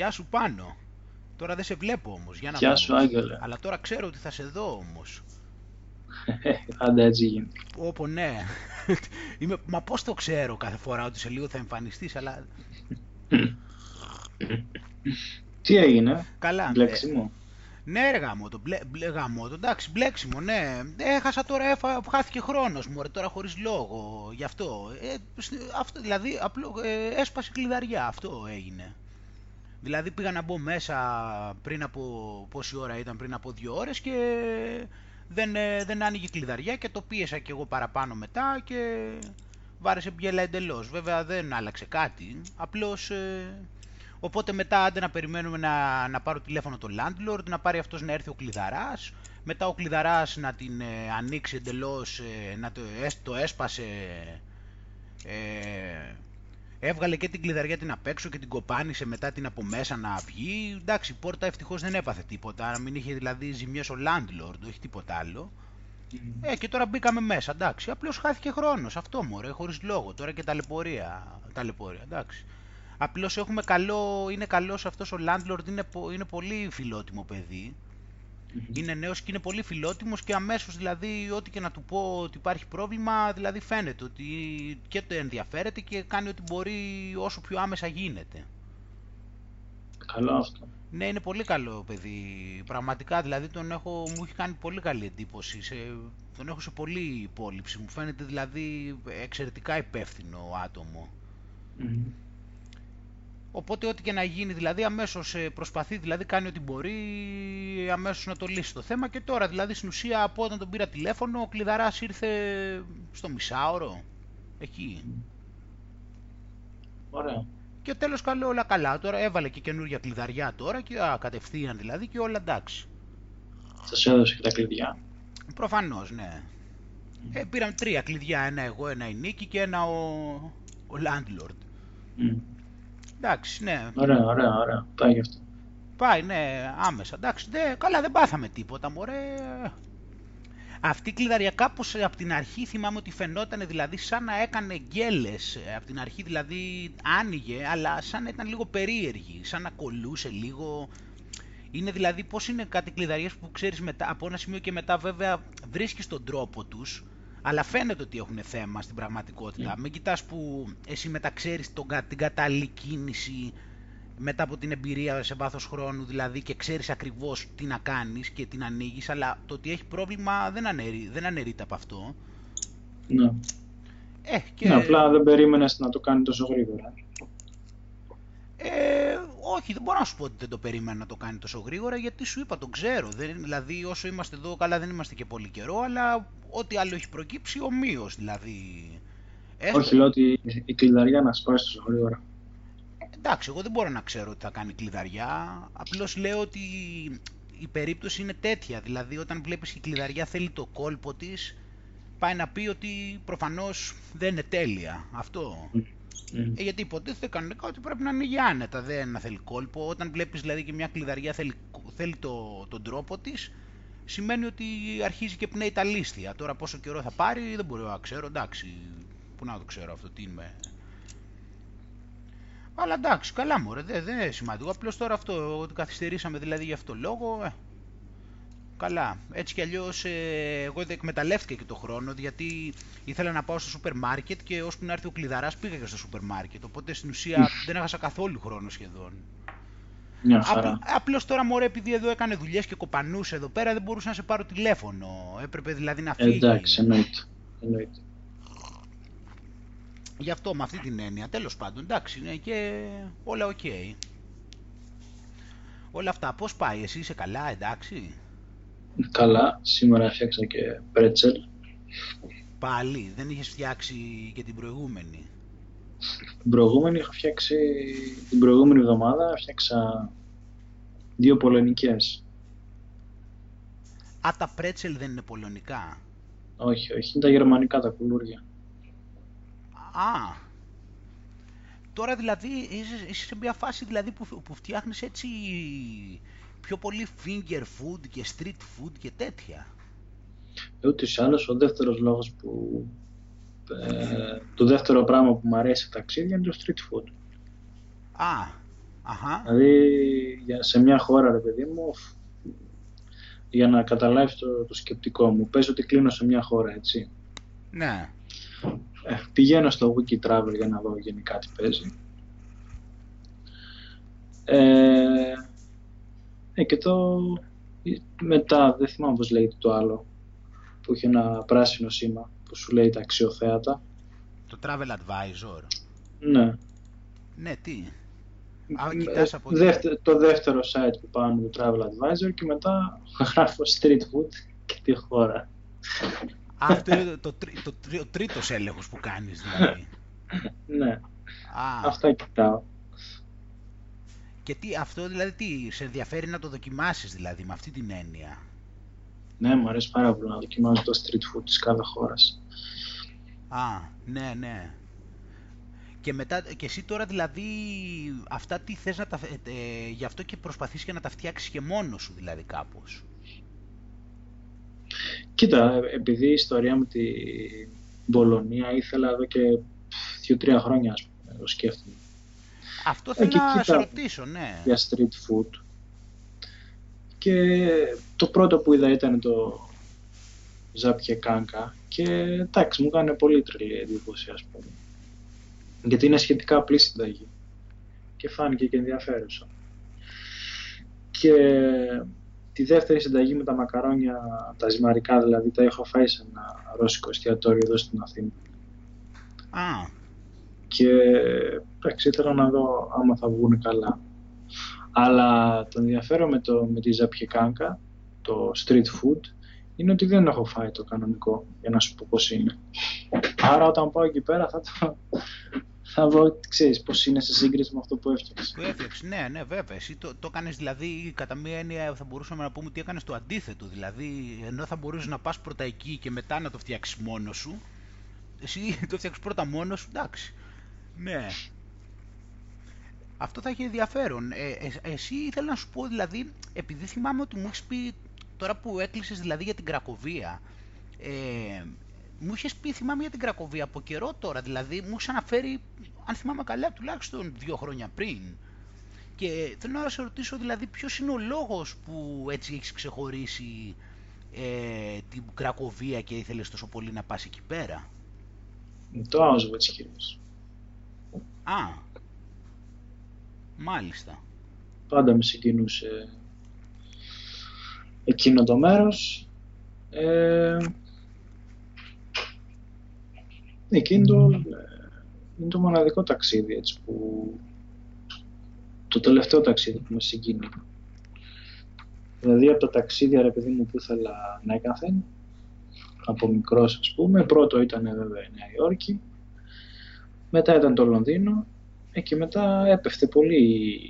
Γεια σου πάνω. Τώρα δεν σε βλέπω όμως. Για να Γεια σου, Άγγελε. Αλλά τώρα ξέρω ότι θα σε δω όμως. Άντε έτσι γίνεται. Όπο ναι. Είμαι... Μα πώς το ξέρω κάθε φορά ότι σε λίγο θα εμφανιστείς, αλλά... Τι έγινε, Καλά. μπλέξιμο; Ναι, ρε γάμο, το μπλε, μπλε, γάμο, το, εντάξει, μπλέξιμο, ναι. Έχασα τώρα, έφα, χάθηκε χρόνος μου, ρε, τώρα χωρίς λόγο, γι' αυτό. Ε, σ- αυτό δηλαδή, απλό, ε, έσπασε κλειδαριά, αυτό έγινε. Δηλαδή πήγα να μπω μέσα πριν από, πόση ώρα ήταν, πριν από δύο ώρες και δεν, ε, δεν άνοιγε κλειδαριά και το πίεσα και εγώ παραπάνω μετά και βάρεσε μπιέλα εντελώς. Βέβαια δεν άλλαξε κάτι, απλώς... ε, Οπότε μετά άντε να περιμένουμε να, να πάρω τηλέφωνο το landlord, να πάρει αυτός να έρθει ο κλειδαράς, μετά ο κλειδαράς να την ε, ανοίξει εντελώς, ε, να το, έσ- το έσπασε, ε, έβγαλε και την κλειδαριά την απ' έξω και την κοπάνισε μετά την από μέσα να βγει. Εντάξει, η πόρτα ευτυχώς δεν έπαθε τίποτα, να μην είχε δηλαδή ζημιές ο landlord, όχι τίποτα άλλο. Ε, και τώρα μπήκαμε μέσα, εντάξει. Απλώς χάθηκε χρόνος, αυτό μωρέ, χωρίς λόγο. Τώρα και ταλαιπωρία, ταλαιπωρία, εντάξει. Απλώς έχουμε καλό, είναι καλός αυτός ο landlord, είναι, πο- είναι πολύ φιλότιμο παιδί. Είναι νέος και είναι πολύ φιλότιμος και αμέσως δηλαδή ό,τι και να του πω ότι υπάρχει πρόβλημα, δηλαδή φαίνεται ότι και το ενδιαφέρεται και κάνει ό,τι μπορεί όσο πιο άμεσα γίνεται. Καλό αυτό. Ναι, είναι πολύ καλό παιδί. Πραγματικά, δηλαδή τον έχω, μου έχει κάνει πολύ καλή εντύπωση. Σε, τον έχω σε πολύ υπόλοιψη. Μου φαίνεται δηλαδή εξαιρετικά υπεύθυνο άτομο. Μμμ. Οπότε ό,τι και να γίνει, δηλαδή αμέσως ε, προσπαθεί, δηλαδή κάνει ό,τι μπορεί αμέσως να το λύσει το θέμα και τώρα δηλαδή στην ουσία από όταν τον πήρα τηλέφωνο ο κλειδαράς ήρθε στο μισάωρο, εκεί. Ωραία. Και τέλος καλό όλα καλά, τώρα έβαλε και καινούργια κλειδαριά τώρα και α, κατευθείαν δηλαδή και όλα εντάξει. Σας έδωσε και τα κλειδιά. Προφανώς, ναι. Ε, πήραμε τρία κλειδιά, ένα εγώ, ένα η Νίκη και ένα ο, ο landlord. Μμ. Εντάξει, ναι. Ωραία, ωραία, ωραία. Πάει γι' αυτό. Πάει, ναι, άμεσα. Εντάξει, ναι, καλά, δεν πάθαμε τίποτα, μωρέ. Αυτή η κλειδαριά κάπως από την αρχή θυμάμαι ότι φαινόταν δηλαδή σαν να έκανε γκέλες. Ε, Από την αρχή δηλαδή άνοιγε, αλλά σαν να ήταν λίγο περίεργη, σαν να κολούσε λίγο. Είναι δηλαδή πώς είναι κάτι κλειδαριές που ξέρεις μετά, από ένα σημείο και μετά βέβαια βρίσκεις τον τρόπο τους, αλλά φαίνεται ότι έχουν θέμα στην πραγματικότητα. Μην κοιτάς που εσύ μετά ξέρεις τον, κα- την κατάλληλη κίνηση μετά από την εμπειρία σε βάθος χρόνου δηλαδή και ξέρεις ακριβώς τι να κάνεις και τι να ανοίγεις, αλλά το ότι έχει πρόβλημα δεν, αναιρεί, δεν αναιρείται από αυτό. Ναι. Ε, και... Ναι, απλά δεν περίμενες να το κάνει τόσο γρήγορα. Ε, όχι, δεν μπορώ να σου πω ότι δεν το περίμενα να το κάνει τόσο γρήγορα, γιατί σου είπα, τον ξέρω. Δεν, δηλαδή, όσο είμαστε εδώ, καλά δεν είμαστε και πολύ καιρό, αλλά ό,τι άλλο έχει προκύψει, ομοίως δηλαδή. Έστω- Όχι, λέω ότι η κλειδαριά να σπάσει τόσο γρήγορα. Εντάξει, εγώ δεν μπορώ να ξέρω ότι θα κάνει κλειδαριά. Απλώς λέω ότι η περίπτωση είναι τέτοια. Δηλαδή, όταν βλέπεις και η κλειδαριά θέλει το κόλπο της, πάει να πει ότι προφανώς δεν είναι τέλεια. Αυτό. Μμ. Ε, γιατί υποτίθεται κανονικά ότι πρέπει να ανοίγει άνετα, δεν να θέλει κόλπο. Όταν βλέπεις δηλαδή και μια κλειδαριά θέλει, θέλει το, τον τρόπο της, σημαίνει ότι αρχίζει και πνέει τα λίστια. Τώρα πόσο καιρό θα πάρει δεν μπορώ να ξέρω, εντάξει. Πού να το ξέρω αυτό, τι είμαι. Αλλά εντάξει, καλά μωρέ, δεν, δεν είναι σημαντικό. Απλώς τώρα αυτό, ότι καθυστερήσαμε δηλαδή για αυτό το λόγο, ε, Καλά. Έτσι κι αλλιώς εγώ δεν εκμεταλλεύτηκα και το χρόνο γιατί ήθελα να πάω στο σούπερ μάρκετ και ώσπου να έρθει ο κλειδαράς πήγα και στο σούπερ μάρκετ. Οπότε στην ουσία δεν έχασα καθόλου χρόνο σχεδόν. Μια χαρά. Απλώς τώρα μωρέ, επειδή εδώ έκανε δουλειές και κοπανούσε εδώ πέρα, δεν μπορούσα να σε πάρω τηλέφωνο. Έπρεπε δηλαδή να φύγει. Εντάξει, εννοείται. εννοείται. Γι' αυτό με αυτή την έννοια. Τέλος πάντων, εντάξει, είναι και όλα οκ. Όλα αυτά, πώς πάει, εσύ είσαι καλά, εντάξει. Καλά, σήμερα έφτιαξα και πρέτσελ. Πάλι, δεν είχες φτιάξει και την προηγούμενη. Την προηγούμενη είχα φτιάξει, την προηγούμενη εβδομάδα φτιάξα δύο πολωνικές. Α, τα πρέτσελ δεν είναι πολωνικά; Όχι, όχι, είναι τα γερμανικά τα κουλούρια. Α, τώρα δηλαδή είσαι, είσαι σε μια φάση δηλαδή που, που φτιάχνεις έτσι πιο πολύ finger food και street food και τέτοια. Ούτως ή άλλως ο δεύτερος λόγος που ε, το δεύτερο πράγμα που μου αρέσει στα ταξίδια είναι το street food. Α, Αχα. Δηλαδή για, σε μια χώρα, ρε παιδί μου, για να καταλάβεις το, το σκεπτικό μου, πες ότι κλείνω σε μια χώρα, έτσι. Ναι. Ε, πηγαίνω στο Wiki Travel για να δω γενικά τι παίζει. Ε, ε, και το μετά, δεν θυμάμαι πώς λέγεται το άλλο, που έχει ένα πράσινο σήμα που σου λέει τα αξιοθέατα. Το Travel Advisor. Ναι. Ναι, τι. Α, ε, από το δεύτερο site που πάνω το Travel Advisor και μετά γράφω street food και τη χώρα. Αυτό είναι το, το, το, το τρίτος έλεγχος που κάνεις δηλαδή. ναι. Α. Αυτά κοιτάω. Και τι, αυτό δηλαδή τι, σε ενδιαφέρει να το δοκιμάσεις δηλαδή με αυτή την έννοια; Ναι, μου αρέσει πάρα πολύ να δοκιμάζω το street food της κάθε χώρας. Α, ναι, ναι. Και, μετά, και εσύ τώρα δηλαδή αυτά τι θες να τα... Ε, ε, γι' αυτό και προσπαθείς και να τα φτιάξεις και μόνος σου δηλαδή κάπως; Κοίτα, επειδή η ιστορία με την Μπολονία ήθελα εδώ και δύο-τρία χρόνια ας πούμε, το σκέφτομαι. Αυτό θέλω να σε ρωτήσω, ναι. Για street food. Και το πρώτο που είδα ήταν το Ζάπιε Κάνκα και εντάξει μου έκανε πολύ τρελή εντύπωση ας πούμε. Γιατί είναι σχετικά απλή συνταγή και φάνηκε και ενδιαφέρουσα. Και τη δεύτερη συνταγή με τα μακαρόνια, τα ζυμαρικά δηλαδή, τα έχω φάει σε ένα ρώσικο εστιατόριο εδώ στην Αθήνα. Α. Και εντάξει, ήθελα να δω άμα θα βγουν καλά. Αλλά το ενδιαφέρον με, το, με τη ζαπιεκάνκα, το street food, είναι ότι δεν έχω φάει το κανονικό, για να σου πω πώς είναι. Άρα όταν πάω εκεί πέρα θα το, θα δω, ξέρεις, πώς είναι σε σύγκριση με αυτό που έφτιαξες. Που έφτιαξες, ναι, ναι, βέβαια. Εσύ το, το έκανες δηλαδή, κατά μία έννοια θα μπορούσαμε να πούμε ότι έκανες το αντίθετο. Δηλαδή, ενώ θα μπορούσες να πας πρώτα εκεί και μετά να το φτιάξεις μόνος σου, εσύ το φτιάξεις πρώτα μόνος σου, εντάξει. Ναι. Αυτό θα έχει ενδιαφέρον. Ε, ε, εσύ ήθελα να σου πω, δηλαδή, επειδή θυμάμαι ότι μου έχεις πει, τώρα που έκλεισες δηλαδή για την Κρακοβία, ε, μου είχες πει, θυμάμαι για την Κρακοβία από καιρό τώρα, δηλαδή μου είχε αναφέρει, αν θυμάμαι καλά, τουλάχιστον δύο χρόνια πριν. Και θέλω να σε ρωτήσω, δηλαδή, ποιος είναι ο λόγος που έτσι έχεις ξεχωρίσει ε, την Κρακοβία και ήθελες τόσο πολύ να πας εκεί πέρα; Το Auschwitz κυρίως. Α, μάλιστα. Πάντα με συγκινούσε εκείνο το μέρος. Ε, Εκείνο το, είναι το μοναδικό ταξίδι έτσι, που το τελευταίο ταξίδι που με συγκίνει. Δηλαδή από τα ταξίδια ρε παιδί μου που ήθελα να έκαθεν, από μικρός ας πούμε, πρώτο ήταν βέβαια η Νέα Υόρκη, μετά ήταν το Λονδίνο ε, και μετά έπεφτε πολύ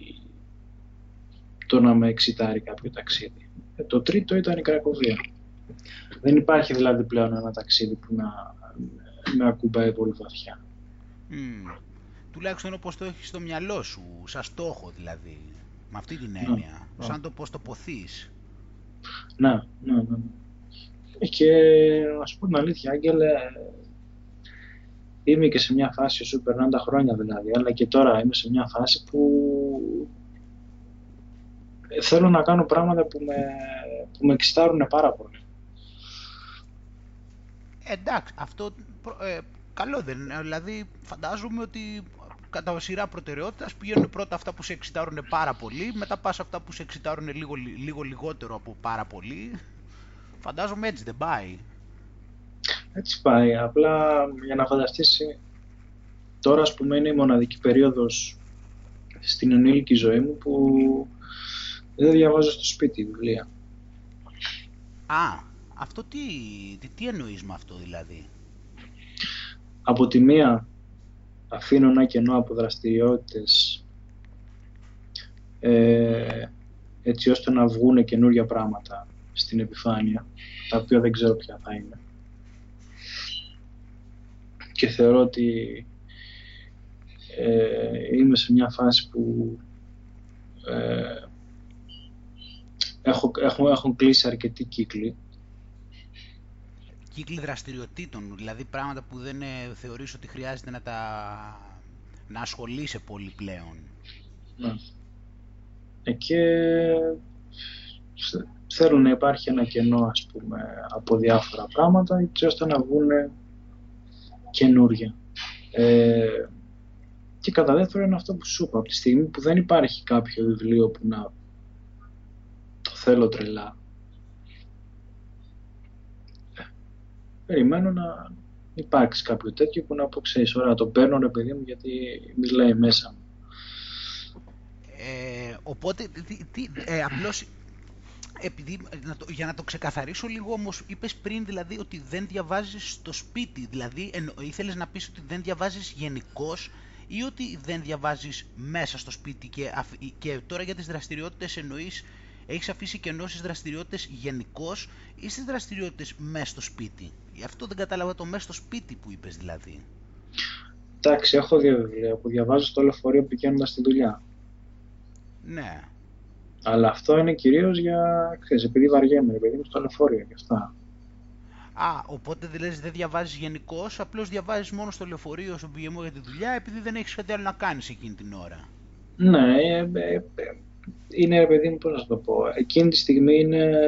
το να με εξητάρει κάποιο ταξίδι. Ε, το τρίτο ήταν η Κρακοβία. Δεν υπάρχει δηλαδή πλέον ένα ταξίδι που να με ακουμπάει πολύ βαθιά. Mm. Τουλάχιστον όπως το έχεις στο μυαλό σου, σαν στόχο δηλαδή, με αυτή την ναι, έννοια, ναι. σαν το πώς το ποθείς. Ναι, ναι, ναι. Και να σου πω την αλήθεια, Άγγελε, είμαι και σε μια φάση, σου περνάνε τα χρόνια δηλαδή, αλλά και τώρα είμαι σε μια φάση που θέλω να κάνω πράγματα που με, που με εξητάρουν πάρα πολύ. Εντάξει, αυτό ε, καλό δεν είναι. Δηλαδή, φαντάζομαι ότι κατά σειρά προτεραιότητας πηγαίνουν πρώτα αυτά που σε εξητάρουν πάρα πολύ, μετά πας αυτά που σε εξητάρουν λίγο, λίγο λιγότερο από πάρα πολύ. Φαντάζομαι έτσι δεν πάει. Έτσι πάει. Απλά για να φανταστείς τώρα ας πούμε είναι η μοναδική περίοδος στην ενήλικη ζωή μου που δεν διαβάζω στο σπίτι βιβλία. Α, αυτό τι, τι, τι εννοείς με αυτό δηλαδή; Από τη μία αφήνω ένα κενό από δραστηριότητες ε, έτσι ώστε να βγουν καινούργια πράγματα στην επιφάνεια, τα οποία δεν ξέρω ποια θα είναι. Και θεωρώ ότι ε, είμαι σε μια φάση που ε, έχω, έχω, έχουν κλείσει αρκετοί κύκλοι κύκλοι δραστηριοτήτων, δηλαδή πράγματα που δεν ε, θεωρείς ότι χρειάζεται να τα να ασχολείσαι πολύ πλέον. Ναι. Ε, και θέλουν να υπάρχει ένα κενό ας πούμε από διάφορα πράγματα έτσι ώστε να βγουν καινούργια. Ε, και κατά δεύτερο είναι αυτό που σου είπα, από τη στιγμή που δεν υπάρχει κάποιο βιβλίο που να το θέλω τρελά, ε, περιμένω να υπάρξει κάποιο τέτοιο που να πω ξέρεις, ωραία, το παίρνω ρε παιδί μου γιατί μιλάει μέσα μου. Ε, οπότε, τι, ε, απλώς επειδή, να το, για να το ξεκαθαρίσω λίγο όμως, είπες πριν δηλαδή ότι δεν διαβάζεις στο σπίτι, δηλαδή εν, ήθελες να πεις ότι δεν διαβάζεις γενικώς ή ότι δεν διαβάζεις μέσα στο σπίτι και, και τώρα για τις δραστηριότητες εννοείς έχεις αφήσει κενό στις δραστηριότητες γενικώς ή στις δραστηριότητες μέσα στο σπίτι. Γι' αυτό δεν κατάλαβα το μέσα στο σπίτι που είπες δηλαδή. Εντάξει, έχω δύο βιβλία που διαβάζω στο λεωφορείο πηγαίνοντας στη δουλειά. Ναι. Αλλά αυτό είναι κυρίως για, ξέρεις, επειδή βαριέμαι, επειδή είμαι στο λεωφορείο και αυτά. Α, οπότε δηλαδή δεν διαβάζεις γενικώς, απλώς διαβάζεις μόνο στο λεωφορείο, στον πηγαιμό για τη δουλειά, επειδή δεν έχεις κάτι άλλο να κάνεις εκείνη την ώρα. Ναι, ε, ε, ε, είναι ρε παιδί μου, πώς να το πω, εκείνη τη στιγμή είναι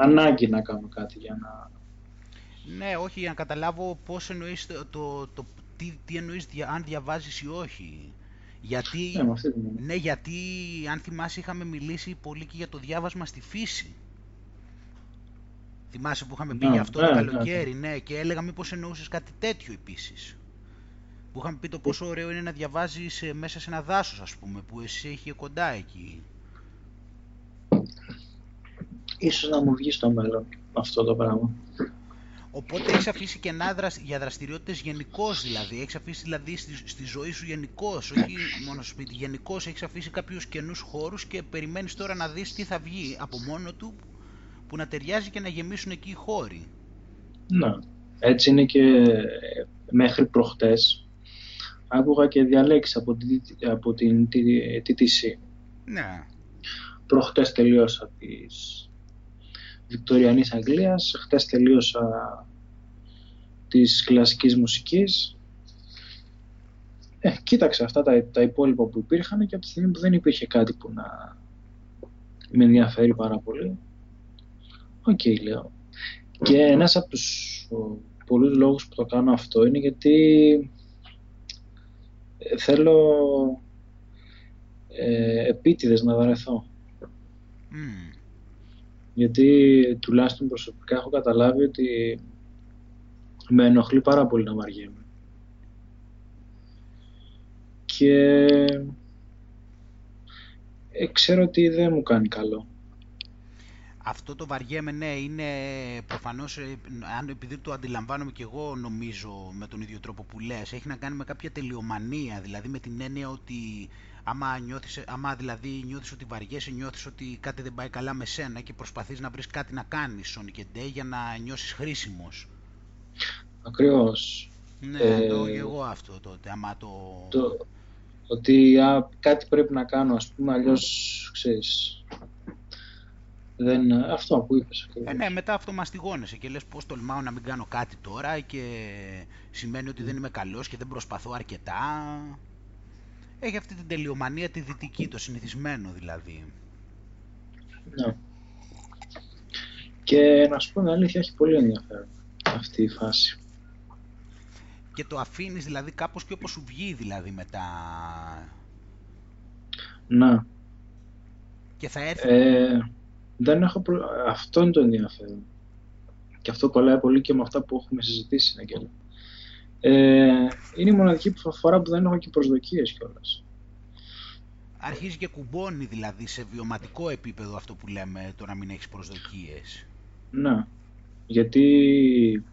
ανάγκη να κάνω κάτι για να... Ναι, όχι, για να καταλάβω πώς εννοείς το, το, το τι, τι εννοείς αν διαβάζεις ή όχι. Γιατί, ναι, ναι, γιατί αν θυμάσαι είχαμε μιλήσει πολύ και για το διάβασμα στη φύση. Θυμάσαι που είχαμε πει για αυτό το ναι, καλοκαίρι, ναι, και έλεγα μήπως εννοούσες κάτι τέτοιο επίσης. Που είχαμε πει το πόσο ωραίο είναι να διαβάζεις ε, μέσα σε ένα δάσος, ας πούμε, που εσύ έχει κοντά εκεί. Ίσως να μου βγει στο μέλλον αυτό το πράγμα. Οπότε έχεις αφήσει κενά για δραστηριότητες γενικώς δηλαδή. Έχεις αφήσει δηλαδή στη, στη ζωή σου γενικώς, όχι μόνο στο σπίτι. Γενικώς έχεις αφήσει κάποιους καινού χώρους και περιμένεις τώρα να δεις τι θα βγει από μόνο του που να ταιριάζει και να γεμίσουν εκεί οι χώροι. Ναι. Έτσι είναι και μέχρι προχτές άκουγα και διαλέξεις από την, από την TTC. Ναι. Προχτές τελείωσα τις Βικτωριανής Αγγλίας, χτες τελείωσα της κλασικής μουσικής. Ε, κοίταξε αυτά τα, τα υπόλοιπα που υπήρχαν και από τη στιγμή που δεν υπήρχε κάτι που να με ενδιαφέρει πάρα πολύ. OK, okay, λέω. Και ένας από τους πολλούς λόγους που το κάνω αυτό είναι γιατί ε, θέλω ε, επίτηδες να βαρεθώ. Mm γιατί τουλάχιστον προσωπικά έχω καταλάβει ότι με ενοχλεί πάρα πολύ να βαριέμαι. Και ε, ξέρω ότι δεν μου κάνει καλό. Αυτό το βαριέμαι, ναι, είναι προφανώς, ε, αν επειδή το αντιλαμβάνομαι και εγώ νομίζω με τον ίδιο τρόπο που λες, έχει να κάνει με κάποια τελειομανία, δηλαδή με την έννοια ότι άμα, νιώθεις, άμα δηλαδή νιώθεις ότι βαριέσαι, νιώθεις ότι κάτι δεν πάει καλά με σένα και προσπαθείς να βρεις κάτι να κάνεις Sonic Day για να νιώσεις χρήσιμος. Ακριβώς. Ναι, ε, το εγώ αυτό τότε, άμα το... το ότι α, κάτι πρέπει να κάνω, ας πούμε, αλλιώς, ξέρεις, δεν, αυτό που είπες. Ε, ναι, μετά αυτό μαστιγώνεσαι και λες πώς τολμάω να μην κάνω κάτι τώρα και σημαίνει ότι δεν είμαι καλός και δεν προσπαθώ αρκετά. Έχει αυτή την τελειομανία τη δυτική, το συνηθισμένο δηλαδή. Ναι. Και να σου πω την αλήθεια, έχει πολύ ενδιαφέρον αυτή η φάση. Και το αφήνεις δηλαδή κάπως και όπως σου βγει δηλαδή μετά. Να. Και θα έρθει. Ε, δεν έχω Αυτό είναι το ενδιαφέρον. Και αυτό κολλάει πολύ και με αυτά που έχουμε συζητήσει, Αγγέλα. Ε, είναι η μοναδική φορά που δεν έχω και προσδοκίες κιόλας. Αρχίζει και κουμπώνει δηλαδή σε βιωματικό επίπεδο αυτό που λέμε το να μην έχεις προσδοκίες. Ναι, γιατί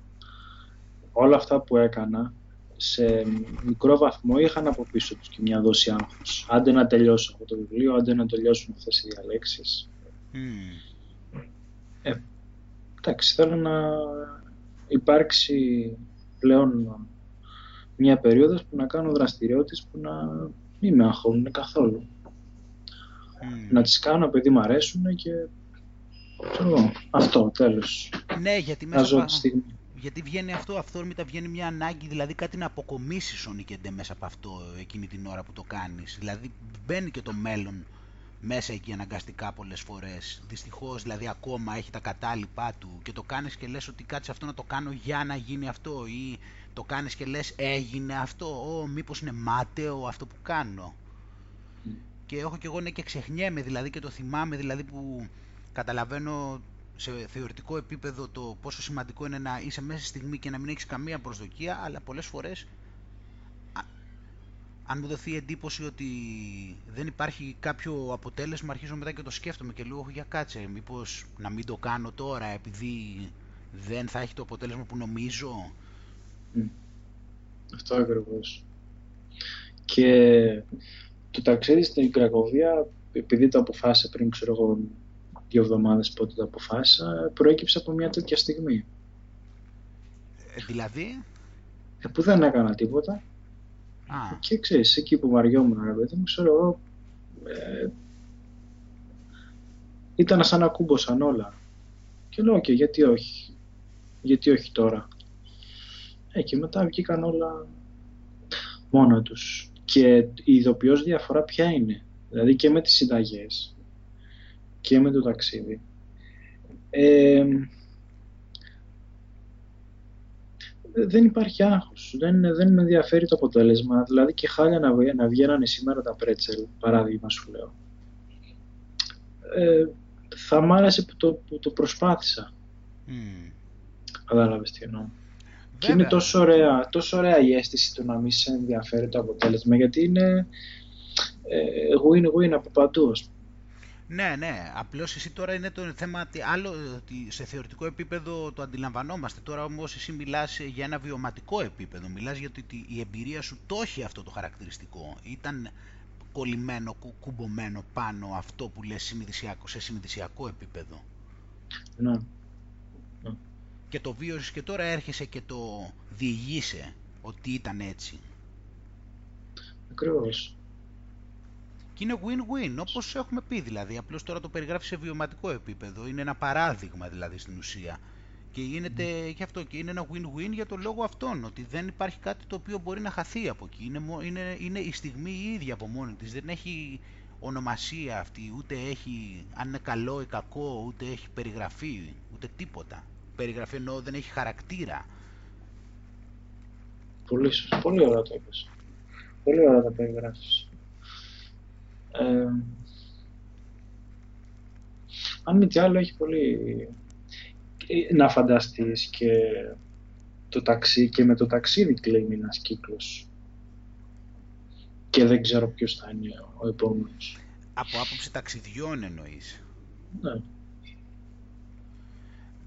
όλα αυτά που έκανα σε μικρό βαθμό είχαν από πίσω τους και μια δόση άγχος. Άντε να τελειώσω αυτό το βιβλίο, άντε να τελειώσουν αυτές οι διαλέξεις. Mm. Ε, εντάξει, θέλω να υπάρξει πλέον μια περίοδος που να κάνω δραστηριότητες που να μην με αγχώνουν καθόλου. Mm. Να τις κάνω επειδή μου αρέσουν και ξέρω, αυτό τέλος. Ναι, γιατί μέσα από... στιγμή. Γιατί βγαίνει αυτό, αυθόρμητα βγαίνει μια ανάγκη, δηλαδή κάτι να αποκομίσεις ο Νικεντέ μέσα από αυτό εκείνη την ώρα που το κάνεις. Δηλαδή μπαίνει και το μέλλον μέσα εκεί αναγκαστικά πολλές φορές. Δυστυχώς δηλαδή ακόμα έχει τα κατάλοιπά του και το κάνεις και λες ότι κάτσε αυτό να το κάνω για να γίνει αυτό ή το κάνεις και λες έγινε αυτό, ο, μήπως είναι μάταιο αυτό που κάνω. Και έχω και εγώ ναι και ξεχνιέμαι δηλαδή και το θυμάμαι δηλαδή που καταλαβαίνω σε θεωρητικό επίπεδο το πόσο σημαντικό είναι να είσαι μέσα στη στιγμή και να μην έχεις καμία προσδοκία, αλλά πολλές φορές αν μου δοθεί εντύπωση ότι δεν υπάρχει κάποιο αποτέλεσμα, αρχίζω μετά και το σκέφτομαι και λέω για κάτσε, μήπως να μην το κάνω τώρα επειδή δεν θα έχει το αποτέλεσμα που νομίζω. Αυτό ακριβώς. Και το ταξίδι στην Κρακοβία, επειδή το αποφάσισα πριν, ξέρω εγώ, δύο εβδομάδες πότε το αποφάσισα, προέκυψε από μια τέτοια στιγμή. Ε, δηλαδή; Ε, που δεν έκανα τίποτα. Α. Και ξέρεις, εκεί που βαριόμουν, ρε παιδί μου, ξέρω εγώ, ε, ήταν σαν να κούμποσαν όλα. Και λέω, και γιατί όχι; Γιατί όχι τώρα; Ε, και μετά βγήκαν όλα μόνο τους. Και η ειδοποιώς διαφορά ποια είναι. Δηλαδή και με τις συνταγές και με το ταξίδι. Ε, δεν υπάρχει άγχος, δεν, δεν με ενδιαφέρει το αποτέλεσμα. Δηλαδή και χάλια να, να βγαίνανε σήμερα τα πρέτσελ, παράδειγμα σου λέω. Ε, θα μ' άρεσε που το, που το προσπάθησα. Mm. Κατάλαβες τι εννοώ. Και είναι τόσο ωραία, τόσο ωραία η αίσθηση του να μην σε ενδιαφέρει το αποτέλεσμα, γιατί είναι ε, win-win από παντού, ναι, ναι. Απλώς εσύ τώρα είναι το θέμα ότι άλλο ότι σε θεωρητικό επίπεδο το αντιλαμβανόμαστε. Τώρα όμως εσύ μιλάς για ένα βιωματικό επίπεδο. Μιλάς για ότι η εμπειρία σου το έχει αυτό το χαρακτηριστικό. Ήταν κολλημένο, κουμπωμένο πάνω αυτό που λες σε συνειδησιακό επίπεδο. Ναι. ναι. Και το βίωσες και τώρα έρχεσαι και το διηγείσαι ότι ήταν έτσι. Ακριβώς. Και είναι win-win, όπως έχουμε πει δηλαδή. Απλώς τώρα το περιγράφει σε βιωματικό επίπεδο. Είναι ένα παράδειγμα δηλαδή στην ουσία. Και γίνεται mm. και αυτό και είναι ένα win-win για το λόγο αυτόν, ότι δεν υπάρχει κάτι το οποίο μπορεί να χαθεί από εκεί. Είναι, είναι, είναι η στιγμή η ίδια από μόνη της. Δεν έχει ονομασία αυτή, ούτε έχει αν είναι καλό ή κακό, ούτε έχει περιγραφή, ούτε τίποτα. Περιγραφή εννοώ δεν έχει χαρακτήρα. Πολύ, πολύ ωραία το είπες. Πολύ ωραία τα περιγράφεις. Ε, αν μη τι άλλο έχει πολύ να φανταστείς και το ταξί και με το ταξίδι κλείνει ένας κύκλος και δεν ξέρω ποιος θα είναι ο επόμενος. Από άποψη ταξιδιών εννοείς. Ναι.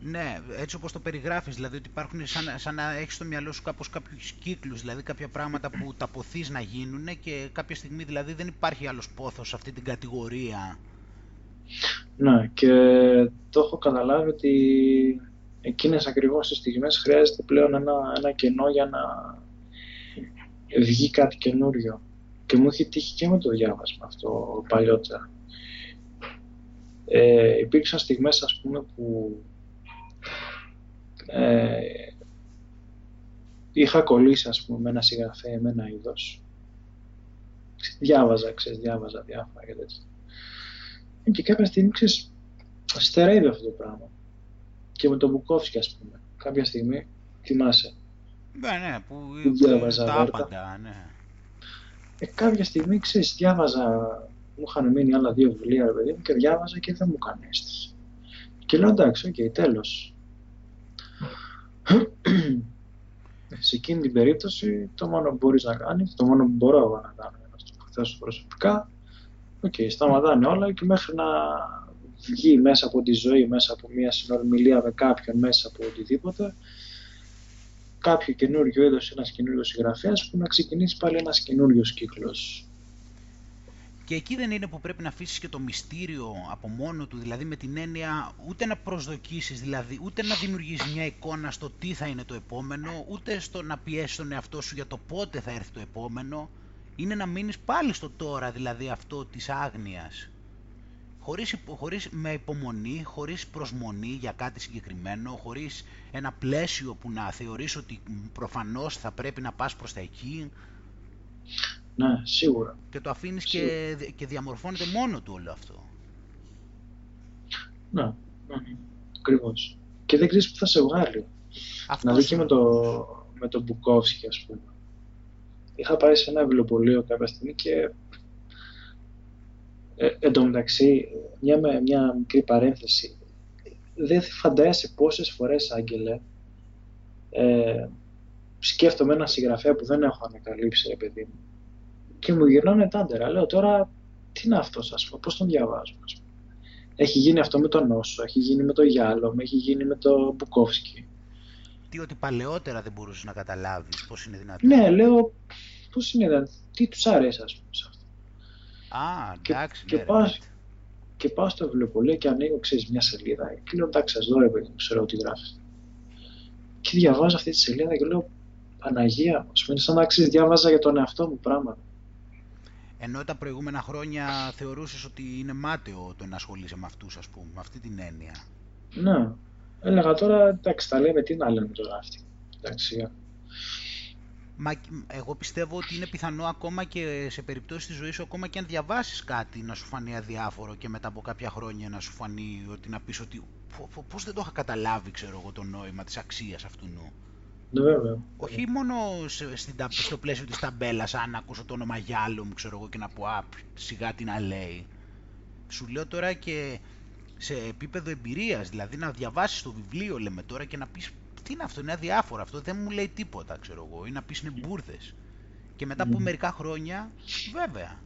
Ναι, έτσι όπως το περιγράφεις, δηλαδή ότι υπάρχουν σαν, σαν να έχεις στο μυαλό σου κάπως κάποιους κύκλους, δηλαδή κάποια πράγματα που τα ποθείς να γίνουν και κάποια στιγμή δηλαδή δεν υπάρχει άλλος πόθος σε αυτή την κατηγορία. Ναι, και το έχω καταλάβει ότι εκείνες ακριβώς τις στιγμές χρειάζεται πλέον ένα, ένα κενό για να βγει κάτι καινούριο. Και μου έχει τύχει και με το διάβασμα αυτό παλιότερα. Ε, υπήρξαν στιγμές ας πούμε που ε, είχα κολλήσει ας πούμε με ένα συγγραφέα, με ένα είδος. Διάβαζα, ξέρεις, διάβαζα διάφορα και τέτοια. Και κάποια στιγμή, ξέρεις, στερεύει αυτό το πράγμα. Και με τον Μπουκόφσκι, ας πούμε. Κάποια στιγμή, θυμάσαι. Ναι, ναι, που, που διάβαζα τα άπαντα, ναι. Ε, κάποια στιγμή, ξέρεις, διάβαζα, μου είχαν μείνει άλλα δύο βιβλία, ρε παιδί μου, και διάβαζα και δεν μου έκανε αίσθηση. Και λέω, εντάξει, OK, okay, τέλος. Σε εκείνη την περίπτωση το μόνο που μπορείς να κάνεις, το μόνο που μπορώ εγώ να κάνω για να το θέσω προσωπικά, OK, okay, σταματάνε όλα και μέχρι να βγει μέσα από τη ζωή, μέσα από μια συνομιλία με κάποιον, μέσα από οτιδήποτε, κάποιο καινούριο είδος, ένας καινούριο συγγραφέας που να ξεκινήσει πάλι ένας καινούριος κύκλος και εκεί δεν είναι που πρέπει να αφήσεις και το μυστήριο από μόνο του, δηλαδή με την έννοια ούτε να προσδοκίσεις, δηλαδή ούτε να δημιουργήσει μια εικόνα στο τι θα είναι το επόμενο, ούτε στο να πιέσεις τον εαυτό σου για το πότε θα έρθει το επόμενο. Είναι να μείνεις πάλι στο τώρα, δηλαδή αυτό της άγνοιας. Χωρίς, χωρίς με υπομονή, χωρίς προσμονή για κάτι συγκεκριμένο, χωρίς ένα πλαίσιο που να θεωρείς ότι προφανώς θα πρέπει να πας προς τα εκεί. Ναι, σίγουρα. Και το αφήνεις και, και διαμορφώνεται μόνο του όλο αυτό. Ναι, ναι, ναι. ακριβώς. Και δεν ξέρεις που θα σε βγάλει. Αυτό να δει και με το, με το Μπουκόφσκι, ας πούμε. Είχα πάει σε ένα βιβλιοπωλείο κάποια στιγμή και ε, εν τω μεταξύ, μια, μια μικρή παρένθεση, δεν φαντάζεσαι πόσες φορές, Άγγελε, ε, σκέφτομαι ένα συγγραφέα που δεν έχω ανακαλύψει, ρε παιδί μου, και μου γυρνάνε τάντερα. Λέω τώρα, τι είναι αυτός, ας πούμε, πώς τον διαβάζω, ας πούμε. Έχει γίνει αυτό με τον Νόσο, έχει γίνει με τον Γιάλο, έχει γίνει με τον Μπουκόφσκι. Τι, ότι παλαιότερα δεν μπορούσες να καταλάβεις πώς είναι δυνατόν; Ναι, λέω, πώς είναι δυνατόν, τι τους αρέσει, ας πούμε, σε αυτό. Α, εντάξει, και, ναι, πάω, και πάω στο βιβλιοπωλείο και ανοίγω, ξέρεις, μια σελίδα. Και λέω, εντάξει, ας δω, ρε παιδί, ξέρω τι γράφεις. Και διαβάζω αυτή τη σελίδα και λέω, Παναγία μου, είναι σαν να ξέρεις, διάβαζα για τον εαυτό μου πράγματα. Ενώ τα προηγούμενα χρόνια θεωρούσες ότι είναι μάταιο το να ασχολείσαι με αυτούς, ας πούμε, με αυτή την έννοια; Ναι. Έλεγα τώρα, εντάξει, τα λέμε, τι να λέμε τώρα αυτοί. Εντάξει, Μα εγώ πιστεύω ότι είναι πιθανό ακόμα και σε περιπτώσεις της ζωής σου, ακόμα και αν διαβάσεις κάτι, να σου φανεί αδιάφορο και μετά από κάποια χρόνια να σου φανεί ότι να πεις ότι πώς δεν το είχα καταλάβει, ξέρω εγώ, το νόημα της αξίας αυτού νου. Ναι, βέβαια. Όχι μόνο στο πλαίσιο της ταμπέλας, αν ακούσω το όνομα Γιάλο μου, ξέρω εγώ, και να πω, α, σιγά τι να λέει. Σου λέω τώρα και σε επίπεδο εμπειρίας, δηλαδή να διαβάσεις το βιβλίο, λέμε τώρα, και να πεις, τι είναι αυτό, είναι αδιάφορο αυτό, δεν μου λέει τίποτα, ξέρω εγώ, ή να πεις είναι μπουρδες. Και μετά από μερικά χρόνια, βέβαια.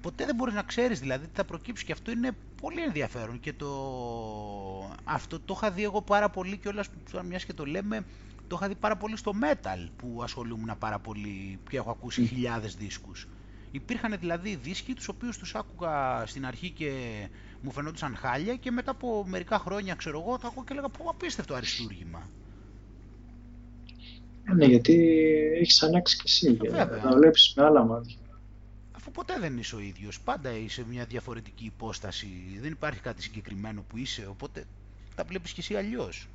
Ποτέ δεν μπορείς να ξέρεις δηλαδή τι θα προκύψει και αυτό είναι πολύ ενδιαφέρον και το... αυτό το είχα δει εγώ πάρα πολύ και όλα μιας και το λέμε το είχα δει πάρα πολύ στο metal που ασχολούμουν πάρα πολύ και έχω ακούσει χιλιάδες δίσκους. Υπήρχαν δηλαδή δίσκοι τους οποίους τους άκουγα στην αρχή και μου φαινόντουσαν χάλια και μετά από μερικά χρόνια ξέρω εγώ τα ακούω και έλεγα πω απίστευτο αριστούργημα. Ναι, γιατί έχεις ανάξει και εσύ, να βλέπεις με άλλα μάτια. Αφού ποτέ δεν είσαι ο ίδιος, πάντα είσαι μια διαφορετική υπόσταση, δεν υπάρχει κάτι συγκεκριμένο που είσαι, οπότε τα βλέπεις και εσύ αλλιώς.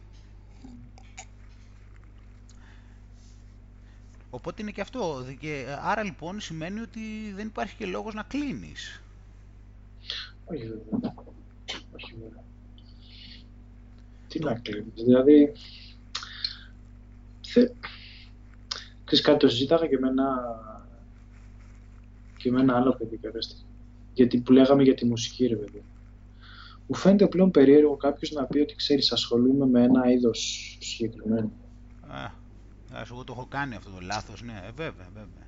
Οπότε είναι και αυτό. Και, άρα λοιπόν σημαίνει ότι δεν υπάρχει και λόγος να κλείνεις. Όχι βέβαια. Όχι βέβαια. Τι να κλείνεις. Δηλαδή, θε... Ξέρεις κάτι, το συζήταγα και με ένα, και με ένα άλλο παιδί κάποια Γιατί που λέγαμε για τη μουσική, ρε παιδί. Μου φαίνεται πλέον περίεργο κάποιος να πει ότι ξέρεις, ασχολούμαι με ένα είδος συγκεκριμένο. Ας εγώ το έχω κάνει αυτό το λάθος, ναι, ε, βέβαια, βέβαια.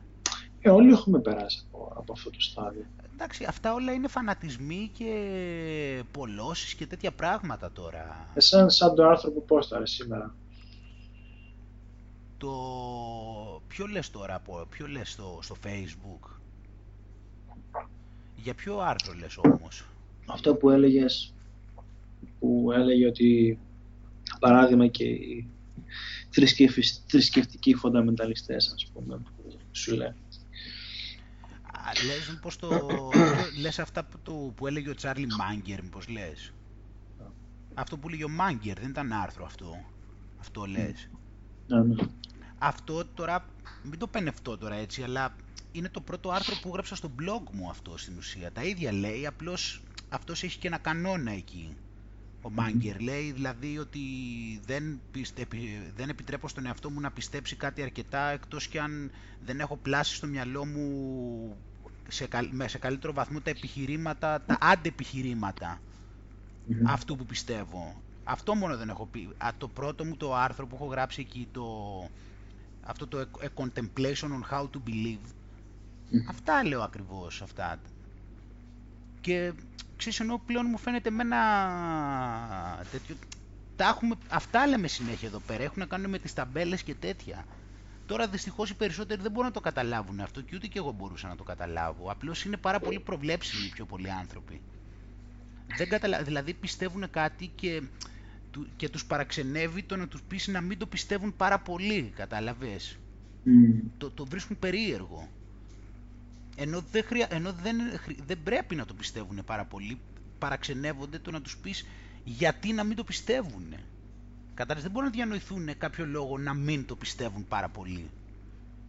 Ε, όλοι έχουμε περάσει από, από αυτό το στάδιο. Εντάξει, αυτά όλα είναι φανατισμοί και πολλώσεις και τέτοια πράγματα τώρα. Εσάν σαν το άρθρο που πόσταρε σήμερα. Το... Ποιο λες τώρα, ποιο λες στο, στο facebook; Για ποιο άρθρο λες όμως; Αυτό που έλεγες, που έλεγε ότι παράδειγμα και θρησκευτικοί φονταμενταλιστές, ας πούμε, που σου λέει. Λες πως το... λες αυτά που, το, που έλεγε ο Τσάρλι Μάγκερ, μήπως λες; Αυτό που έλεγε ο Μάγκερ, δεν ήταν άρθρο αυτό. Αυτό λες. Ναι, ναι. Αυτό τώρα, μην το πενευτώ τώρα έτσι, αλλά είναι το πρώτο άρθρο που γράψα στο blog μου αυτό στην ουσία. Τα ίδια λέει, απλώς αυτός έχει και ένα κανόνα εκεί. Ο Μάγκερ λέει δηλαδή ότι δεν, δεν επιτρέπω στον εαυτό μου να πιστέψει κάτι αρκετά εκτός και αν δεν έχω πλάσει στο μυαλό μου σε, σε καλύτερο βαθμό τα επιχειρήματα, τα αντεπιχειρήματα αυτού που πιστεύω. Αυτό μόνο δεν έχω πει. Α, το πρώτο μου το άρθρο που έχω γράψει εκεί, το, αυτό το A Contemplation on How to Believe, αυτά λέω ακριβώς αυτά. Και ξέρεις, ενώ πλέον μου φαίνεται με ένα τέτοιο... Τα έχουμε, αυτά λέμε συνέχεια εδώ πέρα, έχουν να κάνουν με τις ταμπέλες και τέτοια. Τώρα δυστυχώς οι περισσότεροι δεν μπορούν να το καταλάβουν αυτό και ούτε και εγώ μπορούσα να το καταλάβω. Απλώς είναι πάρα πολύ προβλέψιμοι οι πιο πολλοί άνθρωποι. Δεν καταλα... Δηλαδή πιστεύουν κάτι και, και τους παραξενεύει το να τους πεις να μην το πιστεύουν πάρα πολύ, κατάλαβες; Το, το βρίσκουν περίεργο. Ενώ δεν, χρεια... Ενώ δεν, δεν πρέπει να το πιστεύουν πάρα πολύ, παραξενεύονται το να τους πεις γιατί να μην το πιστεύουν. Κατάλαβες, δεν μπορούν να διανοηθούν κάποιο λόγο να μην το πιστεύουν πάρα πολύ.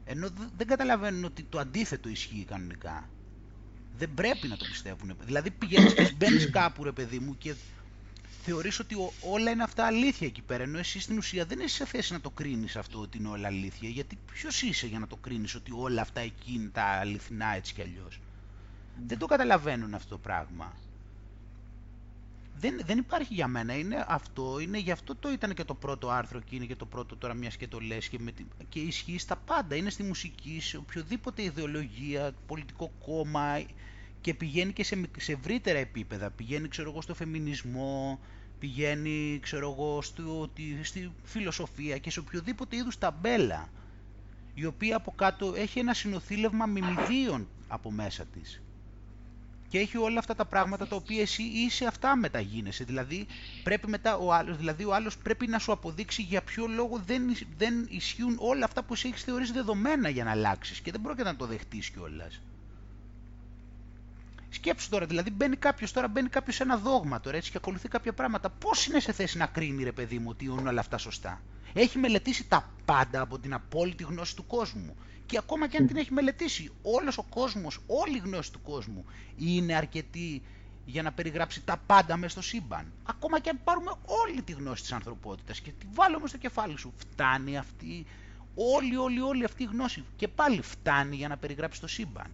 Ενώ δεν καταλαβαίνουν ότι το αντίθετο ισχύει κανονικά. Δεν πρέπει να το πιστεύουν. Δηλαδή πηγαίνεις και μπαίνεις κάπου ρε παιδί μου και θεωρείς ότι όλα είναι αυτά αλήθεια εκεί πέρα, ενώ εσύ στην ουσία δεν είσαι σε θέση να το κρίνεις αυτό ότι είναι όλα αλήθεια, γιατί ποιος είσαι για να το κρίνεις ότι όλα αυτά εκεί είναι τα αληθινά έτσι κι αλλιώς; Δεν το καταλαβαίνουν αυτό το πράγμα. Δεν, δεν υπάρχει για μένα, είναι αυτό, είναι γι' αυτό το ήταν και το πρώτο άρθρο και είναι και το πρώτο τώρα μιας και το λες και, με, και ισχύει στα πάντα, είναι στη μουσική, σε οποιοδήποτε ιδεολογία, πολιτικό κόμμα, και πηγαίνει και σε, σε ευρύτερα επίπεδα. Πηγαίνει, ξέρω εγώ, στο φεμινισμό, πηγαίνει, ξέρω εγώ, στο, στη φιλοσοφία και σε οποιοδήποτε είδους ταμπέλα, η οποία από κάτω έχει ένα συνοθήλευμα μιμιδίων από μέσα της. Και έχει όλα αυτά τα πράγματα τα οποία εσύ είσαι αυτά μεταγίνεσαι. Δηλαδή, πρέπει μετά ο άλλος, δηλαδή ο άλλος πρέπει να σου αποδείξει για ποιο λόγο δεν, δεν ισχύουν όλα αυτά που εσύ έχεις θεωρήσει δεδομένα για να αλλάξεις και δεν πρόκειται να το δεχτείς κιόλας. Σκέψου τώρα, δηλαδή μπαίνει κάποιος τώρα, μπαίνει κάποιος σε ένα δόγμα τώρα έτσι και ακολουθεί κάποια πράγματα. Πώς είναι σε θέση να κρίνει, ρε παιδί μου, ότι είναι όλα αυτά σωστά; Έχει μελετήσει τα πάντα από την απόλυτη γνώση του κόσμου. Και ακόμα και αν την έχει μελετήσει, όλος ο κόσμος, όλη η γνώση του κόσμου είναι αρκετή για να περιγράψει τα πάντα μέσα στο σύμπαν. Ακόμα και αν πάρουμε όλη τη γνώση της ανθρωπότητας και τη βάλουμε στο κεφάλι σου, φτάνει αυτή, όλη, όλη, όλη αυτή η γνώση. Και πάλι φτάνει για να περιγράψει το σύμπαν.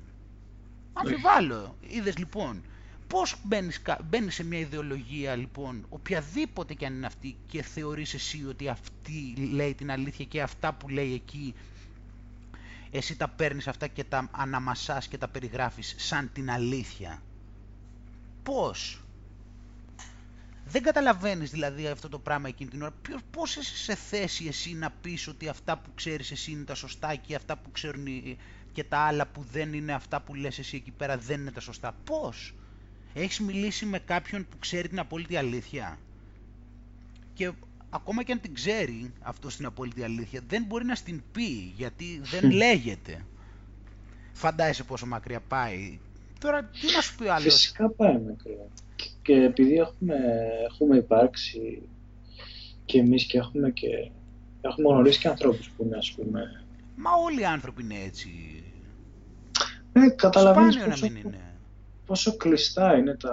Αμφιβάλλω. Είδες λοιπόν, πώς μπαίνεις, μπαίνεις σε μια ιδεολογία λοιπόν, οποιαδήποτε και αν είναι αυτή και θεωρείς εσύ ότι αυτή λέει την αλήθεια και αυτά που λέει εκεί εσύ τα παίρνεις αυτά και τα αναμασάς και τα περιγράφεις σαν την αλήθεια; Πώς; Δεν καταλαβαίνεις δηλαδή αυτό το πράγμα εκείνη την ώρα. Πώς είσαι σε θέση εσύ να πεις ότι αυτά που ξέρεις εσύ είναι τα σωστά και αυτά που ξέρουν και τα άλλα που δεν είναι αυτά που λες εσύ εκεί πέρα δεν είναι τα σωστά. Πώς; Έχεις μιλήσει με κάποιον που ξέρει την απόλυτη αλήθεια; Και ακόμα και αν την ξέρει αυτό στην απόλυτη αλήθεια, δεν μπορεί να στην πει, γιατί δεν λέγεται. Φαντάζεσαι πόσο μακριά πάει. Τώρα τι να σου πει άλλος; Φυσικά πάει μακριά. Και επειδή έχουμε, έχουμε υπάρξει και εμείς και έχουμε και έχουμε γνωρίσει και ανθρώπους που είναι ας πούμε Μα όλοι οι άνθρωποι είναι έτσι. Ε, καταλαβαίνεις πόσο, να μην είναι. πόσο κλειστά είναι τα,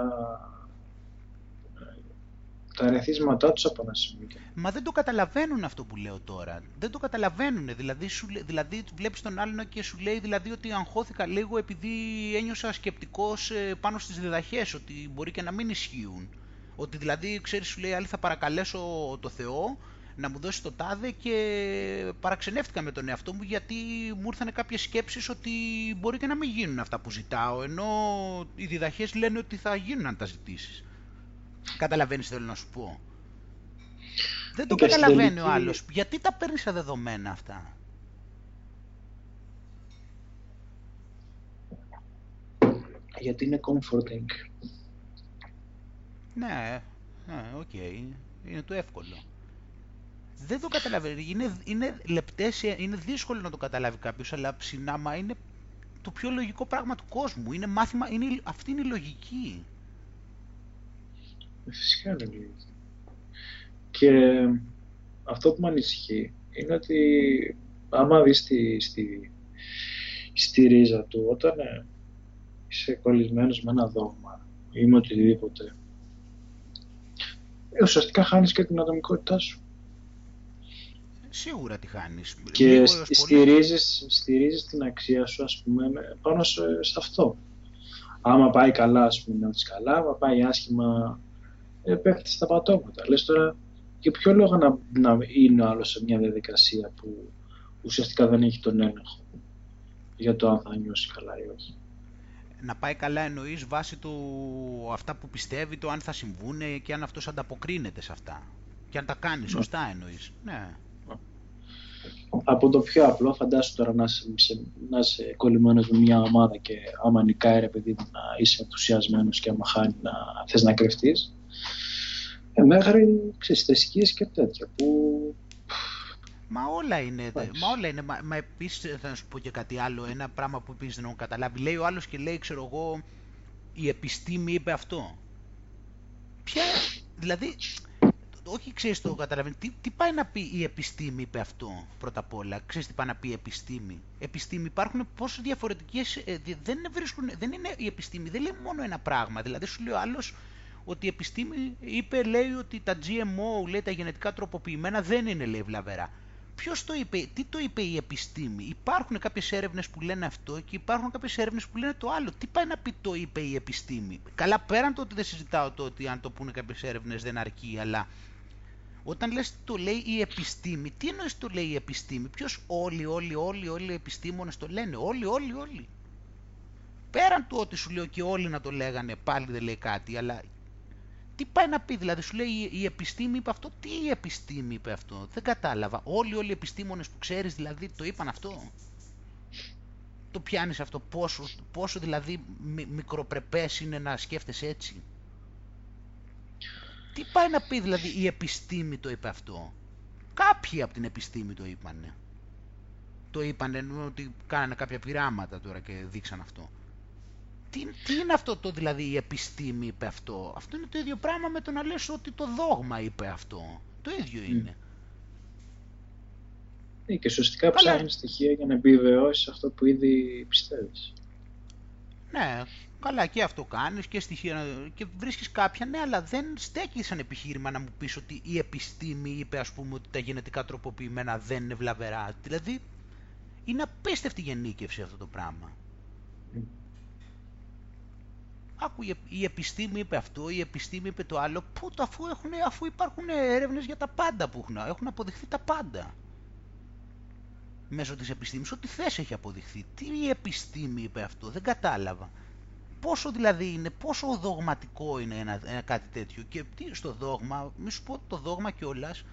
τα ερεθίσματά τους από ένα σημείο. Μα δεν το καταλαβαίνουν αυτό που λέω τώρα. Δεν το καταλαβαίνουν. Δηλαδή, σου, δηλαδή βλέπεις τον άλλον και σου λέει δηλαδή, ότι αγχώθηκα λίγο επειδή ένιωσα σκεπτικός ε, πάνω στις διδαχές, ότι μπορεί και να μην ισχύουν. Ότι δηλαδή, ξέρεις, σου λέει, άλλη θα παρακαλέσω το Θεό να μου δώσει το τάδε και παραξενεύτηκα με τον εαυτό μου γιατί μου ήρθαν κάποιες σκέψεις ότι μπορεί και να μην γίνουν αυτά που ζητάω ενώ οι διδαχές λένε ότι θα γίνουν αν τα ζητήσεις. Καταλαβαίνεις θέλω να σου πω. Δεν το καταλαβαίνει ο άλλος. Γιατί τα παίρνεις σαν δεδομένα αυτά; Γιατί είναι comforting. Ναι, ναι, οκ. Είναι το εύκολο δεν το καταλαβαίνει. Είναι, είναι λεπτές, είναι δύσκολο να το καταλάβει κάποιος, αλλά συνάμα είναι το πιο λογικό πράγμα του κόσμου. Είναι μάθημα, είναι, αυτή είναι η λογική. Ε, φυσικά είναι λογική. Και αυτό που με ανησυχεί είναι ότι άμα δεις στη, στη, στη ρίζα του, όταν ε, είσαι κολλημένος με ένα δόγμα ή με οτιδήποτε, ε, ουσιαστικά χάνεις και την ατομικότητά σου σίγουρα τη χάνεις. Και στηρίζεις, στηρίζεις την αξία σου, ας πούμε, πάνω σε, αυτό. Άμα πάει καλά, ας πούμε, νιώθεις καλά, άμα πάει άσχημα, ε, πέφτεις στα πατώματα. Λες τώρα, για ποιο λόγο να, να είναι άλλος σε μια διαδικασία που ουσιαστικά δεν έχει τον έλεγχο για το αν θα νιώσει καλά ή όχι; Να πάει καλά εννοείς βάσει του αυτά που πιστεύει, το αν θα συμβούν και αν αυτός ανταποκρίνεται σε αυτά. Και αν τα κάνεις ναι. σωστά εννοείς. Ναι από το πιο απλό, φαντάσου τώρα να είσαι, να είσαι κολλημένος με μια ομάδα και άμα νικάει ρε παιδί να είσαι ενθουσιασμένος και άμα χάνει να θες να κρυφτείς. Ε, μέχρι ξέρεις, και τέτοια που... Μα όλα είναι, μα όλα είναι, μα, μα επίσης θα σου πω και κάτι άλλο, ένα πράγμα που επίσης δεν έχω καταλάβει. Λέει ο άλλος και λέει, ξέρω εγώ, η επιστήμη είπε αυτό. Ποια, δηλαδή, όχι ξέρεις το καταλαβαίνεις. Τι, τι πάει να πει η επιστήμη, είπε αυτό πρώτα απ' όλα; Ξέρεις τι πάει να πει η επιστήμη; Επιστήμη υπάρχουν πόσο διαφορετικές, ε, δεν, βρίσκουν, δεν είναι η επιστήμη, δεν λέει μόνο ένα πράγμα. Δηλαδή σου λέει ο άλλος ότι η επιστήμη είπε, λέει ότι τα GMO, λέει τα γενετικά τροποποιημένα δεν είναι λέει βλαβερά. Ποιος το είπε, τι το είπε η επιστήμη; Υπάρχουν κάποιες έρευνες που λένε αυτό και υπάρχουν κάποιες έρευνες που λένε το άλλο. Τι πάει να πει το είπε η επιστήμη; Καλά, πέραν το ότι δεν συζητάω το ότι αν το πούνε κάποιες έρευνες δεν αρκεί, αλλά όταν λες το λέει η επιστήμη, τι εννοείς το λέει η επιστήμη, ποιος όλοι, όλοι, όλοι, όλοι οι επιστήμονες το λένε, όλοι, όλοι, όλοι. Πέραν του ότι σου λέω και όλοι να το λέγανε, πάλι δεν λέει κάτι, αλλά τι πάει να πει, δηλαδή σου λέει η επιστήμη είπε αυτό, τι η επιστήμη είπε αυτό, δεν κατάλαβα. Όλοι, όλοι οι επιστήμονες που ξέρεις δηλαδή το είπαν αυτό; Το πιάνεις αυτό, πόσο, πόσο δηλαδή μικροπρεπές είναι να σκέφτεσαι έτσι; Τι πάει να πει δηλαδή η επιστήμη το είπε αυτό; Κάποιοι από την επιστήμη το είπανε. Το είπανε ότι κάνανε κάποια πειράματα τώρα και δείξαν αυτό. Τι, τι είναι αυτό το δηλαδή η επιστήμη είπε αυτό; Αυτό είναι το ίδιο πράγμα με το να λες ότι το δόγμα είπε αυτό. Το ίδιο είναι. Ναι, και σωστικά ψάχνεις στοιχεία για να επιβεβαιώσεις αυτό που ήδη πιστεύεις. Ναι, Καλά και αυτό κάνεις και στοιχεία και βρίσκεις κάποια, ναι, αλλά δεν στέκεις σαν επιχείρημα να μου πεις ότι η επιστήμη είπε ας πούμε ότι τα γενετικά τροποποιημένα δεν είναι βλαβερά. Δηλαδή είναι απίστευτη γενίκευση αυτό το πράγμα. Mm. Άκου, η επιστήμη είπε αυτό, η επιστήμη είπε το άλλο. Πού το αφού, έχουν, αφού υπάρχουν έρευνες για τα πάντα που έχουν, έχουν αποδειχθεί τα πάντα. Μέσω της επιστήμης, ό,τι θες έχει αποδειχθεί. Τι η επιστήμη είπε αυτό, δεν κατάλαβα πόσο δηλαδή είναι, πόσο δογματικό είναι ένα, ένα κάτι τέτοιο; Και τι στο δόγμα, μη σου πω το δόγμα κιόλας.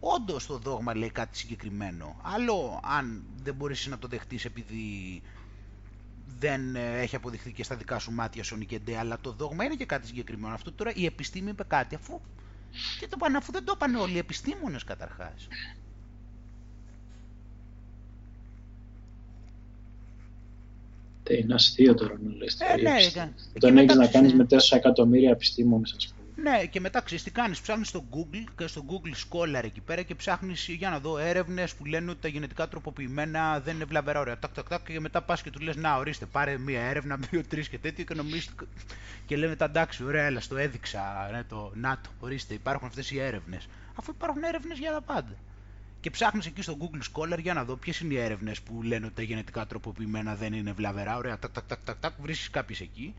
Όντως το δόγμα λέει κάτι συγκεκριμένο. Άλλο αν δεν μπορείς να το δεχτείς επειδή δεν ε, έχει αποδειχθεί και στα δικά σου μάτια Νικεντέ, αλλά το δόγμα είναι και κάτι συγκεκριμένο. Αυτό τώρα η επιστήμη είπε κάτι, αφού, τι το πάνε, αφού δεν το είπαν όλοι οι επιστήμονες καταρχάς. Είναι αστείο τώρα να λες. Ε, ναι, Όταν έχεις να κάνεις με 4 εκατομμύρια επιστήμονες, ας πούμε. Ναι, και μετά ξέρεις τι κάνεις, ψάχνεις στο Google και στο Google Scholar εκεί πέρα και ψάχνεις για να δω έρευνες που λένε ότι τα γενετικά τροποποιημένα δεν είναι βλαβερά ωραία. Τάκ, τάκ, τάκ, και μετά πας και του λες να ορίστε πάρε μία έρευνα, δύο, τρεις και τέτοιο και νομίζεις και λένε τα εντάξει ωραία έλα στο έδειξα, ναι, το ΝΑΤΟ, ορίστε υπάρχουν αυτές οι έρευνες. Αφού υπάρχουν έρευνες για τα πάντα και ψάχνεις εκεί στο Google Scholar για να δω ποιες είναι οι έρευνες που λένε ότι τα γενετικά τροποποιημένα δεν είναι βλαβερά. Ωραία, τάκ, τάκ, τάκ, τάκ, τάκ βρίσκεις κάποιες εκεί.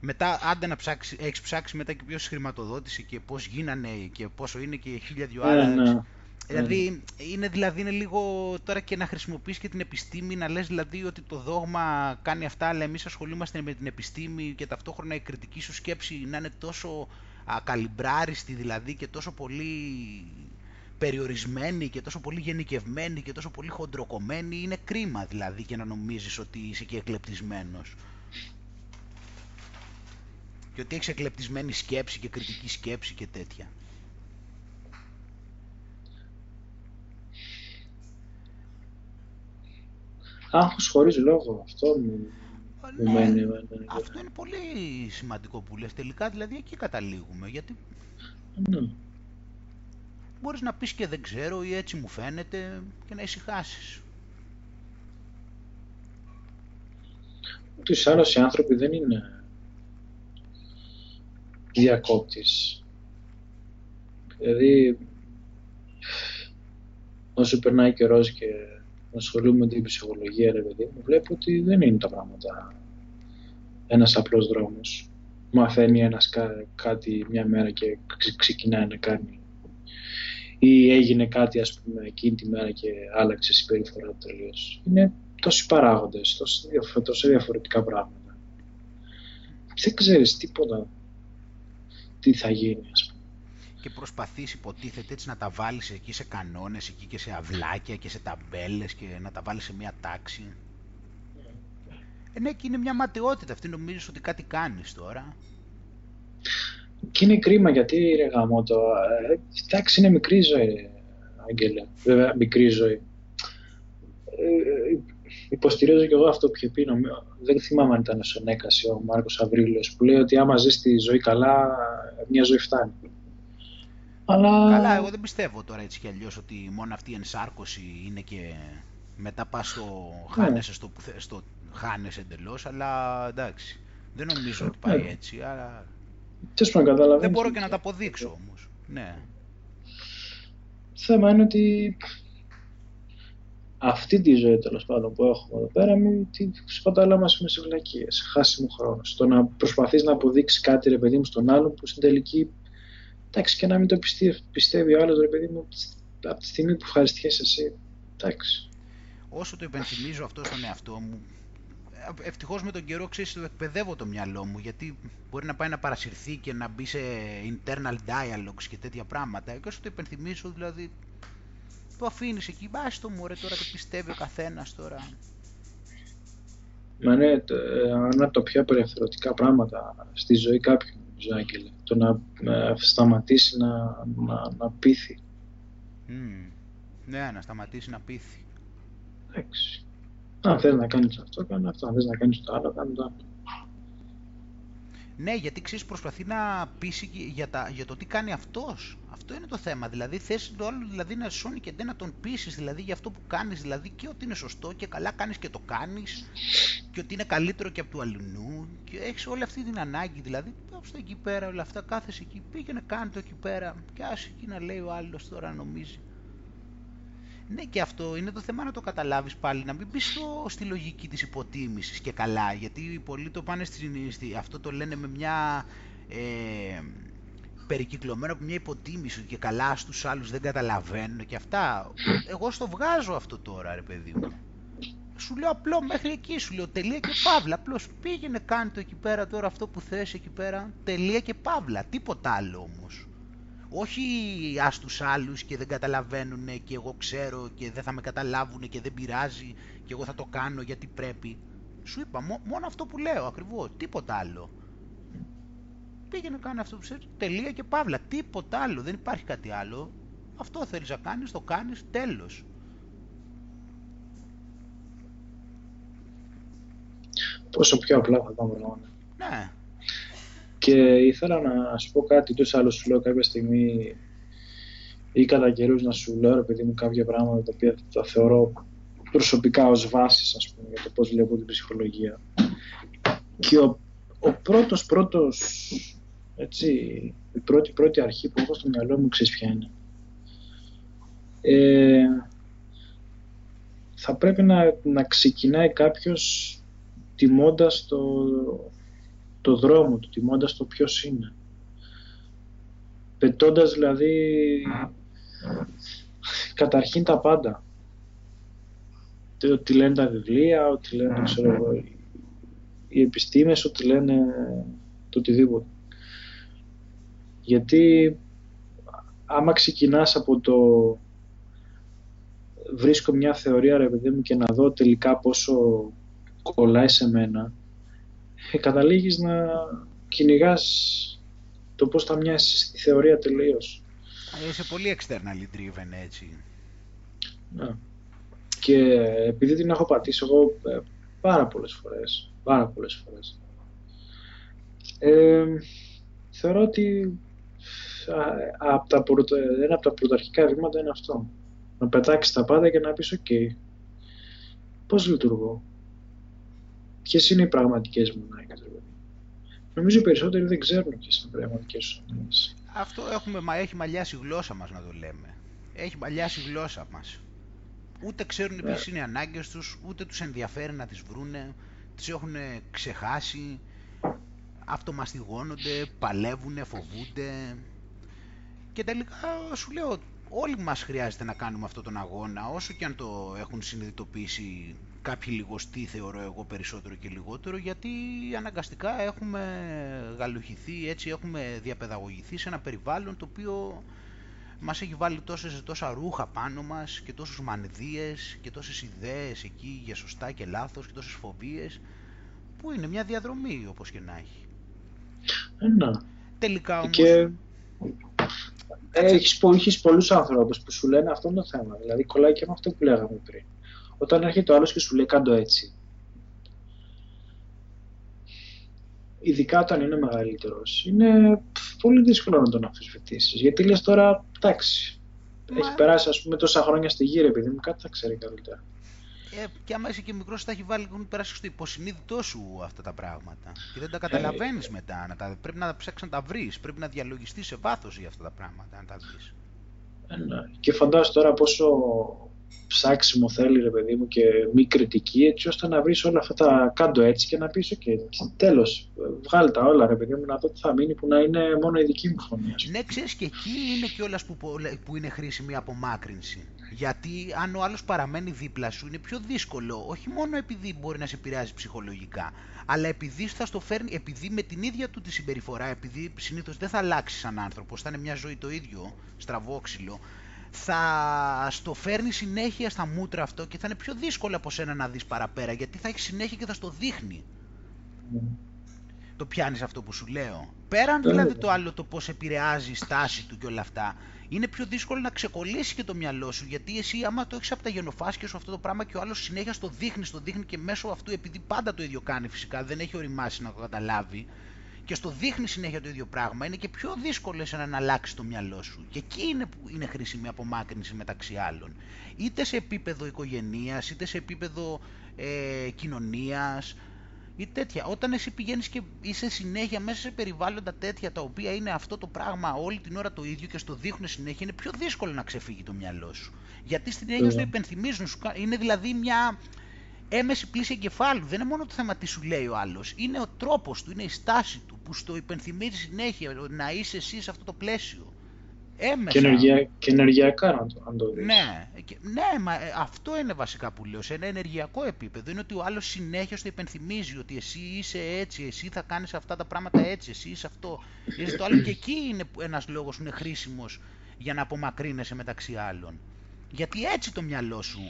Μετά, άντε να ψάξεις, έχεις ψάξει μετά και ποιος χρηματοδότησε και πώς γίνανε και πόσο είναι και χίλια δυο άλλα. Ναι. Δηλαδή, είναι, δηλαδή, είναι λίγο τώρα και να χρησιμοποιείς και την επιστήμη, να λες δηλαδή ότι το δόγμα κάνει αυτά, αλλά εμείς ασχολούμαστε με την επιστήμη και ταυτόχρονα η κριτική σου σκέψη να είναι τόσο ακαλυμπράριστη δηλαδή και τόσο πολύ περιορισμένη και τόσο πολύ γενικευμένη και τόσο πολύ χοντροκομμένη είναι κρίμα δηλαδή και να νομίζεις ότι είσαι και εκλεπτισμένος. Και ότι έχεις εκλεπτισμένη σκέψη και κριτική σκέψη και τέτοια. Άγχος χωρίς λόγο, αυτό μου, ναι, μένει. Αυτό είναι πολύ σημαντικό που λες. Τελικά δηλαδή εκεί καταλήγουμε. Γιατί ναι μπορείς να πεις και δεν ξέρω ή έτσι μου φαίνεται και να ησυχάσεις. Ούτως άλλως οι άνθρωποι δεν είναι διακόπτης. Δηλαδή, όσο περνάει καιρός και ασχολούμαι με την ψυχολογία, ρε παιδί μου, βλέπω ότι δεν είναι τα πράγματα ένας απλός δρόμος. Μαθαίνει ένας κάτι μια μέρα και ξεκινάει να κάνει ή έγινε κάτι ας πούμε εκείνη τη μέρα και άλλαξε συμπεριφορά του τελείως. Είναι τόσοι παράγοντες, τόσο διαφορετικά πράγματα. Δεν ξέρεις τίποτα τι θα γίνει ας πούμε. Και προσπαθείς υποτίθεται έτσι να τα βάλεις εκεί σε κανόνες, εκεί και σε αυλάκια και σε ταμπέλες και να τα βάλεις σε μια τάξη. Ε, ναι, και είναι μια ματαιότητα αυτή, νομίζεις ότι κάτι κάνεις τώρα. Και είναι κρίμα γιατί ρε γαμώτο, ε, εντάξει είναι μικρή ζωή, Άγγελε, βέβαια μικρή ζωή. Ε, υποστηρίζω και εγώ αυτό που είχε πει, δεν θυμάμαι αν ήταν ο Σονέκας ή ο Μάρκος Αβρίλιος, που λέει ότι άμα ζεις τη ζωή καλά, μια ζωή φτάνει. Αλλά... Καλά, εγώ δεν πιστεύω τώρα έτσι κι αλλιώς ότι μόνο αυτή η ενσάρκωση είναι και μετά πας στο Ναι. χάνεσαι, στο, που θε- στο χάνεσαι εντελώς, αλλά εντάξει. Δεν νομίζω ότι πάει Ναι. έτσι, αλλά Τέλος πάντων, καταλαβαίνεις δεν μπορώ ότι- και να τα αποδείξω όμως. Ναι. Το θέμα είναι ότι αυτή τη ζωή τέλος πάντων που έχουμε εδώ πέρα, μην τη σκοτάλαμασουμε σε βλακίε, χάσιμο χρόνο. Στο να προσπαθείς να αποδείξεις κάτι ρε παιδί μου στον άλλον που στην τελική. Εντάξει, και να μην το πιστεύει, πιστεύει ο άλλος ρε παιδί μου από τη στιγμή που ευχαριστιέσαι εσύ. Εντάξει. Όσο το υπενθυμίζω αυτό στον εαυτό μου, ευτυχώς με τον καιρό ξέρεις το εκπαιδεύω το μυαλό μου γιατί μπορεί να πάει να παρασυρθεί και να μπει σε internal dialogues και τέτοια πράγματα. Και όσο το υπενθυμίζω, δηλαδή το αφήνεις εκεί, μπας το μου ρε τώρα το πιστεύει ο καθένας τώρα. Μα ναι, το- ε, ένα από τα πιο απελευθερωτικά πράγματα στη ζωή κάποιου, νομίζω, Άγγελε. Το να ε, σταματήσει να, να, να πείθει. Μμμ. Ναι, να σταματήσει να πείθει. Εντάξει. Αν θες να κάνεις αυτό, κάνε αυτό. Αν θες να κάνεις το άλλο, κάνε το άλλο. Ναι, γιατί ξέρεις, προσπαθεί να πείσει και για, τα, για το τι κάνει αυτός. Αυτό είναι το θέμα. Δηλαδή, θες το άλλο δηλαδή, να σώνει και δεν να τον πείσεις δηλαδή, για αυτό που κάνεις. Δηλαδή, και ότι είναι σωστό και καλά κάνεις και το κάνεις. Και ότι είναι καλύτερο και από του αλληνού. Και έχεις όλη αυτή την ανάγκη. Δηλαδή, πάψτε εκεί πέρα όλα αυτά. Κάθεσαι εκεί, πήγαινε, κάνε το εκεί πέρα. Και άσε εκεί να λέει ο άλλος τώρα να νομίζει. Ναι, και αυτό είναι το θέμα να το καταλάβεις πάλι, να μην μπεις στο, στη λογική της υποτίμησης και καλά, γιατί πολλοί το πάνε στη, στη- αυτό το λένε με μια ε, περικυκλωμένο από μια υποτίμηση ότι και καλά στους άλλους δεν καταλαβαίνουν και αυτά. Εγώ στο βγάζω αυτό τώρα, ρε παιδί μου. Σου λέω απλό μέχρι εκεί, σου λέω τελεία και παύλα. Απλώς πήγαινε, κάνε το εκεί πέρα τώρα αυτό που θες εκεί πέρα. Τελεία και παύλα. Τίποτα άλλο όμως. Όχι ας τους άλλους και δεν καταλαβαίνουν και εγώ ξέρω και δεν θα με καταλάβουν και δεν πειράζει και εγώ θα το κάνω γιατί πρέπει. Σου είπα μο- μόνο αυτό που λέω ακριβώς, τίποτα άλλο. Πήγαινε κάνε αυτό που ξέρεις, τελεία και παύλα, τίποτα άλλο, δεν υπάρχει κάτι άλλο. Αυτό θέλεις να κάνεις, το κάνεις, τέλος. Πόσο πιο απλά θα τα πράγματα. Ναι, Και ήθελα να σου πω κάτι, τόσο άλλο σου λέω κάποια στιγμή ή κατά καιρούς να σου λέω, ρε παιδί μου, κάποια πράγματα τα οποία τα θεωρώ προσωπικά ως βάσεις, ας πούμε, για το πώς βλέπω την ψυχολογία. Και ο, ο πρώτος, πρώτος, έτσι, η πρώτη, πρώτη αρχή που έχω στο μυαλό μου, ξέρεις ποια είναι. Ε, θα πρέπει να, να ξεκινάει κάποιος τιμώντας το, το δρόμο του, τιμώντας το ποιος είναι. Πετώντας δηλαδή καταρχήν τα πάντα. Το Ό,τι λένε τα βιβλία, ό,τι λένε ξέρω, εγώ, οι- οι επιστήμες, ό,τι λένε το οτιδήποτε. Γιατί άμα ξεκινάς από το βρίσκω μια θεωρία ρε παιδί μου και να δω τελικά πόσο κολλάει σε μένα ε, καταλήγεις να κυνηγάς το πώς θα μοιάσεις στη θεωρία τελείως. είσαι πολύ externally driven έτσι. Ναι. Και επειδή την έχω πατήσει εγώ ε, πάρα πολλές φορές, πάρα πολλές φορές, ε, θεωρώ ότι α, από τα πρωτο, ένα από τα πρωταρχικά βήματα είναι αυτό. Να πετάξεις τα πάντα και να πεις «ΟΚ, πώς λειτουργώ, ποιες είναι οι πραγματικές μου ανάγκες». ρε παιδί». Νομίζω οι περισσότεροι δεν ξέρουν ποιες είναι οι πραγματικές τους ανάγκες. Αυτό έχουμε, μα έχει μαλλιάσει η γλώσσα μας να το λέμε. Έχει μαλλιάσει η γλώσσα μας. Ούτε ξέρουν Ναι. ποιες είναι οι ανάγκες τους, ούτε τους ενδιαφέρει να τις βρούνε, τις έχουν ξεχάσει, αυτομαστιγώνονται, παλεύουν, φοβούνται. Και τελικά σου λέω, όλοι μας χρειάζεται να κάνουμε αυτόν τον αγώνα, όσο και αν το έχουν συνειδητοποιήσει κάποιοι λιγοστοί θεωρώ εγώ περισσότερο και λιγότερο, γιατί αναγκαστικά έχουμε γαλουχηθεί, έτσι έχουμε διαπαιδαγωγηθεί σε ένα περιβάλλον το οποίο μας έχει βάλει τόσες, τόσα ρούχα πάνω μας και τόσους μανδύες και τόσες ιδέες εκεί για σωστά και λάθος και τόσες φοβίες που είναι μια διαδρομή όπως και να έχει. Ε, ναι. Τελικά όμως... Και έχεις, πο- έχεις πολλούς ανθρώπους που σου λένε αυτό είναι το θέμα. Δηλαδή κολλάει και με αυτό που λέγαμε πριν. Όταν έρχεται ο άλλος και σου λέει κάντο έτσι. Ειδικά όταν είναι μεγαλύτερος. Είναι πφ, πολύ δύσκολο να τον αμφισβητήσει. Γιατί λες τώρα, εντάξει, έχει περάσει ας πούμε τόσα χρόνια στη γύρω επειδή μου κάτι θα ξέρει καλύτερα. Ε, και άμα είσαι και μικρός, θα έχει βάλει έχουν περάσει στο υποσυνείδητό σου αυτά τα πράγματα. Και δεν τα καταλαβαίνεις ε, μετά. Να τα, πρέπει να ψάξεις να τα βρεις. Πρέπει να διαλογιστείς σε βάθος για αυτά τα πράγματα. Να τα δει. Ε, ναι. Και φαντάζομαι τώρα πόσο ψάξιμο θέλει ρε παιδί μου και μη κριτική έτσι ώστε να βρεις όλα αυτά τα κάτω έτσι και να πεις ok τέλος βγάλει τα όλα ρε παιδί μου να δω τι θα μείνει που να είναι μόνο η δική μου φωνή. Ναι ξέρεις και εκεί είναι κιόλας που, που είναι χρήσιμη η απομάκρυνση. Γιατί αν ο άλλος παραμένει δίπλα σου είναι πιο δύσκολο, όχι μόνο επειδή μπορεί να σε επηρεάζει ψυχολογικά, αλλά επειδή θα στο φέρνει, επειδή με την ίδια του τη συμπεριφορά, επειδή συνήθως δεν θα αλλάξει σαν άνθρωπος, θα είναι μια ζωή το ίδιο, στραβόξυλο, θα στο φέρνει συνέχεια στα μούτρα αυτό και θα είναι πιο δύσκολο από σένα να δεις παραπέρα γιατί θα έχεις συνέχεια και θα στο δείχνει. Mm. Το πιάνεις αυτό που σου λέω. Πέραν δηλαδή το άλλο το πώς επηρεάζει η στάση του και όλα αυτά, είναι πιο δύσκολο να ξεκολλήσει και το μυαλό σου γιατί εσύ άμα το έχεις από τα γενοφάσκια σου αυτό το πράγμα και ο άλλος συνέχεια στο δείχνει, στο δείχνει και μέσω αυτού επειδή πάντα το ίδιο κάνει φυσικά, δεν έχει οριμάσει να το καταλάβει, και στο δείχνει συνέχεια το ίδιο πράγμα, είναι και πιο δύσκολο εσένα να αλλάξει το μυαλό σου. Και εκεί είναι που είναι χρήσιμη απομάκρυνση μεταξύ άλλων. Είτε σε επίπεδο οικογενείας, είτε σε επίπεδο ε, κοινωνίας, ή τέτοια. Όταν εσύ πηγαίνεις και είσαι συνέχεια μέσα σε περιβάλλοντα τέτοια τα οποία είναι αυτό το πράγμα όλη την ώρα το ίδιο και στο δείχνουν συνέχεια, είναι πιο δύσκολο να ξεφύγει το μυαλό σου. Γιατί στην έννοια στο υπενθυμίζουν, είναι δηλαδή μια έμεση πλήση εγκεφάλου. Δεν είναι μόνο το θέμα τι σου λέει ο άλλος. Είναι ο τρόπος του, είναι η στάση του που στο υπενθυμίζει συνέχεια να είσαι εσύ σε αυτό το πλαίσιο. Έμεσα. Και, ενεργεια, και ενεργειακά να το, αν το δεις. Ναι, ναι μα, ε, αυτό είναι βασικά που λέω. Σε ένα ενεργειακό επίπεδο είναι ότι ο άλλος συνέχεια στο υπενθυμίζει ότι εσύ είσαι έτσι, εσύ θα κάνεις αυτά τα πράγματα έτσι, εσύ είσαι αυτό. Είσαι το άλλο και εκεί είναι ένας λόγος που είναι χρήσιμος για να απομακρύνεσαι μεταξύ άλλων. Γιατί έτσι το μυαλό σου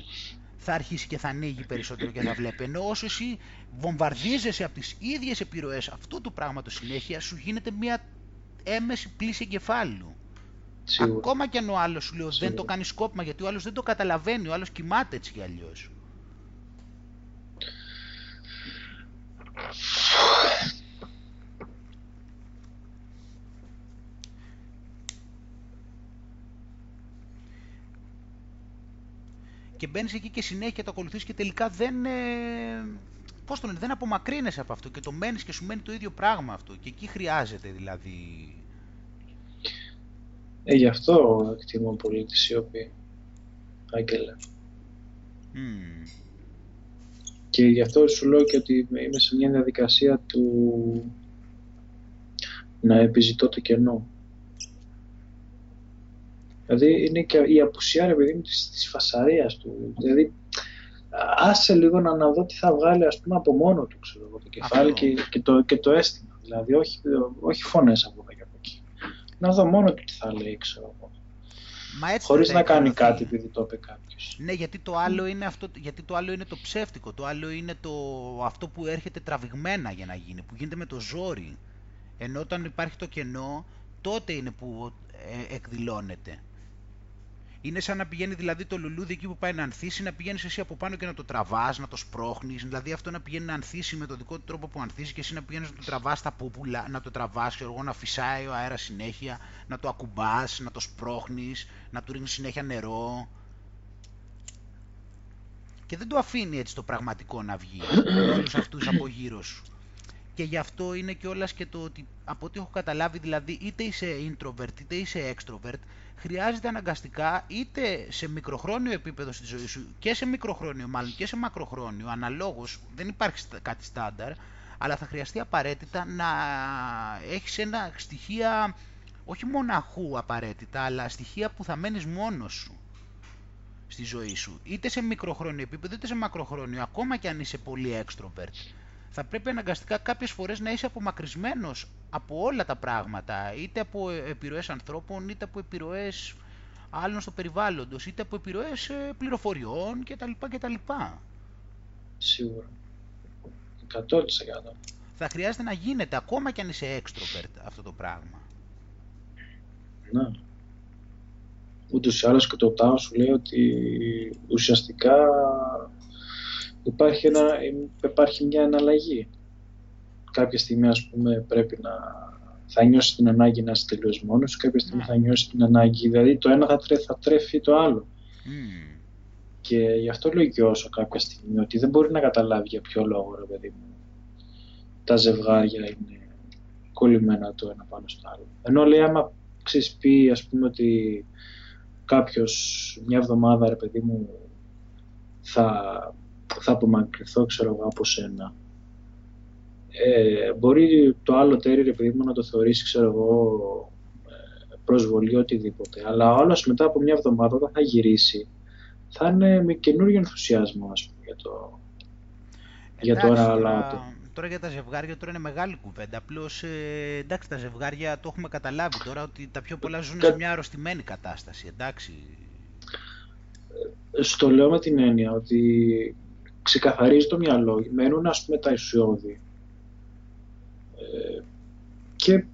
θα αρχίσει και θα ανοίγει περισσότερο και θα βλέπει. Ενώ όσο εσύ βομβαρδίζεσαι από τις ίδιες επιρροές αυτού του πράγματος συνέχεια, σου γίνεται μια έμεση πλήση εγκεφάλου. Σίγουρα. Ακόμα και αν ο άλλος σου λέει δεν το κάνει σκόπιμα γιατί ο άλλος δεν το καταλαβαίνει, ο άλλος κοιμάται έτσι κι αλλιώς. Και μπαίνεις εκεί και συνέχεια το ακολουθείς και τελικά δεν. Ε, πώς το λένε, δεν απομακρύνεσαι από αυτό και το μένεις και σου μένει το ίδιο πράγμα αυτό. Και εκεί χρειάζεται δηλαδή. Ε, γι' αυτό εκτιμώ πολύ τη σιωπή. Άγγελε. Mm. Και γι' αυτό σου λέω και ότι είμαι σε μια διαδικασία του να επιζητώ το κενό. Δηλαδή είναι και η απουσία ρε παιδί μου της, της φασαρίας του. Δηλαδή άσε λίγο να, να δω τι θα βγάλει ας πούμε από μόνο του ξέρω, το κεφάλι και, και, το, και το αίσθημα. Δηλαδή όχι, όχι φωνές από εδώ και από εκεί. Να δω μόνο του τι θα λέει ξέρω εγώ. Μα έτσι Χωρίς να κάνει κάτι επειδή το είπε κάποιος. Ναι, γιατί το, άλλο είναι αυτό, γιατί το άλλο είναι το ψεύτικο. Το άλλο είναι το, αυτό που έρχεται τραβηγμένα για να γίνει, που γίνεται με το ζόρι. Ενώ όταν υπάρχει το κενό, τότε είναι που ε, εκδηλώνεται. Είναι σαν να πηγαίνει δηλαδή το λουλούδι εκεί που πάει να ανθίσει, να πηγαίνεις εσύ από πάνω και να το τραβάς, να το σπρώχνεις. Δηλαδή αυτό να πηγαίνει να ανθίσει με τον δικό του τρόπο που ανθίσει και εσύ να πηγαίνεις να το τραβάς τα πούπουλα, να το τραβάς, και εγώ να φυσάει ο αέρας συνέχεια, να το ακουμπάς, να το σπρώχνεις, να του ρίχνεις συνέχεια νερό. Και δεν το αφήνει έτσι το πραγματικό να βγει με όλους αυτούς από γύρω σου. Και γι' αυτό είναι και όλα και το ότι από ό,τι έχω καταλάβει, δηλαδή είτε είσαι introvert είτε είσαι extrovert, χρειάζεται αναγκαστικά είτε σε μικροχρόνιο επίπεδο στη ζωή σου και σε μικροχρόνιο μάλλον και σε μακροχρόνιο, αναλόγως, δεν υπάρχει κάτι στάνταρ, αλλά θα χρειαστεί απαραίτητα να έχεις ένα στοιχεία όχι μοναχού απαραίτητα, αλλά στοιχεία που θα μένεις μόνος σου στη ζωή σου. Είτε σε μικροχρόνιο επίπεδο, είτε σε μακροχρόνιο, ακόμα και αν είσαι πολύ extrovert θα πρέπει αναγκαστικά κάποιες φορές να είσαι απομακρυσμένος από όλα τα πράγματα, είτε από επιρροές ανθρώπων, είτε από επιρροές άλλων στο περιβάλλοντος, είτε από επιρροές ε, πληροφοριών κτλ. κτλ. Σίγουρα. 100%. Θα χρειάζεται να γίνεται ακόμα κι αν είσαι extrovert αυτό το πράγμα. Ναι. Ούτως ή άλλως και το ΤΑΟ σου λέει ότι ουσιαστικά υπάρχει, ένα, υπάρχει μια εναλλαγή. Κάποια στιγμή ας πούμε πρέπει να θα νιώσει την ανάγκη να είσαι τελείως μόνος σου, κάποια στιγμή θα νιώσει την ανάγκη. Δηλαδή το ένα θα, τρέ, θα τρέφει το άλλο. Και γι' αυτό λέει και ο Όσσο κάποια στιγμή ότι δεν μπορεί να καταλάβει για ποιο λόγο, ρε παιδί μου, τα ζευγάρια είναι κολλημένα το ένα πάνω στο άλλο. Ενώ λέει άμα ξέρεις πει ας πούμε ότι κάποιος μια εβδομάδα ρε παιδί μου θα, θα απομακρυνθώ ξέρω εγώ από σένα ε, μπορεί το άλλο τέρι ρε παιδί μου να το θεωρήσει ξέρω εγώ ε, προσβολή οτιδήποτε αλλά όλος μετά από μια εβδομάδα όταν θα γυρίσει θα είναι με καινούριο ενθουσιασμό ας πούμε για το, για τώρα αλλά τώρα για τα ζευγάρια τώρα είναι μεγάλη κουβέντα. Απλώς ε, εντάξει, τα ζευγάρια το έχουμε καταλάβει τώρα ότι τα πιο πολλά ζουν σε μια αρρωστημένη κατάσταση. Εντάξει. Στο λέω με την έννοια ότι ξεκαθαρίζει το μυαλό, μένουν ας πούμε τα ισιώδη ε, και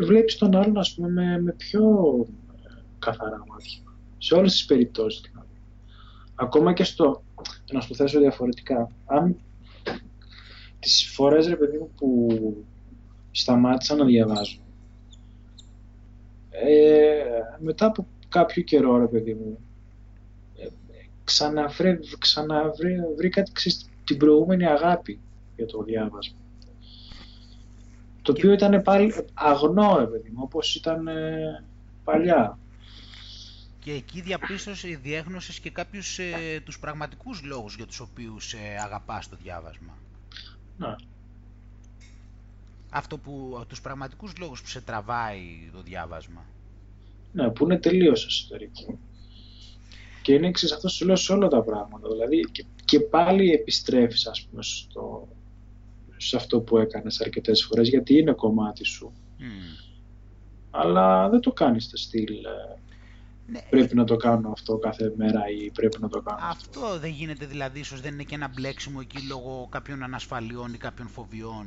βλέπεις τον άλλον ας πούμε με, με πιο καθαρά μάτια. Σε όλες τις περιπτώσεις δηλαδή. Ακόμα και στο, να σου το θέσω διαφορετικά, αν τις φορές ρε παιδί μου που σταμάτησα να διαβάζω ε, μετά από κάποιο καιρό ρε παιδί μου ε, ξαναβρήκα την προηγούμενη αγάπη για το διάβασμα το οποίο ήταν πάλι αγνό ρε παιδί μου όπως ήταν ε, παλιά και εκεί διαπίστωσε, διέγνωσες και κάποιους ε, τους πραγματικούς λόγους για τους οποίους ε, αγαπάς το διάβασμα. Ναι. Αυτό που, τους πραγματικούς λόγους που σε τραβάει το διάβασμα. Ναι, που είναι τελείως εσωτερική. Και είναι εξής αυτό σου λέω σε όλα τα πράγματα. Δηλαδή και, πάλι επιστρέφεις ας πούμε στο, σε αυτό που έκανες αρκετές φορές γιατί είναι κομμάτι σου. Αλλά δεν το κάνεις στο στυλ ε, ναι. Πρέπει να το κάνω αυτό κάθε μέρα ή πρέπει να το κάνω αυτό. Αυτό δεν γίνεται δηλαδή, ίσως δεν είναι και ένα μπλέξιμο εκεί λόγω κάποιων ανασφαλιών ή κάποιων φοβιών.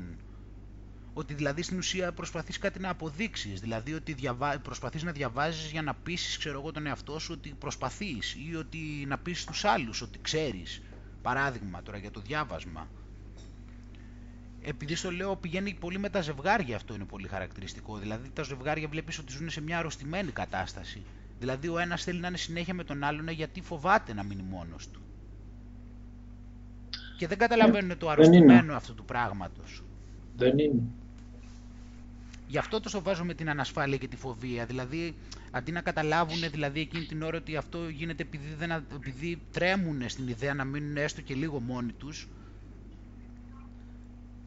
Ότι δηλαδή στην ουσία προσπαθείς κάτι να αποδείξεις, δηλαδή ότι διαβα... προσπαθείς να διαβάζεις για να πείσεις ξέρω εγώ τον εαυτό σου ότι προσπαθείς ή ότι να πείσεις τους άλλους ότι ξέρεις. Παράδειγμα τώρα για το διάβασμα. Επειδή στο λέω πηγαίνει πολύ με τα ζευγάρια αυτό είναι πολύ χαρακτηριστικό. Δηλαδή τα ζευγάρια βλέπεις ότι ζουν σε μια αρρωστημένη κατάσταση. Δηλαδή ο ένας θέλει να είναι συνέχεια με τον άλλον γιατί φοβάται να μείνει μόνος του. Και δεν καταλαβαίνουν ε, το αρρωστημένο αυτού του πράγματος. Δεν είναι. Γι' αυτό το σοβάζω με την ανασφάλεια και τη φοβία. Δηλαδή, αντί να καταλάβουν δηλαδή, εκείνη την ώρα ότι αυτό γίνεται επειδή, δεν, επειδή τρέμουν στην ιδέα να μείνουν έστω και λίγο μόνοι τους,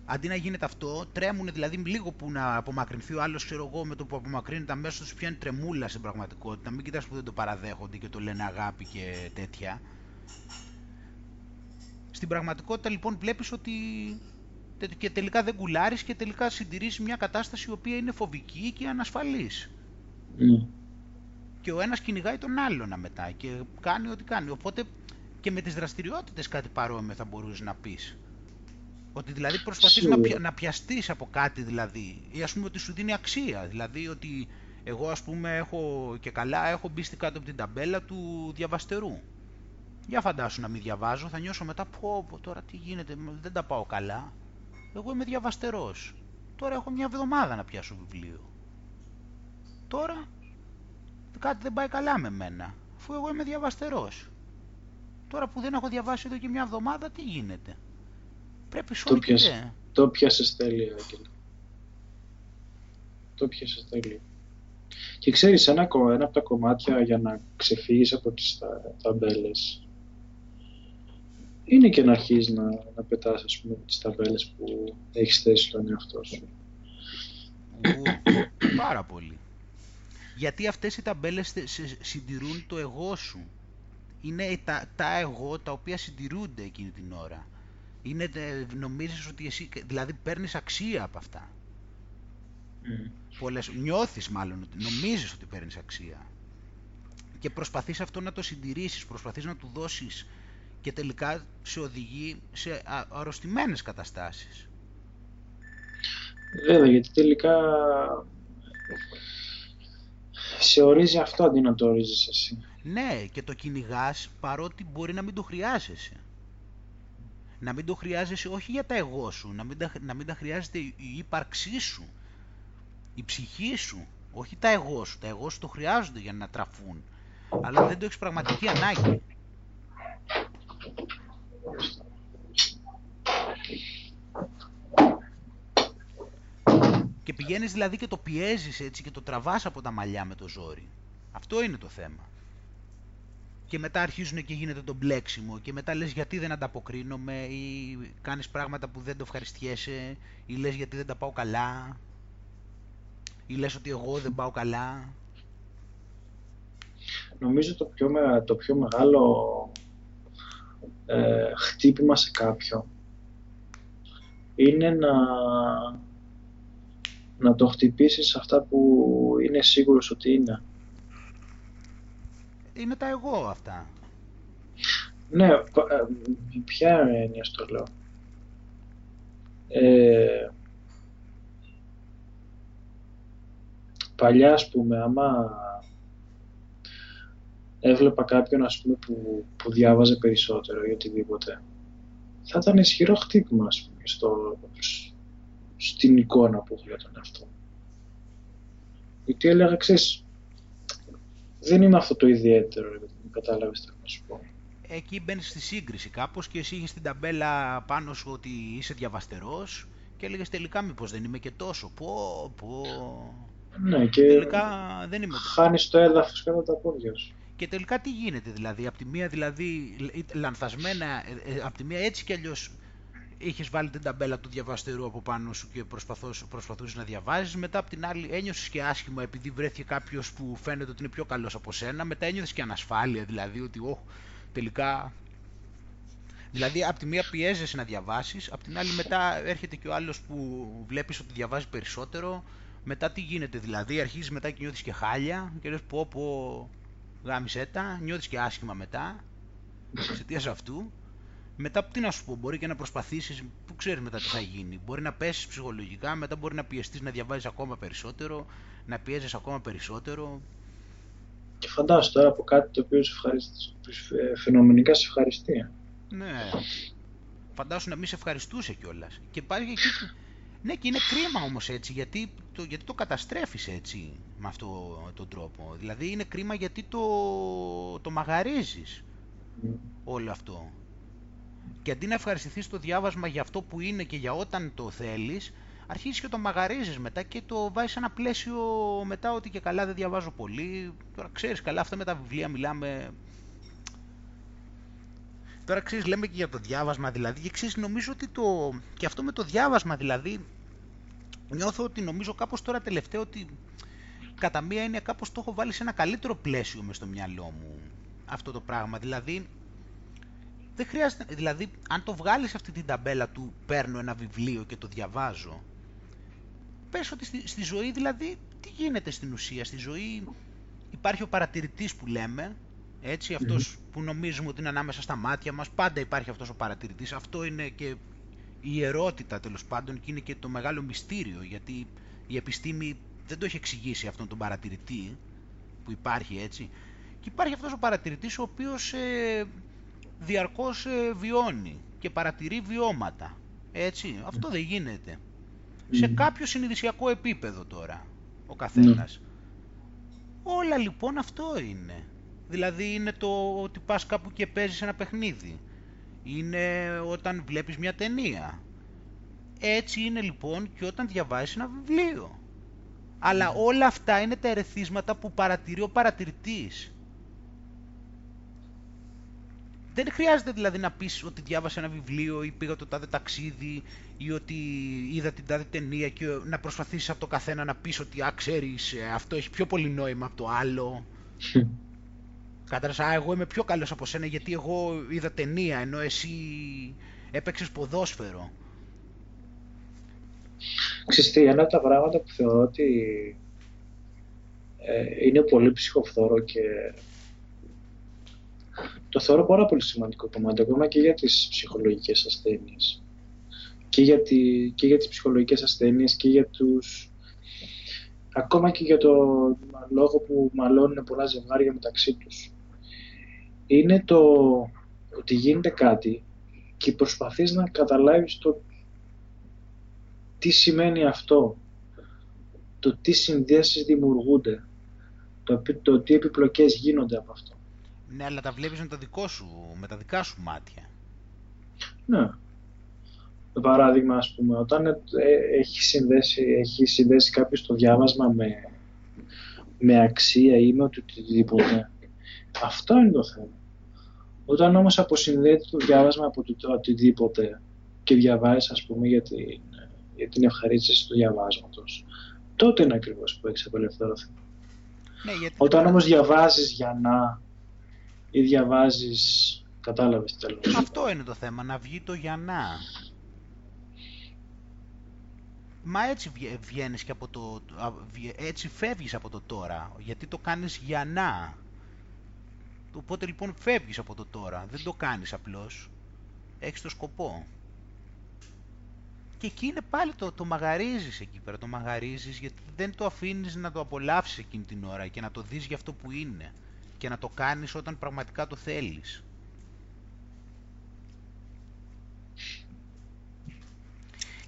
Αντί να γίνεται αυτό, τρέμουν δηλαδή λίγο που να απομακρυνθεί ο άλλος, ξέρω εγώ, με το που απομακρύνεται αμέσως του πιάνει τρεμούλα στην πραγματικότητα. Μην κοιτάς που δεν το παραδέχονται και το λένε αγάπη και τέτοια. Στην πραγματικότητα λοιπόν βλέπεις ότι και τελικά δεν κουλάρεις και τελικά συντηρείς μια κατάσταση η οποία είναι φοβική και ανασφαλής. Mm. Και ο ένας κυνηγάει τον άλλον μετά και κάνει ό,τι κάνει. Οπότε και με τις δραστηριότητες κάτι παρόμοιο θα μπορούσες να πεις. Ότι δηλαδή προσπαθείς να, πια, να πιαστείς από κάτι δηλαδή ή ας πούμε ότι σου δίνει αξία. Δηλαδή ότι εγώ ας πούμε έχω και καλά έχω μπει στην κάτω από την ταμπέλα του διαβαστερού. Για φαντάσου να μην διαβάζω, θα νιώσω μετά πω, πω τώρα τι γίνεται, δεν τα πάω καλά. Εγώ είμαι διαβαστερός. Τώρα έχω μια εβδομάδα να πιάσω βιβλίο. Τώρα κάτι δεν πάει καλά με μένα, αφού εγώ είμαι διαβαστερός. Τώρα που δεν έχω διαβάσει εδώ και μια εβδομάδα, τι γίνεται; Πρέπει το, πιάσε, το πιάσες τέλεια, Άγγελε. Το πιάσες τέλεια. Και ξέρεις, ένα, ένα από τα κομμάτια για να ξεφύγεις από τις ταμπέλες είναι και να αρχίσει να, να πετάς, ας πούμε, τις ταμπέλες που έχεις θέσει στον εαυτό σου. Πάρα πολύ. Γιατί αυτές οι ταμπέλες συντηρούν το εγώ σου; Είναι τα, τα εγώ τα οποία συντηρούνται εκείνη την ώρα είναι, νομίζεις ότι εσύ, δηλαδή παίρνεις αξία από αυτά. Mm. Πολλές, νιώθεις μάλλον, ότι νομίζεις ότι παίρνεις αξία. Και προσπαθείς αυτό να το συντηρήσεις, προσπαθείς να του δώσεις και τελικά σε οδηγεί σε αρρωστημένες καταστάσεις. Βέβαια, γιατί τελικά σε ορίζει αυτό αντί να το ορίζεις εσύ. Ναι, και το κυνηγάς παρότι μπορεί να μην το χρειάζεσαι να μην το χρειάζεσαι όχι για τα εγώ σου, να μην τα, να μην τα χρειάζεται η ύπαρξή σου. Η ψυχή σου, όχι τα εγώ σου. Τα εγώ σου το χρειάζονται για να τραφούν. Αλλά δεν το έχεις πραγματική ανάγκη. Και πηγαίνεις δηλαδή και το πιέζεις έτσι και το τραβάς από τα μαλλιά με το ζόρι. Αυτό είναι το θέμα. Και μετά αρχίζουν και γίνεται το μπλέξιμο και μετά λες γιατί δεν ανταποκρίνομαι ή κάνεις πράγματα που δεν το ευχαριστιέσαι ή λες γιατί δεν τα πάω καλά ή λες ότι εγώ δεν πάω καλά. Νομίζω το πιο, το πιο μεγάλο ε, χτύπημα σε κάποιον είναι να, να το χτυπήσεις αυτά που είναι σίγουρος ότι είναι. Είναι τα εγώ αυτά. Ναι, ε, ποια έννοια στο λέω. Ε, παλιά, ας πούμε, άμα έβλεπα κάποιον, ας πούμε, που, που διάβαζε περισσότερο ή οτιδήποτε, θα ήταν ισχυρό χτύπημα, ας πούμε, στο, στην εικόνα που έχω για τον εαυτό. Γιατί έλεγα, ξέρεις, δεν είναι αυτό το ιδιαίτερο, κατάλαβες τι να σου πω. Εκεί μπαίνεις στη σύγκριση κάπως και εσύ είχες την ταμπέλα πάνω σου ότι είσαι διαβαστερός και έλεγες τελικά μήπως δεν είμαι και τόσο. Πω, πω. Ναι, και τελικά δεν είμαι. χάνεις το έδαφος κατά τα πόδια σου. Και τελικά τι γίνεται δηλαδή, από τη μία δηλαδή λανθασμένα, ε, ε, από τη μία έτσι κι αλλιώς είχες βάλει την ταμπέλα του διαβαστερού από πάνω σου και προσπαθούσες να διαβάζεις. Μετά από την άλλη ένιωσες και άσχημα επειδή βρέθηκε κάποιος που φαίνεται ότι είναι πιο καλός από σένα. Μετά ένιωσε και ανασφάλεια δηλαδή ότι oh, τελικά. Δηλαδή, από τη μία πιέζεσαι να διαβάσεις, από την άλλη μετά έρχεται και ο άλλος που βλέπεις ότι διαβάζει περισσότερο. Μετά τι γίνεται δηλαδή, αρχίζεις μετά και νιώθεις και χάλια και λες πω πω γάμισε τα, νιώθεις και άσχημα μετά εξαιτίας αυτού μετά τι να σου πω, μπορεί και να προσπαθήσεις, που ξέρεις μετά τι θα γίνει. Μπορεί να πέσεις ψυχολογικά, μετά μπορεί να πιεστείς να διαβάζεις ακόμα περισσότερο, να πιέζεις ακόμα περισσότερο. Και φαντάσου τώρα από κάτι το οποίο σε φαινομενικά σε ευχαριστεί. Ναι. Φαντάσου να μην σε ευχαριστούσε κιόλας. Και υπάρχει εκεί. Ναι, και είναι κρίμα όμως έτσι, γιατί το, γιατί το καταστρέφεις έτσι με αυτόν τον τρόπο. Δηλαδή είναι κρίμα γιατί το, το μαγαρίζεις mm. όλο αυτό. Και αντί να ευχαριστηθείς το διάβασμα για αυτό που είναι και για όταν το θέλεις, αρχίζεις και το μαγαρίζεις μετά και το βάζεις σε ένα πλαίσιο μετά ότι και καλά δεν διαβάζω πολύ. Τώρα ξέρεις καλά, αυτά με τα βιβλία μιλάμε. Τώρα ξέρεις, λέμε και για το διάβασμα δηλαδή. Και ξέρεις, νομίζω ότι το. και αυτό με το διάβασμα δηλαδή. Νιώθω ότι νομίζω κάπως τώρα τελευταίο ότι κατά μία έννοια κάπως το έχω βάλει σε ένα καλύτερο πλαίσιο μες στο μυαλό μου αυτό το πράγμα. Δηλαδή, δεν χρειάζεται, δηλαδή, αν το βγάλεις αυτή την ταμπέλα του παίρνω ένα βιβλίο και το διαβάζω, πες ότι στη, στη ζωή δηλαδή, τι γίνεται στην ουσία, στη ζωή υπάρχει ο παρατηρητής που λέμε, έτσι, αυτός που νομίζουμε ότι είναι ανάμεσα στα μάτια μας, πάντα υπάρχει αυτός ο παρατηρητής, αυτό είναι και η ιερότητα τέλος πάντων και είναι και το μεγάλο μυστήριο, γιατί η επιστήμη δεν το έχει εξηγήσει αυτόν τον παρατηρητή που υπάρχει έτσι, και υπάρχει αυτός ο παρατηρητής ο οποίος ε, διαρκώς ε, βιώνει και παρατηρεί βιώματα. Έτσι, αυτό δεν γίνεται. Σε κάποιο συνειδησιακό επίπεδο τώρα, ο καθένας. Όλα λοιπόν αυτό είναι. Δηλαδή είναι το ότι πας κάπου και παίζεις ένα παιχνίδι. Είναι όταν βλέπεις μια ταινία. Έτσι είναι λοιπόν και όταν διαβάζεις ένα βιβλίο. Αλλά όλα αυτά είναι τα ερεθίσματα που παρατηρεί ο παρατηρητής. Δεν χρειάζεται δηλαδή να πεις ότι διάβασα ένα βιβλίο ή πήγα το τάδε ταξίδι ή ότι είδα την τάδε ταινία και να προσπαθήσεις από το καθένα να πεις ότι α, ξέρεις, ε, αυτό έχει πιο πολύ νόημα από το άλλο. Κατάλαβες, α, εγώ είμαι πιο καλός από σένα γιατί εγώ είδα ταινία ενώ εσύ έπαιξες ποδόσφαιρο. Ξέρετε, ένα από τα πράγματα που θεωρώ ότι ε, είναι πολύ ψυχοφθόρο και το θεωρώ πάρα πολύ σημαντικό κομμάτι, ακόμα και για τις ψυχολογικές ασθένειες. Και για, τη, και για τις ψυχολογικές ασθένειες και για τους... Ακόμα και για το λόγο που μαλώνουν πολλά ζευγάρια μεταξύ τους. Είναι το ότι γίνεται κάτι και προσπαθείς να καταλάβεις το τι σημαίνει αυτό. το τι συνδέσεις δημιουργούνται, το, το τι επιπλοκές γίνονται από αυτό. Ναι, αλλά τα βλέπεις με, το δικό σου, με τα δικά σου μάτια. Ναι. Το παράδειγμα, ας πούμε, όταν ε, έχει συνδέσει, έχει συνδέσει κάποιος το διάβασμα με, με αξία ή με οτιδήποτε, αυτό είναι το θέμα. Όταν όμως αποσυνδέεται το διάβασμα από το οτιδήποτε και διαβάζεις, ας πούμε, για την, για την ευχαρίστηση του διαβάσματος, τότε είναι ακριβώς που έχεις απελευθερωθεί. Ναι, γιατί... Όταν όμως διαβάζεις για να ή διαβάζεις, κατάλαβες τι θέλω. Αυτό είναι το θέμα, να βγει το για να. Μα έτσι βγαίνεις και από το... έτσι φεύγεις από το τώρα, γιατί το κάνεις για να. Οπότε λοιπόν φεύγεις από το τώρα, δεν το κάνεις απλώς. Έχεις το σκοπό. Και εκεί είναι πάλι το, το μαγαρίζεις εκεί πέρα, το μαγαρίζεις γιατί δεν το αφήνεις να το απολαύσεις εκείνη την ώρα και να το δεις για αυτό που είναι και να το κάνεις όταν πραγματικά το θέλεις.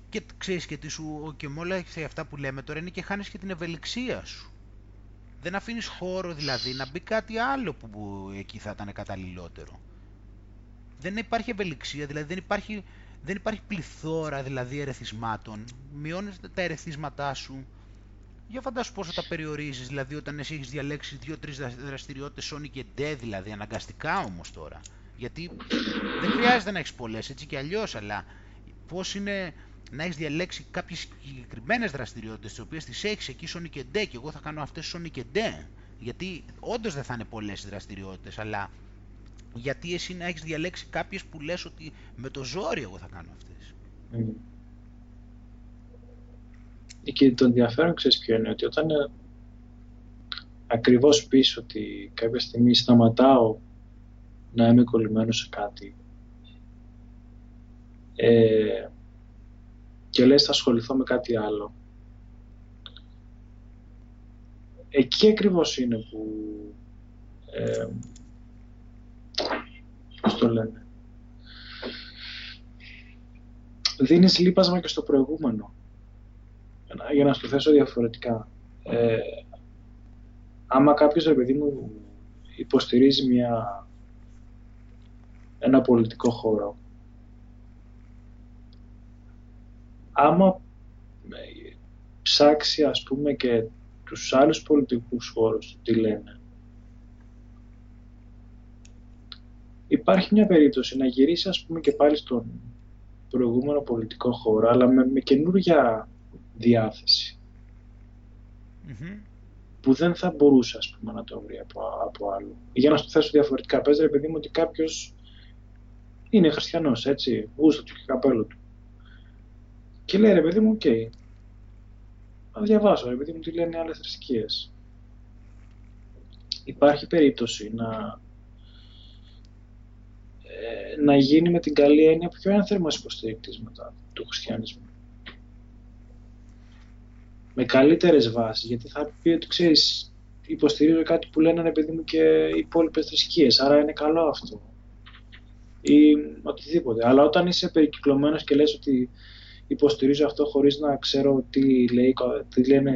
Και ξέρεις και τι σου, και με όλα αυτά που λέμε τώρα είναι και χάνεις και την ευελιξία σου. Δεν αφήνεις χώρο δηλαδή να μπει κάτι άλλο που εκεί θα ήταν καταλληλότερο. Δεν υπάρχει ευελιξία, δηλαδή δεν υπάρχει, δεν υπάρχει πληθώρα δηλαδή ερεθισμάτων. Μειώνεις τα ερεθίσματά σου. Για φαντάσου πόσο τα περιορίζεις, δηλαδή όταν εσύ έχεις διαλέξει δύο-τρεις δραστηριότητες Sony και D δηλαδή, αναγκαστικά όμως τώρα. Γιατί δεν χρειάζεται να έχεις πολλές έτσι και αλλιώς, αλλά πώς είναι να έχεις διαλέξει κάποιες συγκεκριμένες δραστηριότητες, τις οποίες τις έχεις εκεί Sony και D, και εγώ θα κάνω αυτές Sony και D. Γιατί όντως δεν θα είναι πολλές οι δραστηριότητες, αλλά γιατί εσύ να έχεις διαλέξει κάποιες που λες ότι με το ζόρι εγώ θα κάνω αυτές. Mm. Και το ενδιαφέρον ξέρεις ποιο είναι, ότι όταν ε, ακριβώς πεις ότι κάποια στιγμή σταματάω να είμαι κολλημένος σε κάτι, ε, και λες θα ασχοληθώ με κάτι άλλο. Εκεί ακριβώς είναι που ε, πώς το λένε δίνεις λείπασμα και στο προηγούμενο για να στο θέσω διαφορετικά. Ε, άμα κάποιος ρε παιδί μου υποστηρίζει μια, ένα πολιτικό χώρο άμα ε, ψάξει ας πούμε και τους άλλους πολιτικούς χώρους τι λένε υπάρχει μια περίπτωση να γυρίσεις ας πούμε και πάλι στον προηγούμενο πολιτικό χώρο αλλά με, με καινούργια που δεν θα μπορούσε ας πούμε να το βρει από, από άλλο. Για να σου θέσω διαφορετικά, πες ρε παιδί μου ότι κάποιος είναι χριστιανός, έτσι, γούστο του και καπέλο του. Και λέει ρε παιδί μου, ok. Okay. Να διαβάσω ρε παιδί μου τι λένε άλλες θρησκείες. Υπάρχει περίπτωση να, ε, να γίνει με την καλή έννοια πιο ένθερμος υποστηρικτής μετά του χριστιανισμού. Με καλύτερες βάσεις, γιατί θα πει ότι ξέρεις, υποστηρίζω κάτι που λένε ρε παιδί μου και οι υπόλοιπες θρησκείες, άρα είναι καλό αυτό. Ή οτιδήποτε. Αλλά όταν είσαι περικυκλωμένος και λες ότι υποστηρίζω αυτό χωρίς να ξέρω τι, λέει, τι, λένε,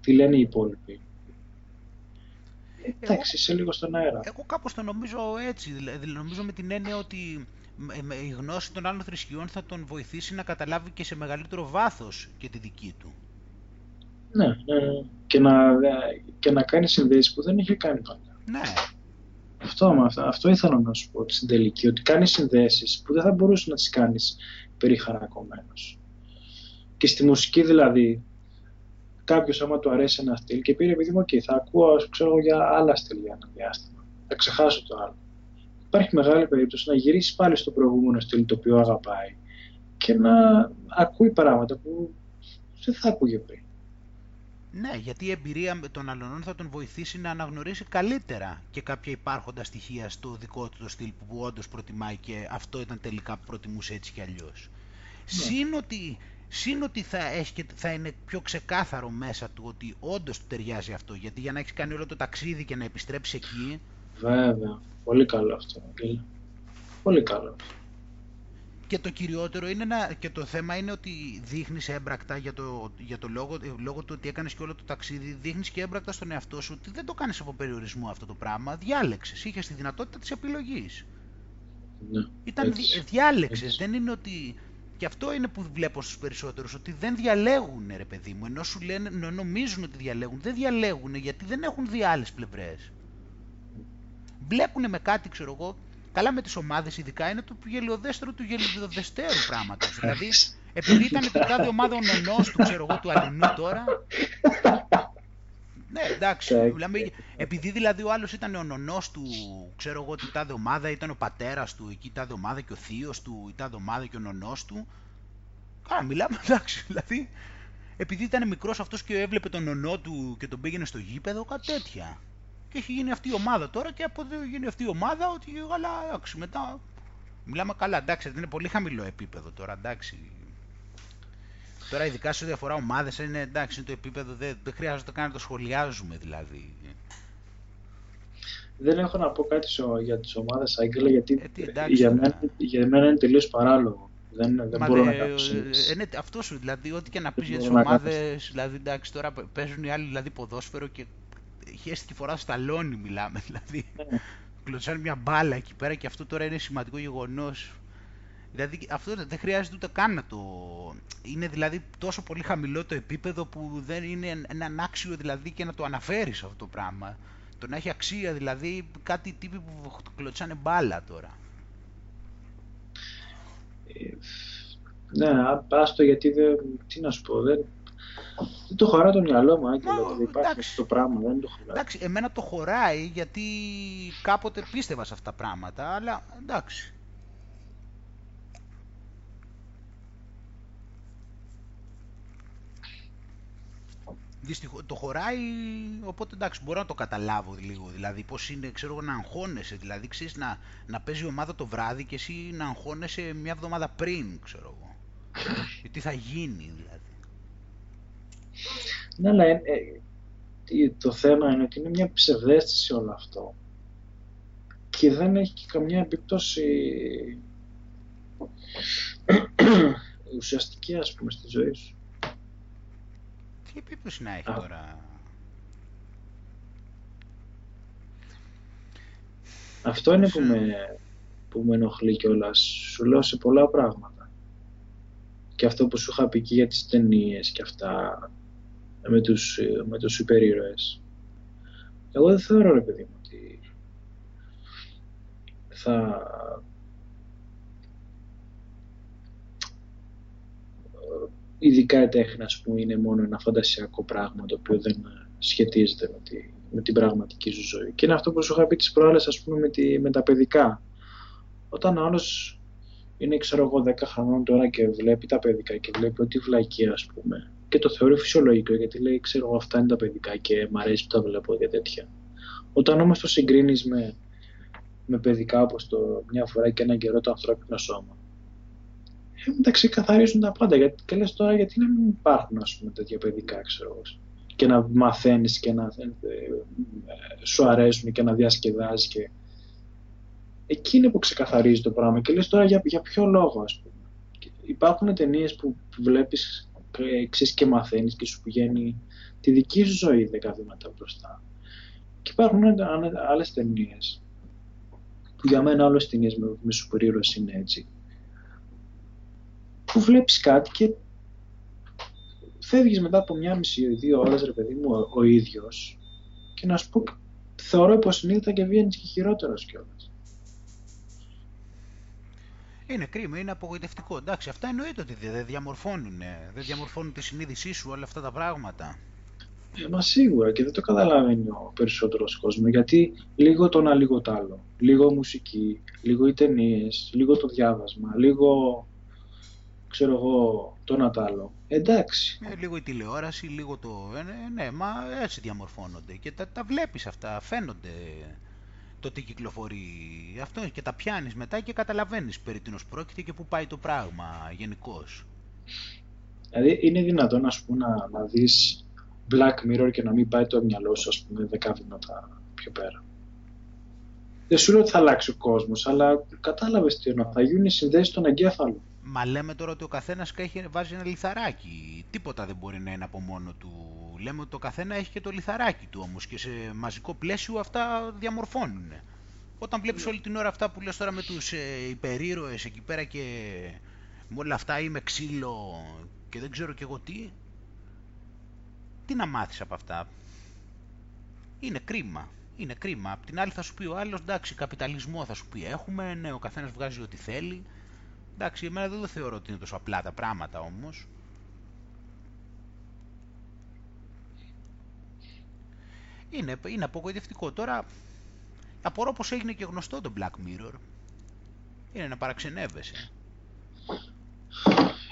τι λένε οι υπόλοιποι. Εντάξει, είσαι λίγο στον αέρα. Εγώ κάπως το νομίζω έτσι, δηλαδή νομίζω με την έννοια ότι η γνώση των άλλων θρησκειών θα τον βοηθήσει να καταλάβει και σε μεγαλύτερο βάθος και τη δική του. Ναι, ναι. Και, να, και να κάνει συνδέσεις που δεν είχε κάνει παλιά. Ναι. Αυτό, αυτό ήθελα να σου πω στην τελική, ότι κάνεις συνδέσεις που δεν θα μπορούσε να τις κάνεις περιχαρακωμένος. Και στη μουσική δηλαδή, κάποιος άμα του αρέσει ένα στυλ και πήρε επειδή μου, okay, θα ακούω ξέρω, για άλλα στυλ για ένα διάστημα. Θα ξεχάσω το άλλο. Υπάρχει μεγάλη περίπτωση να γυρίσεις πάλι στο προηγούμενο στυλ το οποίο αγαπάει και να ακούει πράγματα που δεν θα ακούγε πριν. Ναι, γιατί η εμπειρία των αλλωνών θα τον βοηθήσει να αναγνωρίσει καλύτερα και κάποια υπάρχοντα στοιχεία στο δικό του το στυλ που όντως προτιμάει και αυτό ήταν τελικά που προτιμούσε έτσι κι αλλιώς. Ναι. Συν ότι, θα, έχει θα είναι πιο ξεκάθαρο μέσα του ότι όντως του ταιριάζει αυτό. Γιατί για να έχεις κάνει όλο το ταξίδι και να επιστρέψεις εκεί. Βέβαια. Πολύ καλό αυτό. Πολύ καλό. και το κυριότερο είναι να, και το θέμα είναι ότι δείχνεις έμπρακτα για το, για το λόγο, λόγω του ότι έκανες και όλο το ταξίδι, δείχνεις και έμπρακτα στον εαυτό σου ότι δεν το κάνεις από περιορισμό αυτό το πράγμα. Διάλεξες, είχες τη δυνατότητα της επιλογής. Ναι, Ήταν διάλεξες, δεν είναι ότι. Και αυτό είναι που βλέπω στους περισσότερους, ότι δεν διαλέγουν, ρε παιδί μου. Ενώ σου λένε, ενώ νομίζουν ότι διαλέγουν, δεν διαλέγουν γιατί δεν έχουν δει άλλες πλευρές. Μπλέκουν με κάτι, ξέρω εγώ, Καλά με τις ομάδες ειδικά είναι το γελιοδέστερο του γελιοδεστέρου πράγματος. δηλαδή, επειδή ήταν την κάθε ομάδα ο νονός του, ξέρω εγώ, του αλληνού τώρα, ναι, εντάξει. Μιλάμε, επειδή δηλαδή ο άλλος ήταν ο νονός του, ξέρω εγώ, την τάδε ομάδα, ήταν ο πατέρας του, εκεί η τάδε ομάδα και ο θείος του, η τάδε ομάδα και ο νονός του. Καλά, μιλάμε, εντάξει, δηλαδή, επειδή ήταν μικρός αυτός και έβλεπε τον νονό του και τον πήγαινε στο γήπεδο, κάτι τέτοια και έχει γίνει αυτή η ομάδα τώρα και από εδώ γίνει αυτή η ομάδα ότι αλλά εντάξει μετά μιλάμε καλά. Εντάξει δεν είναι πολύ χαμηλό επίπεδο τώρα εντάξει. Τώρα ειδικά σε διαφορά ομάδες είναι εντάξει είναι το επίπεδο δεν, δεν χρειάζεται καν να το σχολιάζουμε δηλαδή. Δεν έχω να πω κάτι για τις ομάδες Άγγελα γιατί ε, τι, εντάξει, για, μένα, για μένα είναι τελείως παράλογο. Δεν, δεν μπορώ δε, να κάνω ε, ναι, αυτό σου, δηλαδή, ό,τι και να πεις για τις ομάδες, δηλαδή, εντάξει, τώρα παίζουν οι άλλοι δηλαδή, ποδόσφαιρο και χέστηκε φορά στα λόνι μιλάμε, δηλαδή. Ναι. Κλωτσάνε μια μπάλα εκεί πέρα και αυτό τώρα είναι σημαντικό γεγονός. Δηλαδή αυτό δεν χρειάζεται ούτε καν να το... Είναι δηλαδή τόσο πολύ χαμηλό το επίπεδο που δεν είναι έναν άξιο δηλαδή και να το αναφέρεις αυτό το πράγμα. Το να έχει αξία δηλαδή κάτι τύποι που κλωτσάνε μπάλα τώρα. Ε, ναι, άστο γιατί δεν... Τι να σου πω, δεν, δεν το χωράει το μυαλό μου, Άγγελο, ότι υπάρχει αυτό το πράγμα. Δεν το χωράει. Εντάξει, εμένα το χωράει γιατί κάποτε πίστευα σε αυτά τα πράγματα, αλλά εντάξει. Δυστυχώς, το χωράει, οπότε εντάξει, μπορώ να το καταλάβω λίγο. Δηλαδή, πώς είναι, ξέρω να αγχώνεσαι. Δηλαδή, ξέρεις, να, να παίζει η ομάδα το βράδυ και εσύ να αγχώνεσαι μια εβδομάδα πριν, ξέρω εγώ. τι θα γίνει, δηλαδή. Ναι, αλλά ε, το θέμα είναι ότι είναι μια ψευδέστηση όλο αυτό και δεν έχει και καμιά επίπτωση ουσιαστική, ας πούμε, στη ζωή σου. Τι επίπτωση να έχει τώρα; Αυτό είναι που με, που με ενοχλεί κιόλας. Σου λέω σε πολλά πράγματα. Και αυτό που σου είχα πει και για τις ταινίες και αυτά με τους, με τους σούπερ ήρωες. Εγώ δεν θεωρώ, ρε παιδί μου, ότι θα... Ειδικά η τέχνη, ας πούμε, είναι μόνο ένα φαντασιακό πράγμα το οποίο δεν σχετίζεται με, τη, με την πραγματική σου ζωή. Και είναι αυτό που σου είχα πει τις προάλλες, ας πούμε, με, τη, με τα παιδικά. Όταν ο άλλος είναι, ξέρω εγώ, 10 χρονών τώρα και βλέπει τα παιδικά και βλέπει ότι βλακεί, ας πούμε, και το θεωρεί φυσιολογικό γιατί λέει ξέρω εγώ αυτά είναι τα παιδικά και μου αρέσει που τα βλέπω και τέτοια. Όταν όμως το συγκρίνεις με, με παιδικά όπως το μια φορά και έναν καιρό το ανθρώπινο σώμα ε, εντάξει καθαρίζουν τα πάντα γιατί, και λες τώρα γιατί να μην υπάρχουν ας πούμε τέτοια παιδικά ξέρω εγώ και να μαθαίνεις και να ε, ε, σου αρέσουν και να διασκεδάζεις και εκεί είναι που ξεκαθαρίζει το πράγμα και λες τώρα για, για ποιο λόγο ας πούμε. Υπάρχουν ταινίες που βλέπεις ξέρεις και μαθαίνεις και σου πηγαίνει τη δική σου ζωή δέκα βήματα μπροστά. Και υπάρχουν άλλες ταινίες που για μένα όλες οι ταινίες με, με σούπερ είναι έτσι που βλέπεις κάτι και φεύγεις μετά από μια μισή ή δύο ώρες ρε παιδί μου ο, ο ίδιος και να σου πω θεωρώ υποσυνείδητα και βγαίνεις και χειρότερος κιόλας. Είναι κρίμα, είναι απογοητευτικό. Εντάξει, αυτά εννοείται ότι δεν διαμορφώνουν, δεν διαμορφώνουν τη συνείδησή σου όλα αυτά τα πράγματα. Ε, μα σίγουρα και δεν το καταλαβαίνει ο περισσότερος κόσμος γιατί λίγο το ένα λίγο το άλλο. Λίγο μουσική, λίγο οι ταινίες, λίγο το διάβασμα, λίγο ξέρω εγώ το ένα το άλλο. Εντάξει. Ε, λίγο η τηλεόραση, λίγο το... Ε, ναι, ναι, μα έτσι διαμορφώνονται και τα, τα βλέπεις αυτά, φαίνονται το τι κυκλοφορεί αυτό και τα πιάνεις μετά και καταλαβαίνεις περί τίνος πρόκειται και πού πάει το πράγμα γενικώς. Δηλαδή είναι δυνατόν ας πούμε, να, να δεις Black Mirror και να μην πάει το μυαλό σου ας πούμε δέκα βήματα πιο πέρα. δεν σου λέω ότι θα αλλάξει ο κόσμος, αλλά κατάλαβες τι εννοώ, θα γίνουν οι συνδέσεις στον εγκέφαλο. Μα λέμε τώρα ότι ο καθένας βάζει ένα λιθαράκι. Τίποτα δεν μπορεί να είναι από μόνο του. Λέμε ότι το καθένα έχει και το λιθαράκι του όμως και σε μαζικό πλαίσιο αυτά διαμορφώνουν. Όταν βλέπεις όλη την ώρα αυτά που λες τώρα με τους ε, υπερήρωες εκεί πέρα και με όλα αυτά είμαι ξύλο και δεν ξέρω και εγώ τι. Τι να μάθεις από αυτά; Είναι κρίμα. Είναι κρίμα. Απ' την άλλη θα σου πει ο άλλος, εντάξει, καπιταλισμό θα σου πει έχουμε, ναι, ο καθένας βγάζει ό,τι θέλει. Εντάξει, εμένα δεν το θεωρώ ότι είναι τόσο απλά τα πράγματα όμως. Είναι, είναι απογοητευτικό. Τώρα, απορώ πως έγινε και γνωστό το Black Mirror. Είναι να παραξενεύεσαι.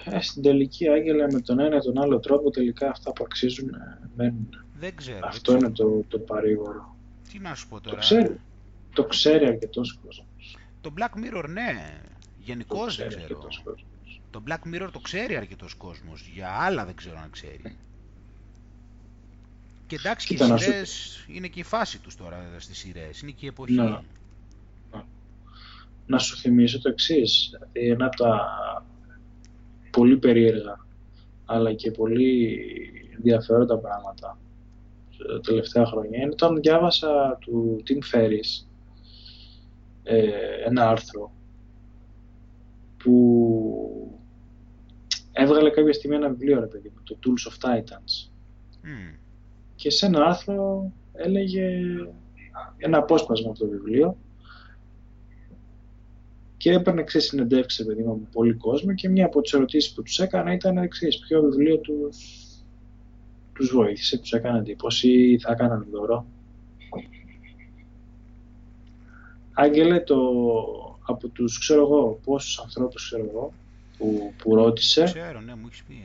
Ε, στην τελική, Άγγελα, με τον ένα ή τον άλλο τρόπο, τελικά αυτά που αξίζουν ε, μένουν. Δεν ξέρω. Αυτό είναι το, το παρήγορο. Τι να σου πω τώρα. Το ξέρει, το ξέρει αρκετός κόσμος. Το Black Mirror, ναι. Γενικώς δεν ξέρω. Το Black Mirror το ξέρει αρκετός κόσμος. Για άλλα δεν ξέρω αν ξέρει. Και εντάξει, και οι σειρές είναι και η φάση τους τώρα στις σειρές. Είναι και η εποχή. Να, να σου θυμίσω το εξής. Δηλαδή, ένα από τα πολύ περίεργα αλλά και πολύ ενδιαφέροντα πράγματα τα τελευταία χρόνια είναι όταν διάβασα του Tim Ferriss ε, ένα άρθρο που έβγαλε κάποια στιγμή ένα βιβλίο, ρε παιδί το Tools of Titans. Και σε ένα άρθρο έλεγε ένα απόσπασμα από το βιβλίο και έπαιρνε εξή συνεντεύξεις, παιδί μου, από πολύ κόσμο και μία από τις ερωτήσεις που τους έκανα ήταν εξή ποιο βιβλίο τους, τους βοήθησε, τους έκανε εντύπωση ή θα έκαναν δώρο. Άγγελε, το, από τους, ξέρω εγώ, πόσους ανθρώπους, ξέρω εγώ, που, που ρώτησε. Ξέρω, ναι, μου έχεις πει.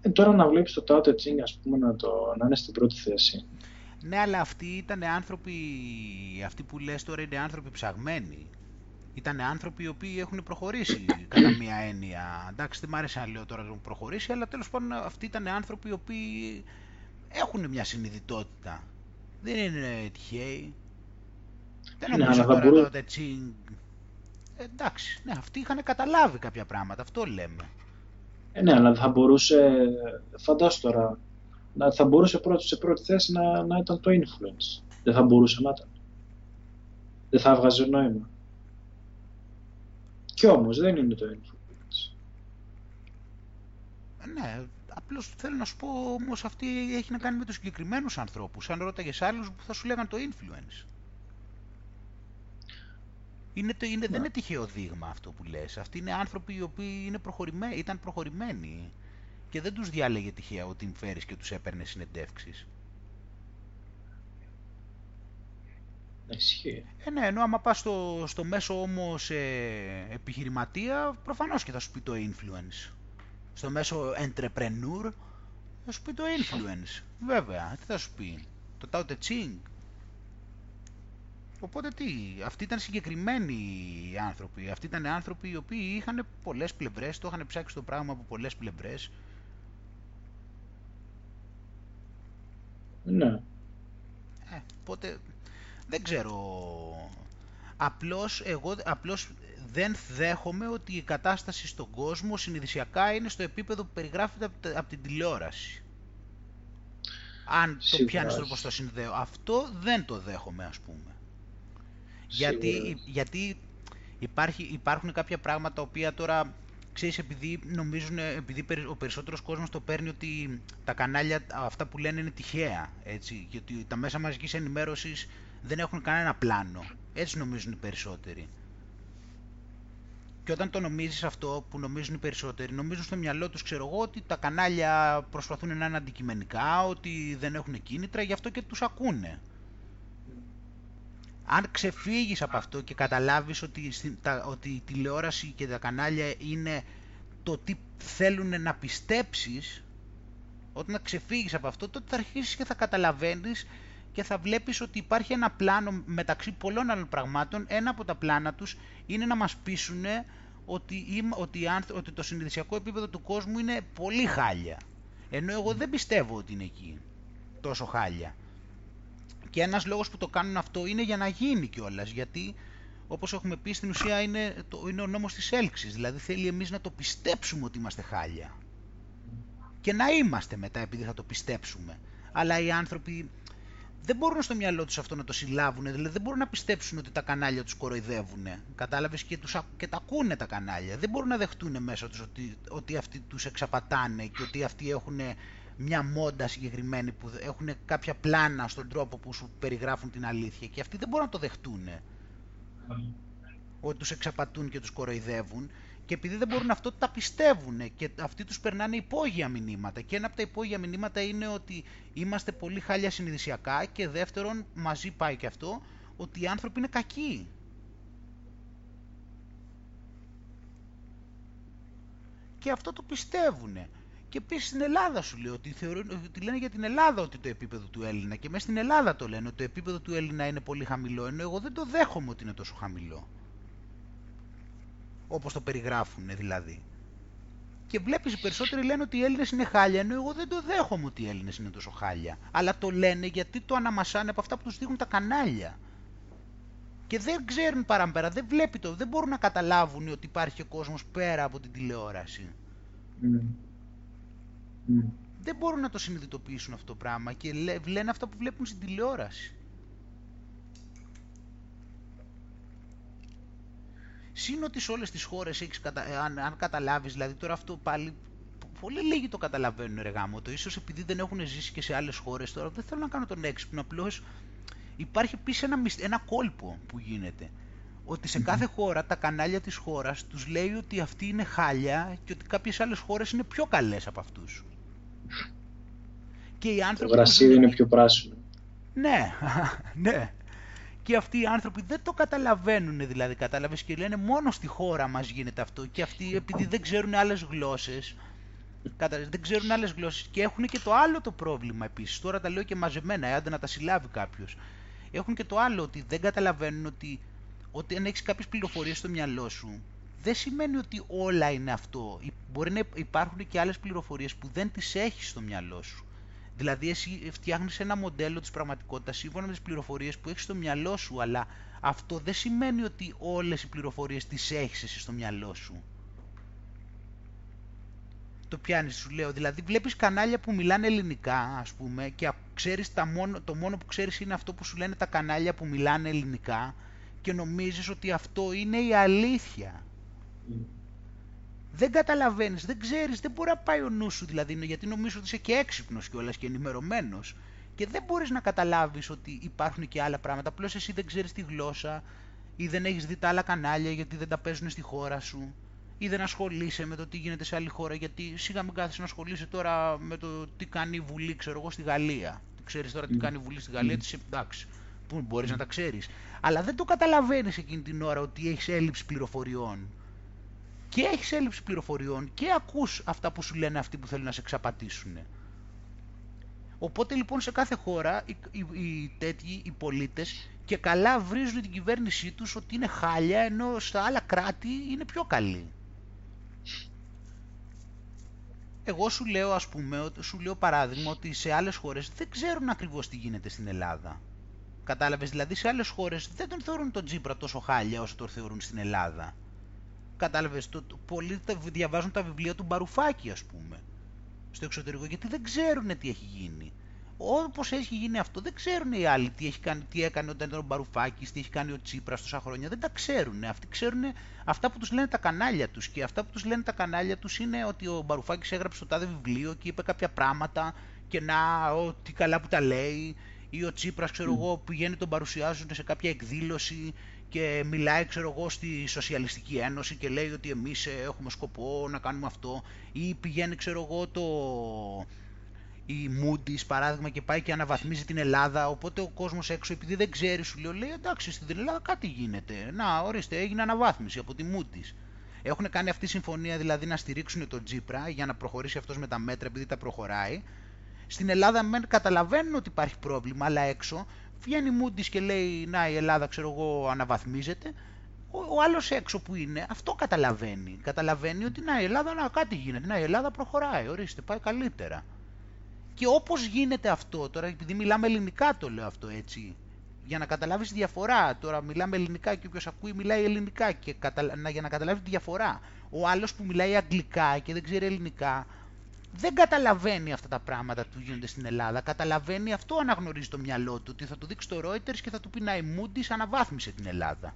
Ε, τώρα να βλέπεις το Tao Te Ching, ας πούμε, να, το, να είναι στην πρώτη θέση. Ναι, αλλά αυτοί ήταν άνθρωποι, αυτοί που λες τώρα είναι άνθρωποι ψαγμένοι. Ήταν άνθρωποι οι οποίοι έχουν προχωρήσει κατά μία έννοια. Εντάξει, δεν μ' άρεσε να λέω τώρα να έχουν προχωρήσει, αλλά τέλος πάντων αυτοί ήταν άνθρωποι οι οποίοι έχουν μια συνειδητότητα. Δεν είναι τυχαίοι. Δεν ναι, νομίζω τώρα μπορούσε... το Τσίνγκ. Εντάξει, ναι, αυτοί είχαν καταλάβει κάποια πράγματα, αυτό λέμε. Ε, ναι, αλλά θα μπορούσε, φαντάσου τώρα, να, θα μπορούσε πρώτη, σε πρώτη θέση να, να ήταν το influence. Δεν θα μπορούσε να ήταν. Δεν θα έβγαζε νόημα. Κι όμως δεν είναι το influence. Ε, ναι, απλώς θέλω να σου πω όμως αυτή έχει να κάνει με τους συγκεκριμένους ανθρώπους. Αν ρώταγες άλλους που θα σου λέγαν το influence. Είναι το, είναι, Δεν είναι τυχαίο δείγμα αυτό που λες. Αυτοί είναι άνθρωποι οι οποίοι είναι προχωρημένοι, ήταν προχωρημένοι και δεν τους διάλεγε τυχαία ο Tim Ferriss και τους έπαιρνε συνεντεύξεις. Ισχύει. Ε, ναι, ενώ άμα πας στο, στο μέσο όμως ε, επιχειρηματία, προφανώς και θα σου πει το influence. Στο μέσο entrepreneur, θα σου πει το influence. Βέβαια, τι θα σου πει. Το Tao Te Ching, Οπότε τι, αυτοί ήταν συγκεκριμένοι άνθρωποι. Αυτοί ήταν άνθρωποι οι οποίοι είχαν πολλές πλευρές, το είχαν ψάξει το πράγμα από πολλές πλευρές. Ναι. Ε, οπότε δεν ξέρω. Απλώς εγώ απλώς δεν δέχομαι ότι η κατάσταση στον κόσμο συνειδησιακά είναι στο επίπεδο που περιγράφεται από την τηλεόραση. Αν το πιάνεις όπως το συνδέω. Αυτό δεν το δέχομαι ας πούμε. Γιατί, γιατί υπάρχει, υπάρχουν κάποια πράγματα τα οποία τώρα ξέρεις επειδή νομίζουν, επειδή ο περισσότερος κόσμος το παίρνει ότι τα κανάλια αυτά που λένε είναι τυχαία έτσι, και ότι τα μέσα μαζικής ενημέρωσης δεν έχουν κανένα πλάνο. Έτσι νομίζουν οι περισσότεροι. Και όταν το νομίζεις αυτό που νομίζουν οι περισσότεροι, νομίζουν στο μυαλό τους, ξέρω εγώ, ότι τα κανάλια προσπαθούν να είναι αντικειμενικά, ότι δεν έχουν κίνητρα, γι' αυτό και τους ακούνε αν ξεφύγεις από αυτό και καταλάβεις ότι, ότι η τηλεόραση και τα κανάλια είναι το τι θέλουν να πιστέψεις, όταν ξεφύγεις από αυτό, τότε θα αρχίσεις και θα καταλαβαίνεις και θα βλέπεις ότι υπάρχει ένα πλάνο μεταξύ πολλών άλλων πραγμάτων. Ένα από τα πλάνα τους είναι να μας πείσουν ότι, ότι, ότι το συνειδησιακό επίπεδο του κόσμου είναι πολύ χάλια. Ενώ εγώ δεν πιστεύω ότι είναι εκεί τόσο χάλια. Και ένας λόγος που το κάνουν αυτό είναι για να γίνει κιόλας. γιατί όπως έχουμε πει στην ουσία είναι, το, είναι ο νόμος της έλξης, δηλαδή θέλει εμείς να το πιστέψουμε ότι είμαστε χάλια. Και να είμαστε μετά επειδή θα το πιστέψουμε. Αλλά οι άνθρωποι δεν μπορούν στο μυαλό τους αυτό να το συλλάβουν, δηλαδή δεν μπορούν να πιστέψουν ότι τα κανάλια τους κοροϊδεύουν. Κατάλαβες και, τους, και τα ακούνε τα κανάλια. Δεν μπορούν να δεχτούν μέσα τους ότι, ότι αυτοί τους εξαπατάνε και ότι αυτοί έχουν μια μόντα συγκεκριμένη που έχουν κάποια πλάνα στον τρόπο που σου περιγράφουν την αλήθεια και αυτοί δεν μπορούν να το δεχτούν ότι τους εξαπατούν και τους κοροϊδεύουν και επειδή δεν μπορούν αυτό τα πιστεύουν και αυτοί τους περνάνε υπόγεια μηνύματα και ένα από τα υπόγεια μηνύματα είναι ότι είμαστε πολύ χάλια συνειδησιακά και δεύτερον μαζί πάει και αυτό ότι οι άνθρωποι είναι κακοί. Και αυτό το πιστεύουν. Και επίση στην Ελλάδα σου λέω ότι, θεωρούν, ότι λένε για την Ελλάδα ότι το επίπεδο του Έλληνα και μέσα στην Ελλάδα το λένε ότι το επίπεδο του Έλληνα είναι πολύ χαμηλό ενώ εγώ δεν το δέχομαι ότι είναι τόσο χαμηλό. Όπως το περιγράφουν δηλαδή. Και βλέπεις οι περισσότεροι λένε ότι οι Έλληνες είναι χάλια ενώ εγώ δεν το δέχομαι ότι οι Έλληνες είναι τόσο χάλια. Αλλά το λένε γιατί το αναμασάνε από αυτά που τους δείχνουν τα κανάλια. Και δεν ξέρουν παραμπέρα, δεν βλέπει το, δεν μπορούν να καταλάβουν ότι υπάρχει κόσμος πέρα από την τηλεόραση. Mm. Δεν μπορούν να το συνειδητοποιήσουν αυτό το πράγμα και λένε αυτά που βλέπουν στην τηλεόραση. Συν ότι σε όλες τις χώρες έχεις κατα... αν, αν καταλάβεις, δηλαδή τώρα αυτό πάλι πολύ λίγοι το καταλαβαίνουν ρε γάμο το, ίσως επειδή δεν έχουν ζήσει και σε άλλες χώρες τώρα, δεν θέλω να κάνω τον έξυπνο, απλώς υπάρχει επίσης ένα, ένα κόλπο που γίνεται. Ότι σε κάθε χώρα τα κανάλια της χώρας τους λέει ότι αυτή είναι χάλια και ότι κάποιες άλλες χώρες είναι πιο καλές από αυτούς. Και οι άνθρωποι... Το γρασίδι είναι πιο πράσινο. Ναι, ναι. Και αυτοί οι άνθρωποι δεν το καταλαβαίνουν δηλαδή, κατάλαβες και λένε μόνος στη χώρα μας γίνεται αυτό και αυτοί επειδή δεν ξέρουν άλλες γλώσσες, δεν ξέρουν άλλες γλώσσες και έχουν και το άλλο το πρόβλημα επίσης, τώρα τα λέω και μαζεμένα, ε, άντε να τα συλλάβει κάποιος. Έχουν και το άλλο ότι δεν καταλαβαίνουν ότι, ότι αν έχεις κάποιες πληροφορίες στο μυαλό σου, δεν σημαίνει ότι όλα είναι αυτό. Μπορεί να υπάρχουν και άλλες πληροφορίες που δεν τις έχεις στο μυαλό σου. Δηλαδή εσύ φτιάχνεις ένα μοντέλο της πραγματικότητας σύμφωνα με τις πληροφορίες που έχεις στο μυαλό σου, αλλά αυτό δεν σημαίνει ότι όλες οι πληροφορίες τις έχεις εσύ στο μυαλό σου. Το πιάνεις, σου λέω. Δηλαδή βλέπεις κανάλια που μιλάνε ελληνικά, ας πούμε, και ξέρεις τα μόνο, το μόνο που ξέρεις είναι αυτό που σου λένε τα κανάλια που μιλάνε ελληνικά και νομίζεις ότι αυτό είναι η αλήθεια. Δεν καταλαβαίνεις, δεν ξέρεις, δεν μπορεί να πάει ο νους σου δηλαδή, γιατί νομίζω ότι είσαι και έξυπνος κιόλας και ενημερωμένος και δεν μπορείς να καταλάβεις ότι υπάρχουν και άλλα πράγματα, απλώς εσύ δεν ξέρεις τη γλώσσα ή δεν έχεις δει τα άλλα κανάλια γιατί δεν τα παίζουν στη χώρα σου ή δεν ασχολείσαι με το τι γίνεται σε άλλη χώρα γιατί σίγα μην κάθεσαι να ασχολείσαι τώρα με το τι κάνει η Βουλή, ξέρω εγώ, στη Γαλλία. Ξέρεις τώρα τι κάνει η Βουλή στη Γαλλία, mm. εντάξει, που μπορείς να τα ξέρεις. Αλλά δεν το καταλαβαίνεις εκείνη την ώρα ότι έχεις έλλειψη πληροφοριών και έχεις έλλειψη πληροφοριών και ακούς αυτά που σου λένε αυτοί που θέλουν να σε εξαπατήσουν. Οπότε λοιπόν σε κάθε χώρα οι, οι, οι τέτοιοι, οι πολίτες και καλά βρίζουν την κυβέρνησή τους ότι είναι χάλια ενώ στα άλλα κράτη είναι πιο καλή. Εγώ σου λέω ας πούμε, σου λέω παράδειγμα ότι σε άλλες χώρες δεν ξέρουν ακριβώς τι γίνεται στην Ελλάδα. Κατάλαβες, δηλαδή σε άλλες χώρες δεν τον θεωρούν τον Τζίπρα τόσο χάλια όσο τον θεωρούν στην Ελλάδα. Κατάλαβες, το, το, πολλοί διαβάζουν τα βιβλία του Μπαρουφάκη, ας πούμε, στο εξωτερικό, γιατί δεν ξέρουν τι έχει γίνει. Όπως έχει γίνει αυτό, δεν ξέρουν οι άλλοι τι, έχει κάνει, τι έκανε όταν ήταν ο Μπαρουφάκης, τι έχει κάνει ο Τσίπρας τόσα χρόνια. Δεν τα ξέρουν. Αυτοί ξέρουν αυτά που τους λένε τα κανάλια τους. Και αυτά που τους λένε τα κανάλια τους είναι ότι ο Μπαρουφάκης έγραψε το τάδε βιβλίο και είπε κάποια πράγματα και να, ο, τι καλά που τα λέει. Ή ο Τσίπρας, ξέρω εγώ, πηγαίνει τον παρουσιάζουν σε κάποια εκδήλωση και μιλάει ξέρω εγώ στη Σοσιαλιστική Ένωση και λέει ότι εμείς ε, έχουμε σκοπό να κάνουμε αυτό. Ή πηγαίνει ξέρω εγώ το η Moody's παράδειγμα και πάει και αναβαθμίζει την Ελλάδα. Οπότε ο κόσμος έξω επειδή δεν ξέρει σου λέει, λέει εντάξει στην Ελλάδα κάτι γίνεται. Να ορίστε έγινε αναβάθμιση από τη Moody's έχουν κάνει αυτή τη συμφωνία δηλαδή να στηρίξουν τον Τζίπρα για να προχωρήσει αυτός με τα μέτρα επειδή τα προχωράει. Στην Ελλάδα μεν καταλαβαίνουν ότι υπάρχει πρόβλημα αλλά έξω βγαίνει Μούντις και λέει να η Ελλάδα ξέρω εγώ αναβαθμίζεται, ο, ο άλλος έξω που είναι αυτό καταλαβαίνει. Καταλαβαίνει ότι να η Ελλάδα να κάτι γίνεται, να η Ελλάδα προχωράει, ορίστε πάει καλύτερα. Και όπως γίνεται αυτό, τώρα επειδή μιλάμε ελληνικά το λέω αυτό έτσι, για να καταλάβεις τη διαφορά, τώρα μιλάμε ελληνικά και όποιος ακούει μιλάει ελληνικά και για να καταλάβεις τη διαφορά. Ο άλλος που μιλάει αγγλικά και δεν ξέρει ελληνικά, δεν καταλαβαίνει αυτά τα πράγματα που γίνονται στην Ελλάδα. Καταλαβαίνει αυτό αναγνωρίζει το μυαλό του, ότι θα του δείξει το Reuters και θα του πει να η Moody's αναβάθμισε την Ελλάδα.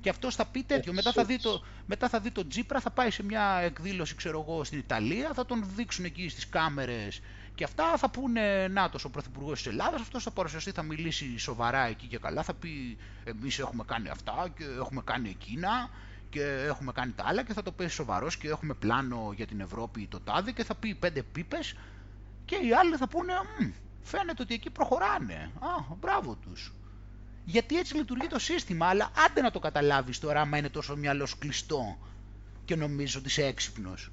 Και αυτό θα πει τέτοιο. Μετά θα, δει το, μετά θα δει το Τζίπρα, θα πάει σε μια εκδήλωση, ξέρω εγώ, στην Ιταλία, θα τον δείξουν εκεί στις κάμερες και αυτά θα πούνε να ο Πρωθυπουργός της Ελλάδας, αυτός θα παρουσιαστεί, θα μιλήσει σοβαρά εκεί και καλά, θα πει εμείς έχουμε κάνει αυτά και έχουμε κάνει εκείνα και έχουμε κάνει τα άλλα και θα το πέσει σοβαρός και έχουμε πλάνο για την Ευρώπη το τάδε και θα πει πέντε πίπες και οι άλλοι θα πούνε φαίνεται ότι εκεί προχωράνε. Α, μπράβο τους. Γιατί έτσι λειτουργεί το σύστημα, αλλά άντε να το καταλάβεις τώρα, άμα είναι τόσο μυαλό κλειστό και νομίζω ότι είσαι έξυπνος.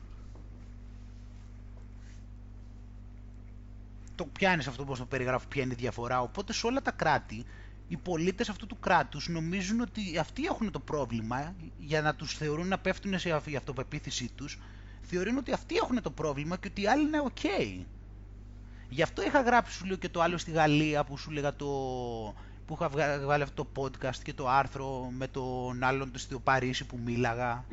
Το πιάνεις αυτό πώς το περιγράφω, ποια είναι η διαφορά. Οπότε σε όλα τα κράτη οι πολίτες αυτού του κράτους νομίζουν ότι αυτοί έχουν το πρόβλημα για να τους θεωρούν να πέφτουν σε αυτοπεποίθησή τους θεωρούν ότι αυτοί έχουν το πρόβλημα και ότι οι άλλοι είναι ok. Γι' αυτό είχα γράψει σου λέω και το άλλο στη Γαλλία που σου λέγα το που είχα βγάλει αυτό το podcast και το άρθρο με τον άλλον στο Παρίσι που μίλαγα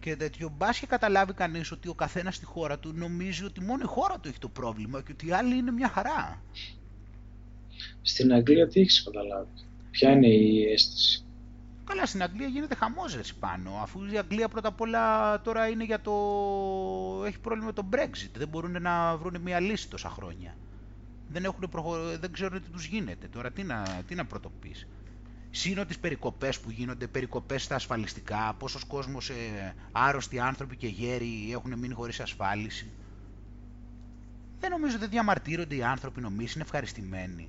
και τέτοιο. Μπας και καταλάβει κανείς ότι ο καθένας στη χώρα του νομίζει ότι μόνο η χώρα του έχει το πρόβλημα και ότι οι άλλοι είναι μια χαρά. Στην Αγγλία τι έχεις καταλάβει, Ποια είναι η αίσθηση; Καλά, στην Αγγλία γίνεται χαμός πάνω, αφού η Αγγλία πρώτα απ' όλα τώρα είναι για το... έχει πρόβλημα με το Brexit, δεν μπορούν να βρουν μια λύση τόσα χρόνια. Δεν, έχουν προχω... δεν ξέρουν τι τους γίνεται, τώρα τι να, τι να πρωτοπείς; Σύνο τις περικοπές που γίνονται, περικοπές στα ασφαλιστικά, πόσος κόσμος, ε, άρρωστοι άνθρωποι και γέροι έχουν μείνει χωρίς ασφάλιση. Δεν νομίζω ότι διαμαρτύρονται οι άνθρωποι, νομίζεις, είναι ευχαριστημένοι.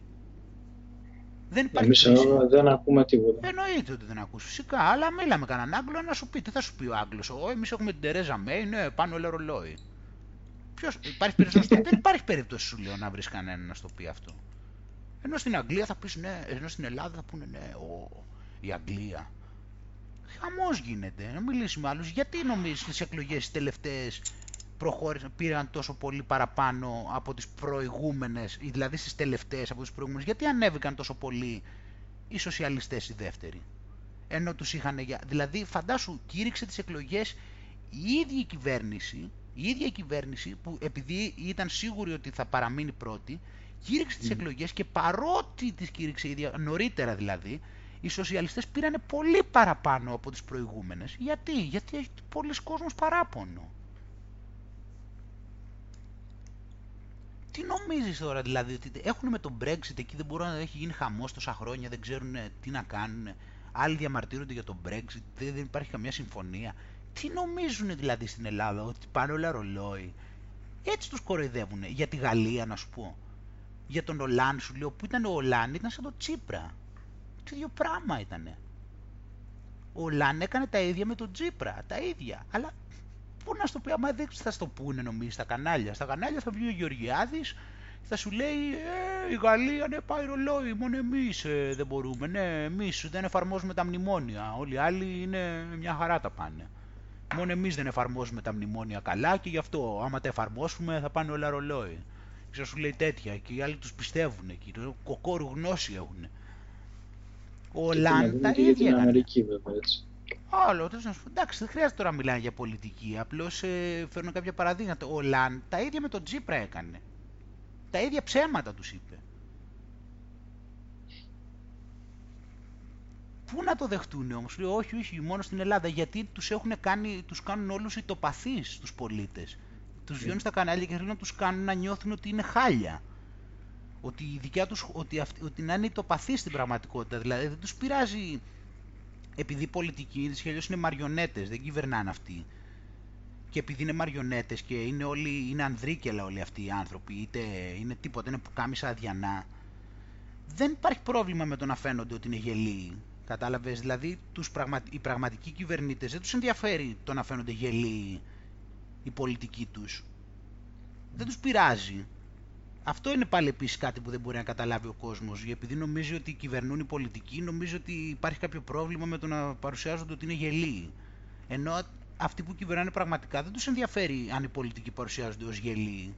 Δεν υπάρχει Εμείς δεν ακούμε τίποτα. Εννοείται ότι δεν ακούς φυσικά, αλλά μίλαμε κανέναν Άγγλο να σου πει. Τι θα σου πει ο Άγγλος. Εμείς έχουμε την Τερέζα Μέη, ναι, πάνω όλο ρολόι. Ποιος, υπάρχει περίπτωση, δεν υπάρχει περίπτωση σου λέω να βρεις κανέναν να σου το πει αυτό. Ενώ στην Αγγλία θα πεις ναι, ενώ στην Ελλάδα θα πούνε ναι, ο, η Αγγλία. Χαμός γίνεται. Να μιλήσει με άλλους. Γιατί νομίζεις τις εκλογές τις τελευταίες προχώρησαν, πήραν τόσο πολύ παραπάνω από τις προηγούμενες, δηλαδή στις τελευταίες από τις προηγούμενες, γιατί ανέβηκαν τόσο πολύ οι σοσιαλιστές οι δεύτεροι. Ενώ τους είχαν, δηλαδή φαντάσου κήρυξε τις εκλογές η ίδια η κυβέρνηση, η ίδια η κυβέρνηση που επειδή ήταν σίγουρη ότι θα παραμείνει πρώτη, κήρυξε τις εκλογές και παρότι τις κήρυξε η ίδια, νωρίτερα δηλαδή, οι σοσιαλιστές πήραν πολύ παραπάνω από τις προηγούμενες. Γιατί, γιατί έχει πολλοί κόσμος παράπονο. Τι νομίζεις τώρα, δηλαδή, ότι έχουν με τον Brexit εκεί δεν μπορούν να έχει γίνει χαμός τόσα χρόνια, δεν ξέρουν τι να κάνουν. Άλλοι διαμαρτύρονται για τον Brexit, δεν υπάρχει καμία συμφωνία. Τι νομίζουν δηλαδή στην Ελλάδα, ότι πάνε όλα ρολόι; Έτσι τους κοροϊδεύουν. Για τη Γαλλία, να σου πω. Για τον Ολάν, σου λέω, που ήταν ο Ολάν, ήταν σαν τον Τσίπρα. Το ίδιο πράγμα ήταν. Ο Ολάν έκανε τα ίδια με τον Τσίπρα, τα ίδια. Αλλά Πού να στο πει, άμα δεν θα στο πούνε νομίζεις στα κανάλια. Στα κανάλια θα βγει ο Γεωργιάδης, θα σου λέει ε, η Γαλλία ναι πάει ρολόι, μόνο εμείς ε, δεν μπορούμε. Ναι, εμείς δεν εφαρμόζουμε τα μνημόνια. Όλοι οι άλλοι είναι μια χαρά τα πάνε. Μόνο εμείς δεν εφαρμόζουμε τα μνημόνια καλά και γι' αυτό άμα τα εφαρμόσουμε θα πάνε όλα ρολόι. Ξέρω σου λέει τέτοια και οι άλλοι τους πιστεύουν εκεί. Το κοκόρου γνώση έχουν. Ο Λαν τα ίδια. Αμερική βέβαια έτσι. Άλλο, να σου εντάξει, δεν χρειάζεται τώρα να μιλάνε για πολιτική. Απλώς ε, φέρνω κάποια παραδείγματα. Ο Λαν τα ίδια με τον Τζίπρα έκανε. Τα ίδια ψέματα τους είπε. Πού να το δεχτούν όμως, λέει όχι, όχι, μόνο στην Ελλάδα. Γιατί τους κάνει, τους κάνουν όλους ητοπαθείς τους πολίτες. Τους mm. βιώνουν στα κανάλια και θέλουν να τους κάνουν να νιώθουν ότι είναι χάλια. Ότι, η δικιά τους, ότι, ότι να είναι ητοπαθείς στην πραγματικότητα. Δηλαδή δεν τους πειράζει επειδή οι πολιτικοί της αλλιώς είναι μαριονέτες, δεν κυβερνάνε αυτοί. Και επειδή είναι μαριονέτες και είναι όλοι, είναι ανδρίκελα όλοι αυτοί οι άνθρωποι, είτε είναι τίποτα, είναι που κάμισα αδιανά, δεν υπάρχει πρόβλημα με το να φαίνονται ότι είναι γελοί. Κατάλαβες, δηλαδή τους πραγμα... οι πραγματικοί κυβερνήτες δεν τους ενδιαφέρει το να φαίνονται γελοί οι πολιτικοί τους. Δεν τους πειράζει. Αυτό είναι πάλι επίσης κάτι που δεν μπορεί να καταλάβει ο κόσμος. Επειδή νομίζει ότι κυβερνούν οι πολιτικοί, νομίζει ότι υπάρχει κάποιο πρόβλημα με το να παρουσιάζονται ότι είναι γελοί. Ενώ αυτοί που κυβερνάνε πραγματικά δεν τους ενδιαφέρει αν οι πολιτικοί παρουσιάζονται ως γελοί.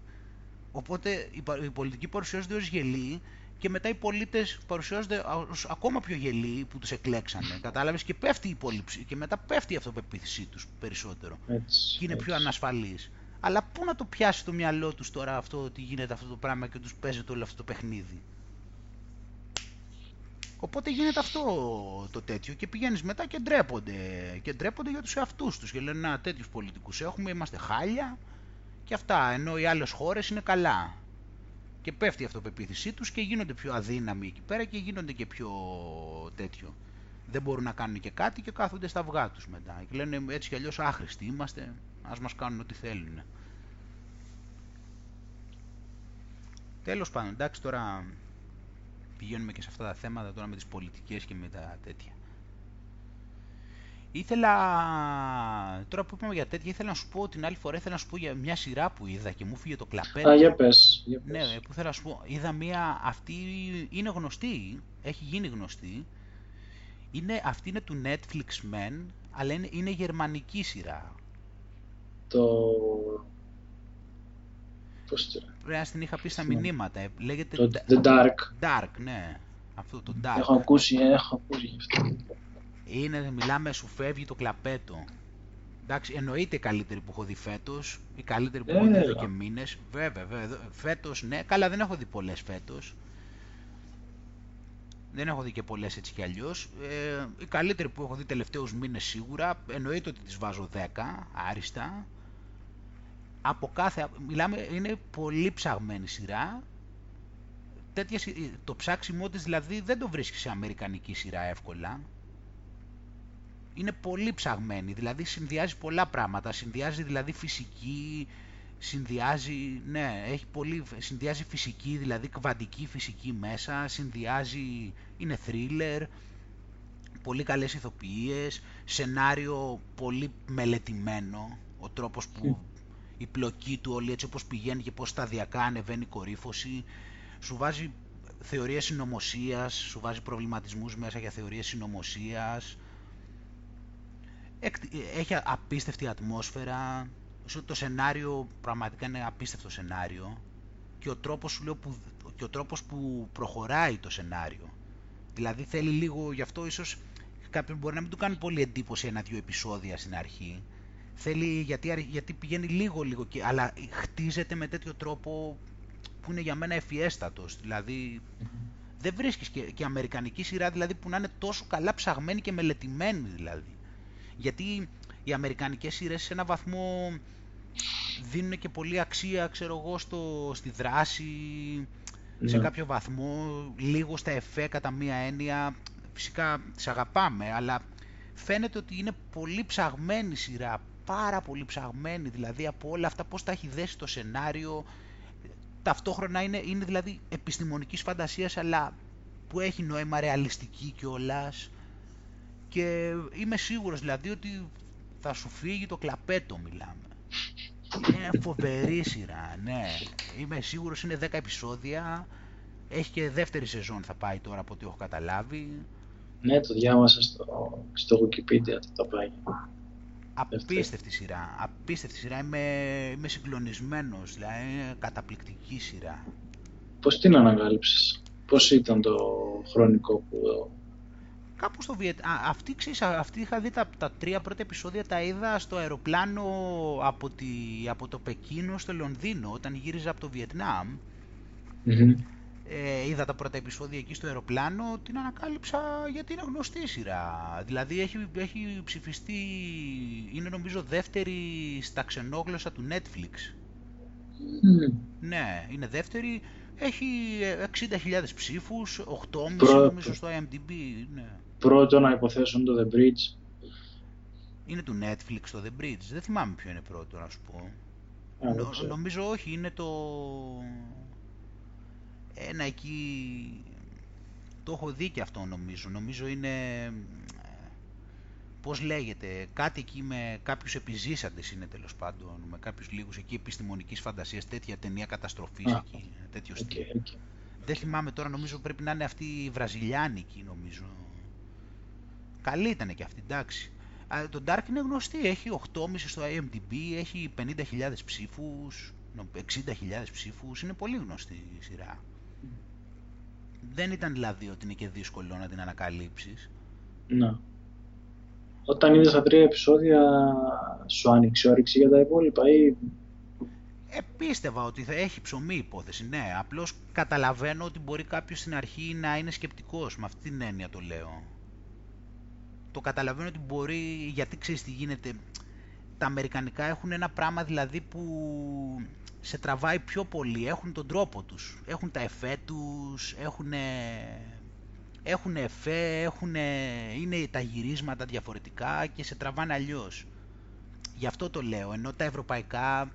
Οπότε η πολιτική παρουσιάζονται ως γελοί και μετά οι πολίτες παρουσιάζονται ως ακόμα πιο γελοί που τους εκλέξανε. Κατάλαβες; Και πέφτει η υπόλοιψη και μετά πέφτει η αυτοπεποίθησή τους περισσότερο. Έτσι, και είναι έτσι. πιο ανασφαλείς. Αλλά πού να το πιάσει το μυαλό τους τώρα αυτό ότι γίνεται αυτό το πράγμα και τους παίζεται όλο αυτό το παιχνίδι; Οπότε γίνεται αυτό το τέτοιο και πηγαίνεις μετά και ντρέπονται. Και ντρέπονται για τους εαυτούς τους. Και λένε να τέτοιους πολιτικούς έχουμε, είμαστε χάλια και αυτά. Ενώ οι άλλες χώρες είναι καλά. Και πέφτει η αυτοπεποίθησή τους και γίνονται πιο αδύναμοι εκεί πέρα και γίνονται και πιο τέτοιο. Δεν μπορούν να κάνουν και κάτι και κάθονται στα αυγά τους μετά. Και λένε έτσι κι αλλιώς άχρηστοι είμαστε, ας μας κάνουν ό,τι θέλουν. Τέλος πάντων, εντάξει τώρα πηγαίνουμε και σε αυτά τα θέματα τώρα με τις πολιτικές και με τα τέτοια. Ήθελα, τώρα που είπαμε για τέτοια, ήθελα να σου πω την άλλη φορά, ήθελα να σου πω για μια σειρά που είδα και μου φύγε το κλαπέντε. Α, για πες. Για πες. Ναι, που θέλω να σου πω, είδα μια, αυτή είναι γνωστή, έχει γίνει γνωστή. Είναι, αυτή είναι του Netflix Men, αλλά είναι, είναι γερμανική σειρά. Το... Πώς το... Πρέπει να την είχα πει στα Ναι. μηνύματα. ε, Λέγεται Το Da- The Dark. Dark, ναι. Αυτό το Dark. Έχω ακούσει, έχω ακούσει γι' αυτό. Είναι, μιλάμε, σου φεύγει το κλαπέτο. Εντάξει, εννοείται η καλύτερη που έχω δει φέτος, η καλύτερη που έχω δει εδώ Έλα. και μήνες. Βέβαια, βέβαια. Φέτος, ναι, καλά, δεν έχω δει πολλές φέτος. Δεν έχω δει και πολλές έτσι κι αλλιώς. Ε, η καλύτερη που έχω δει τελευταίους μήνες σίγουρα. Εννοείται ότι τη βάζω 10 άριστα. Από κάθε. Μιλάμε, είναι πολύ ψαγμένη σειρά. Τέτοια, συ- το ψάξιμό της δηλαδή δεν το βρίσκεις σε αμερικανική σειρά εύκολα είναι πολύ ψαγμένη, δηλαδή συνδυάζει πολλά πράγματα, συνδυάζει δηλαδή φυσική, συνδυάζει, ναι, έχει πολύ, συνδυάζει φυσική, δηλαδή κβαντική φυσική μέσα, συνδυάζει, είναι thriller, πολύ καλές ηθοποιίες, σενάριο πολύ μελετημένο, ο τρόπος που η πλοκή του όλη έτσι όπως πηγαίνει και πώς σταδιακά ανεβαίνει η κορύφωση, σου βάζει θεωρίες συνωμοσίας, σου βάζει προβληματισμούς μέσα για θεωρίες συνωμοσίας, Εκ- έχει απίστευτη ατμόσφαιρα, Σου- το σενάριο πραγματικά είναι απίστευτο σενάριο και ο τρόπος, σου λέω, που, και ο τρόπος που προχωράει το σενάριο. Δηλαδή θέλει λίγο, γι' αυτό ίσως κάποιον μπορεί να μην του κάνει πολύ εντύπωση ένα-δυο επεισόδια στην αρχή. Θέλει, γιατί, αρ- γιατί πηγαίνει λίγο λίγο, και, αλλά χτίζεται με τέτοιο τρόπο που είναι για μένα ευφιέστατος. Δηλαδή δεν βρίσκεις και, και αμερικανική σειρά δηλαδή που να είναι τόσο καλά ψαγμένη και μελετημένη δηλαδή. Γιατί οι αμερικανικές σειρές σε ένα βαθμό δίνουν και πολύ αξία, ξέρω εγώ, στο, στη δράση, σε Ναι. κάποιο βαθμό, λίγο στα εφέ κατά μία έννοια. Φυσικά τις αγαπάμε, αλλά φαίνεται ότι είναι πολύ ψαγμένη σειρά, πάρα πολύ ψαγμένη, δηλαδή από όλα αυτά πώς τα έχει δέσει το σενάριο, ταυτόχρονα είναι, είναι δηλαδή επιστημονικής φαντασίας, αλλά που έχει νόημα ρεαλιστική κιόλας. Και είμαι σίγουρος δηλαδή ότι θα σου φύγει το κλαπέτο μιλάμε. Είναι φοβερή σειρά, ναι. Είμαι σίγουρος είναι 10 επεισόδια. Έχει και δεύτερη σεζόν θα πάει τώρα από ό,τι έχω καταλάβει. Ναι, το διάβασα στο, στο Wikipedia το πάει. Απίστευτη σειρά. Απίστευτη σειρά. Είμαι, είμαι συγκλονισμένος. Δηλαδή είναι καταπληκτική σειρά. Πώς την ανακάλυψες, πώς ήταν το χρονικό που... Κάπου στο Βιετνάμ. Αυτή, ξέρεις, α- αυτή είχα δει τα, τα τρία πρώτα επεισόδια τα είδα στο αεροπλάνο από, τη, από το Πεκίνο στο Λονδίνο όταν γύριζα από το Βιετνάμ. Μμμ. Ε, είδα τα πρώτα επεισόδια εκεί στο αεροπλάνο, την ανακάλυψα γιατί είναι γνωστή η σειρά. Δηλαδή έχει, έχει ψηφιστεί, είναι νομίζω δεύτερη στα ξενόγλωσσα του Netflix. Μμ. Ναι, είναι δεύτερη, έχει ε, 60.000 ψήφους, 8,5 Πρώτο. νομίζω στο IMDb. Ναι. Πρώτο να υποθέσουν το The Bridge. Είναι του Netflix το The Bridge, δεν θυμάμαι ποιο είναι πρώτο να σου πω. Α, δεν Νο- ξέρω. νομίζω όχι, είναι το... Ένα εκεί... Το έχω δει και αυτό νομίζω. Νομίζω είναι... ε, Πώς λέγεται, κάτι εκεί με κάποιους επιζήσαντες είναι τέλος πάντων, με κάποιους λίγους εκεί επιστημονικής φαντασίας, τέτοια ταινία καταστροφής Α, εκεί, τέτοιο Οκ, στυλ. οκ. Δεν θυμάμαι τώρα, νομίζω πρέπει να είναι αυτή η βραζιλιάνικη νομίζω. Καλή ήταν και αυτή, εντάξει. Α, Το Dark είναι γνωστή, έχει 8,5 στο IMDb, έχει 50.000 ψήφους. 60.000 ψήφους είναι πολύ γνωστή η σειρά. Δεν ήταν δηλαδή ότι είναι και δύσκολο να την ανακαλύψεις. Ναι. Όταν είδες τα τρία επεισόδια σου άνοιξε όρεξη για τα υπόλοιπα ή... Επίστευα ότι θα έχει ψωμί υπόθεση, ναι. Απλώς καταλαβαίνω ότι μπορεί κάποιος στην αρχή να είναι σκεπτικός, με αυτή την έννοια το λέω. Το καταλαβαίνω ότι μπορεί, γιατί ξέρεις τι γίνεται, τα αμερικανικά έχουν ένα πράγμα δηλαδή που σε τραβάει πιο πολύ, έχουν τον τρόπο τους, έχουν τα εφέ τους, έχουν, έχουν εφέ, έχουν, είναι τα γυρίσματα διαφορετικά και σε τραβάνε αλλιώς. Γι' αυτό το λέω, ενώ τα ευρωπαϊκά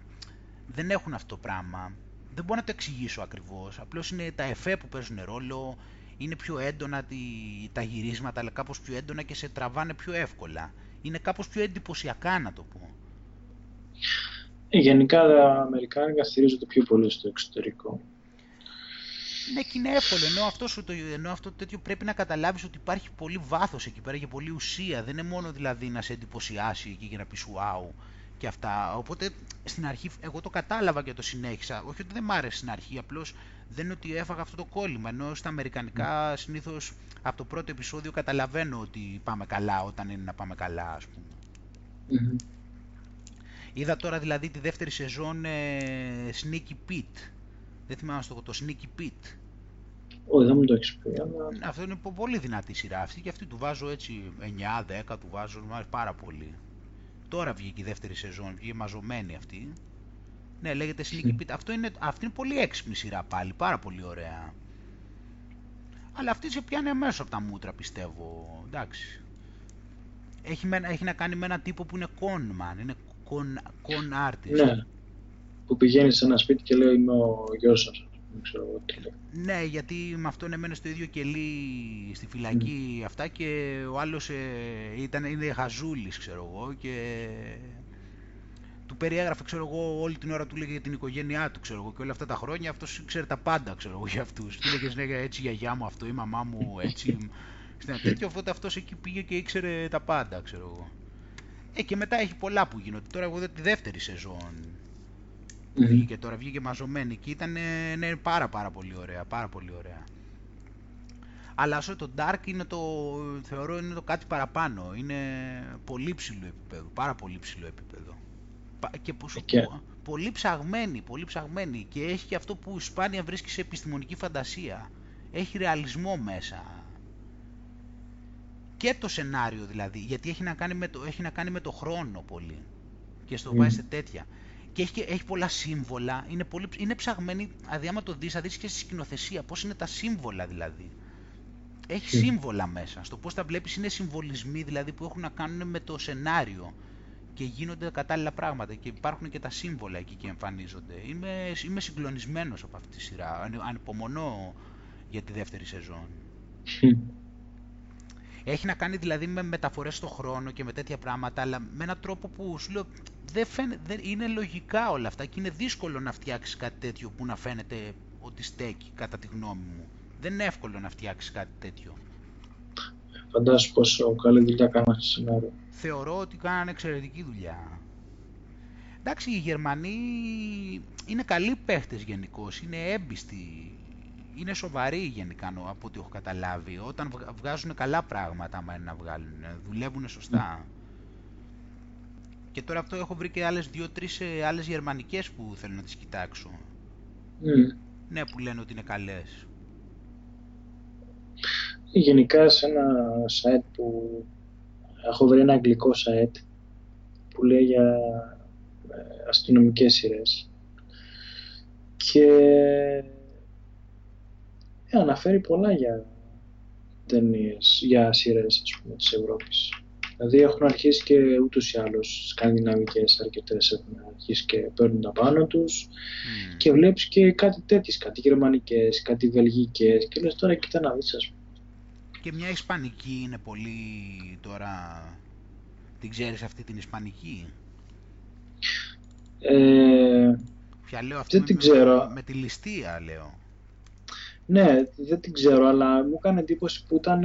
δεν έχουν αυτό το πράγμα. Δεν μπορώ να το εξηγήσω ακριβώς, απλώς είναι τα εφέ που παίζουν ρόλο, είναι πιο έντονα τα γυρίσματα, αλλά κάπως πιο έντονα και σε τραβάνε πιο εύκολα. Είναι κάπως πιο εντυπωσιακά να το πω. Ε, γενικά τα Αμερικάνικα στηρίζονται πιο πολύ στο εξωτερικό. Ναι, και είναι εύκολο. Ενώ αυτό, σου το, ενώ αυτό το τέτοιο πρέπει να καταλάβεις ότι υπάρχει πολύ βάθος εκεί πέρα και πολύ ουσία. Δεν είναι μόνο δηλαδή να σε εντυπωσιάσει εκεί και να πεις wow και αυτά. Οπότε στην αρχή εγώ το κατάλαβα και το συνέχισα. Όχι ότι δεν μ' άρεσε στην αρχή, απλώς δεν είναι ότι έφαγα αυτό το κόλλημα. Ενώ στα Αμερικανικά mm. συνήθως από το πρώτο επεισόδιο καταλαβαίνω ότι πάμε καλά όταν είναι να πάμε καλά, ας πούμε. Mm-hmm. Είδα τώρα δηλαδή τη δεύτερη σεζόν ε, Sneaky Pete. Δεν θυμάμαι στο το Sneaky Pete. Όχι, δεν μου το έχεις πει. Αλλά... Αυτό είναι πολύ δυνατή σειρά αυτή και αυτή του βάζω έτσι 9-10, του βάζω, μου αρέσει πάρα πολύ. Τώρα βγήκε η δεύτερη σεζόν, βγήκε μαζωμένη αυτή. Ναι, λέγεται Sneaky Pete. Αυτό είναι, αυτή είναι πολύ έξυπνη σειρά πάλι, πάρα πολύ ωραία. Αλλά αυτή σε πιάνει αμέσως από τα μούτρα, πιστεύω. Εντάξει. Έχει, έχει να κάνει με έναν τύπο που είναι conman, είναι con, con artist. Ναι, που πηγαίνει σε ένα σπίτι και λέει είμαι ο γιος σας. Ναι, γιατί με αυτόν έμενε στο ίδιο κελί στη φυλακή mm. αυτά και ο άλλος ε, ήταν, είναι χαζούλης, ξέρω εγώ, και του περιέγραφε, ξέρω εγώ, όλη την ώρα του λέγε για την οικογένειά του, ξέρω εγώ, και όλα αυτά τα χρόνια αυτός ξέρει τα πάντα, ξέρω εγώ, για αυτούς. Του λέγε συνέχεια έτσι η γιαγιά μου αυτό, η μαμά μου έτσι, στην τέτοιο, οπότε αυτός εκεί πήγε και ήξερε τα πάντα, ξέρω εγώ. Ε, και μετά έχει πολλά που γίνονται. Τώρα εγώ τη δεύτερη σεζόν που mm-hmm. βγήκε τώρα, βγήκε μαζωμένη και ήταν ναι, πάρα πάρα πολύ ωραία, πάρα πολύ ωραία. Αλλά όσο το Dark είναι το, θεωρώ είναι το κάτι παραπάνω, είναι πολύ ψηλό επίπεδο, πάρα πολύ ψηλό επίπεδο. Και πόσο, πολύ ψαγμένη, πολύ ψαγμένη και έχει και αυτό που σπάνια βρίσκει σε επιστημονική φαντασία. Έχει ρεαλισμό μέσα και το σενάριο δηλαδή, γιατί έχει να κάνει με το, έχει να κάνει με το χρόνο πολύ και στο mm. πάει σε τέτοια. Και έχει, έχει πολλά σύμβολα, είναι, πολύ, είναι ψαγμένη, δηλαδή άμα το δεις, θα δεις και στη σκηνοθεσία, πώς είναι τα σύμβολα δηλαδή. Έχει σύμβολα μέσα, στο πώς τα βλέπεις είναι συμβολισμοί δηλαδή που έχουν να κάνουν με το σενάριο και γίνονται κατάλληλα πράγματα και υπάρχουν και τα σύμβολα εκεί και εμφανίζονται. Είμαι, είμαι συγκλονισμένος από αυτή τη σειρά, ανυπομονώ για τη δεύτερη σεζόν. Έχει να κάνει δηλαδή με μεταφορές στο χρόνο και με τέτοια πράγματα, αλλά με έναν τρόπο που σου λέω δεν, δεν είναι λογικά όλα αυτά και είναι δύσκολο να φτιάξεις κάτι τέτοιο που να φαίνεται ότι στέκει κατά τη γνώμη μου. Δεν είναι εύκολο να φτιάξεις κάτι τέτοιο. Φαντάσου πόσο καλή δουλειά κάνανε στο σενάριο. Θεωρώ ότι κάνανε εξαιρετική δουλειά. Εντάξει, οι Γερμανοί είναι καλοί παίχτες γενικώς, είναι έμπιστοι είναι σοβαροί γενικά από ό,τι έχω καταλάβει. Όταν βγάζουν καλά πράγματα, άμα είναι να βγάλουν, δουλεύουν σωστά. Και τώρα αυτό έχω βρει και άλλες δύο-τρεις ε, άλλες γερμανικές που θέλω να τις κοιτάξω. Ναι, που λένε ότι είναι καλές. Γενικά σε ένα site που έχω βρει ένα αγγλικό site που λέει για ε, αστυνομικές σειρές και ε, αναφέρει πολλά για ταινίες, για σειρές της Ευρώπης. Δηλαδή έχουν αρχίσει και ούτως ή άλλως σκανδιναβικές αρκετές έχουν αρχίσει και παίρνουν τα πάνω τους mm. και βλέπεις και κάτι τέτοιες, κάτι γερμανικές, κάτι βελγικές και λες τώρα κοίτα να δεις, ας πούμε. Και μια ισπανική είναι πολύ τώρα. Την ξέρεις αυτή την ισπανική; Ε, Ποια λέω αυτή δεν την ξέρω. με τη ληστεία λέω. Ναι, δεν την ξέρω, αλλά μου έκανε εντύπωση που ήταν,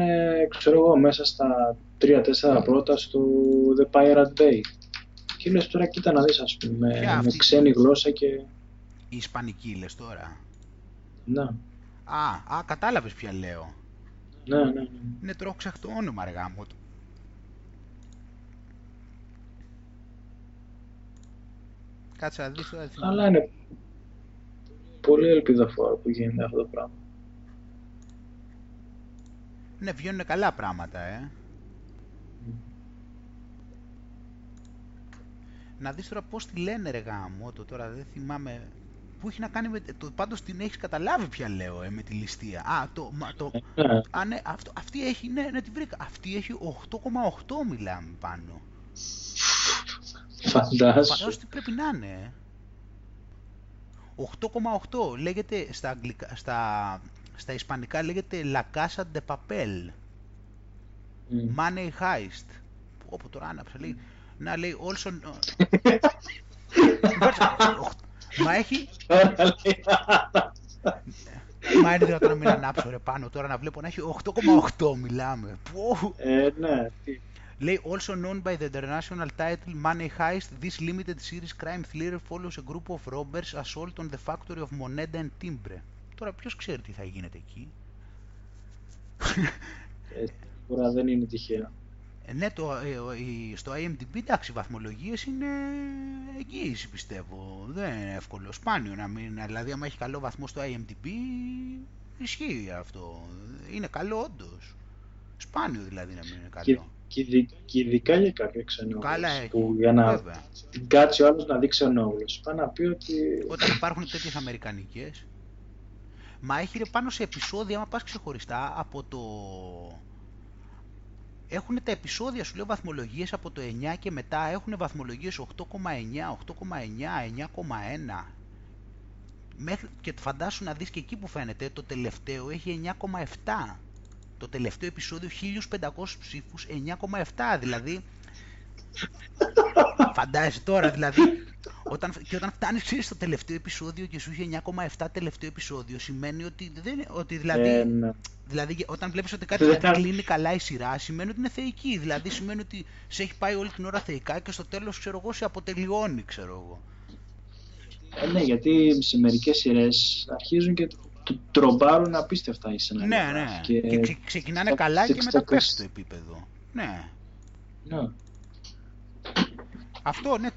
ξέρω εγώ, μέσα στα 3-4 πρώτα στο The Pirate Bay. Και λες τώρα κοίτα να δεις, ας πούμε, με, με ξένη γλώσσα και... Η Ισπανική λες τώρα. Ναι. Α, α, κατάλαβες ποια λέω. Ναι, ναι, ναι. Ναι, τώρα έχω ξεχάσει το όνομα, ρε γάμο του. Κάτσε να δεις τώρα. Αλλά είναι πολύ ελπιδοφόρο που γίνεται αυτό το πράγμα. Ναι, βγαίνουν καλά πράγματα, ε. Να δεις τώρα πώς τη λένε ρε γάμο, το τώρα δεν θυμάμαι. Που έχει να κάνει με... Το, πάντως την έχεις καταλάβει πια λέω, ε, με τη ληστεία. Α, το... Μα, το Ναι. α, ναι, αυτό, αυτή έχει, ναι, ναι, τη βρήκα. Αυτή έχει 8,8 μιλάμε πάνω. Φαντάσου. Φαντάζομαι τι πρέπει να είναι. ε. 8,8 λέγεται στα, αγγλικά, στα, στα ισπανικά λέγεται La Casa de Papel. Μμ. Money Heist. Όπου τώρα άναψα λέει. Να λέει also... Μα έχει... Τώρα λέει, Μα είναι δυνατόν να μην ανάψω ρε πάνω τώρα να βλέπω να έχει 8,8 μιλάμε. Πω. Ε, ναι. τι- Λέει also known by the international title Money Heist, this limited series crime thriller follows a group of robbers assault on the factory of Moneda and Timbre. Τώρα ποιος ξέρει τι θα γίνεται εκεί. ε, Σίγουρα δεν είναι τυχαίο. Ε, ναι, το, ε, ο- η- στο IMDb εντάξει, οι βαθμολογίες είναι εγγύηση πιστεύω. Δεν είναι εύκολο, σπάνιο να μην, δηλαδή άμα έχει καλό βαθμό στο IMDb ισχύει αυτό. Είναι καλό όντως. Σπάνιο δηλαδή να μην είναι Και, καλό. και, ειδι- και ειδικά για κάποια ξενόγλωση Καλά, ε, που για να Βέβαια. την κάτσει ο άλλος να δει ξενόγλωση. Πάει να πει ότι Όταν υπάρχουν τέτοιες αμερικανικές. Μα έχει ρε πάνω σε επεισόδια, άμα πας ξεχωριστά από το... Έχουν τα επεισόδια, σου λέω, βαθμολογίες από το 9 και μετά έχουν βαθμολογίες 8,9, 8,9, 9,1. Μέχρι και φαντάσου να δεις και εκεί που φαίνεται, το τελευταίο έχει 9,7. Το τελευταίο επεισόδιο 1500 ψήφους, 9,7. Δηλαδή, Φαντάζεσαι τώρα, δηλαδή, όταν, και όταν φτάνεις ξέρεις, στο τελευταίο επεισόδιο και σου είχε 9,7 τελευταίο επεισόδιο, σημαίνει ότι, δεν, ότι δηλαδή, ε, ναι. δηλαδή, όταν βλέπεις ότι κάτι Δεν- δεν κλείνει καλά η σειρά, σημαίνει ότι είναι θεϊκή. Δηλαδή, σημαίνει ότι σε έχει πάει όλη την ώρα θεϊκά και στο τέλος, ξέρω εγώ, σε αποτελειώνει, ξέρω εγώ. Ε, ναι, γιατί σε μερικές σειρές αρχίζουν και τ- τρομπάρουν απίστευτα οι Ναι, σενάριογράφοι. ναι. Και, Και, ξε- ξεκινάνε στα- καλά και στα- μετά στα- πέφτει το επίπεδο. Ναι. ναι. Αυτό, ναι.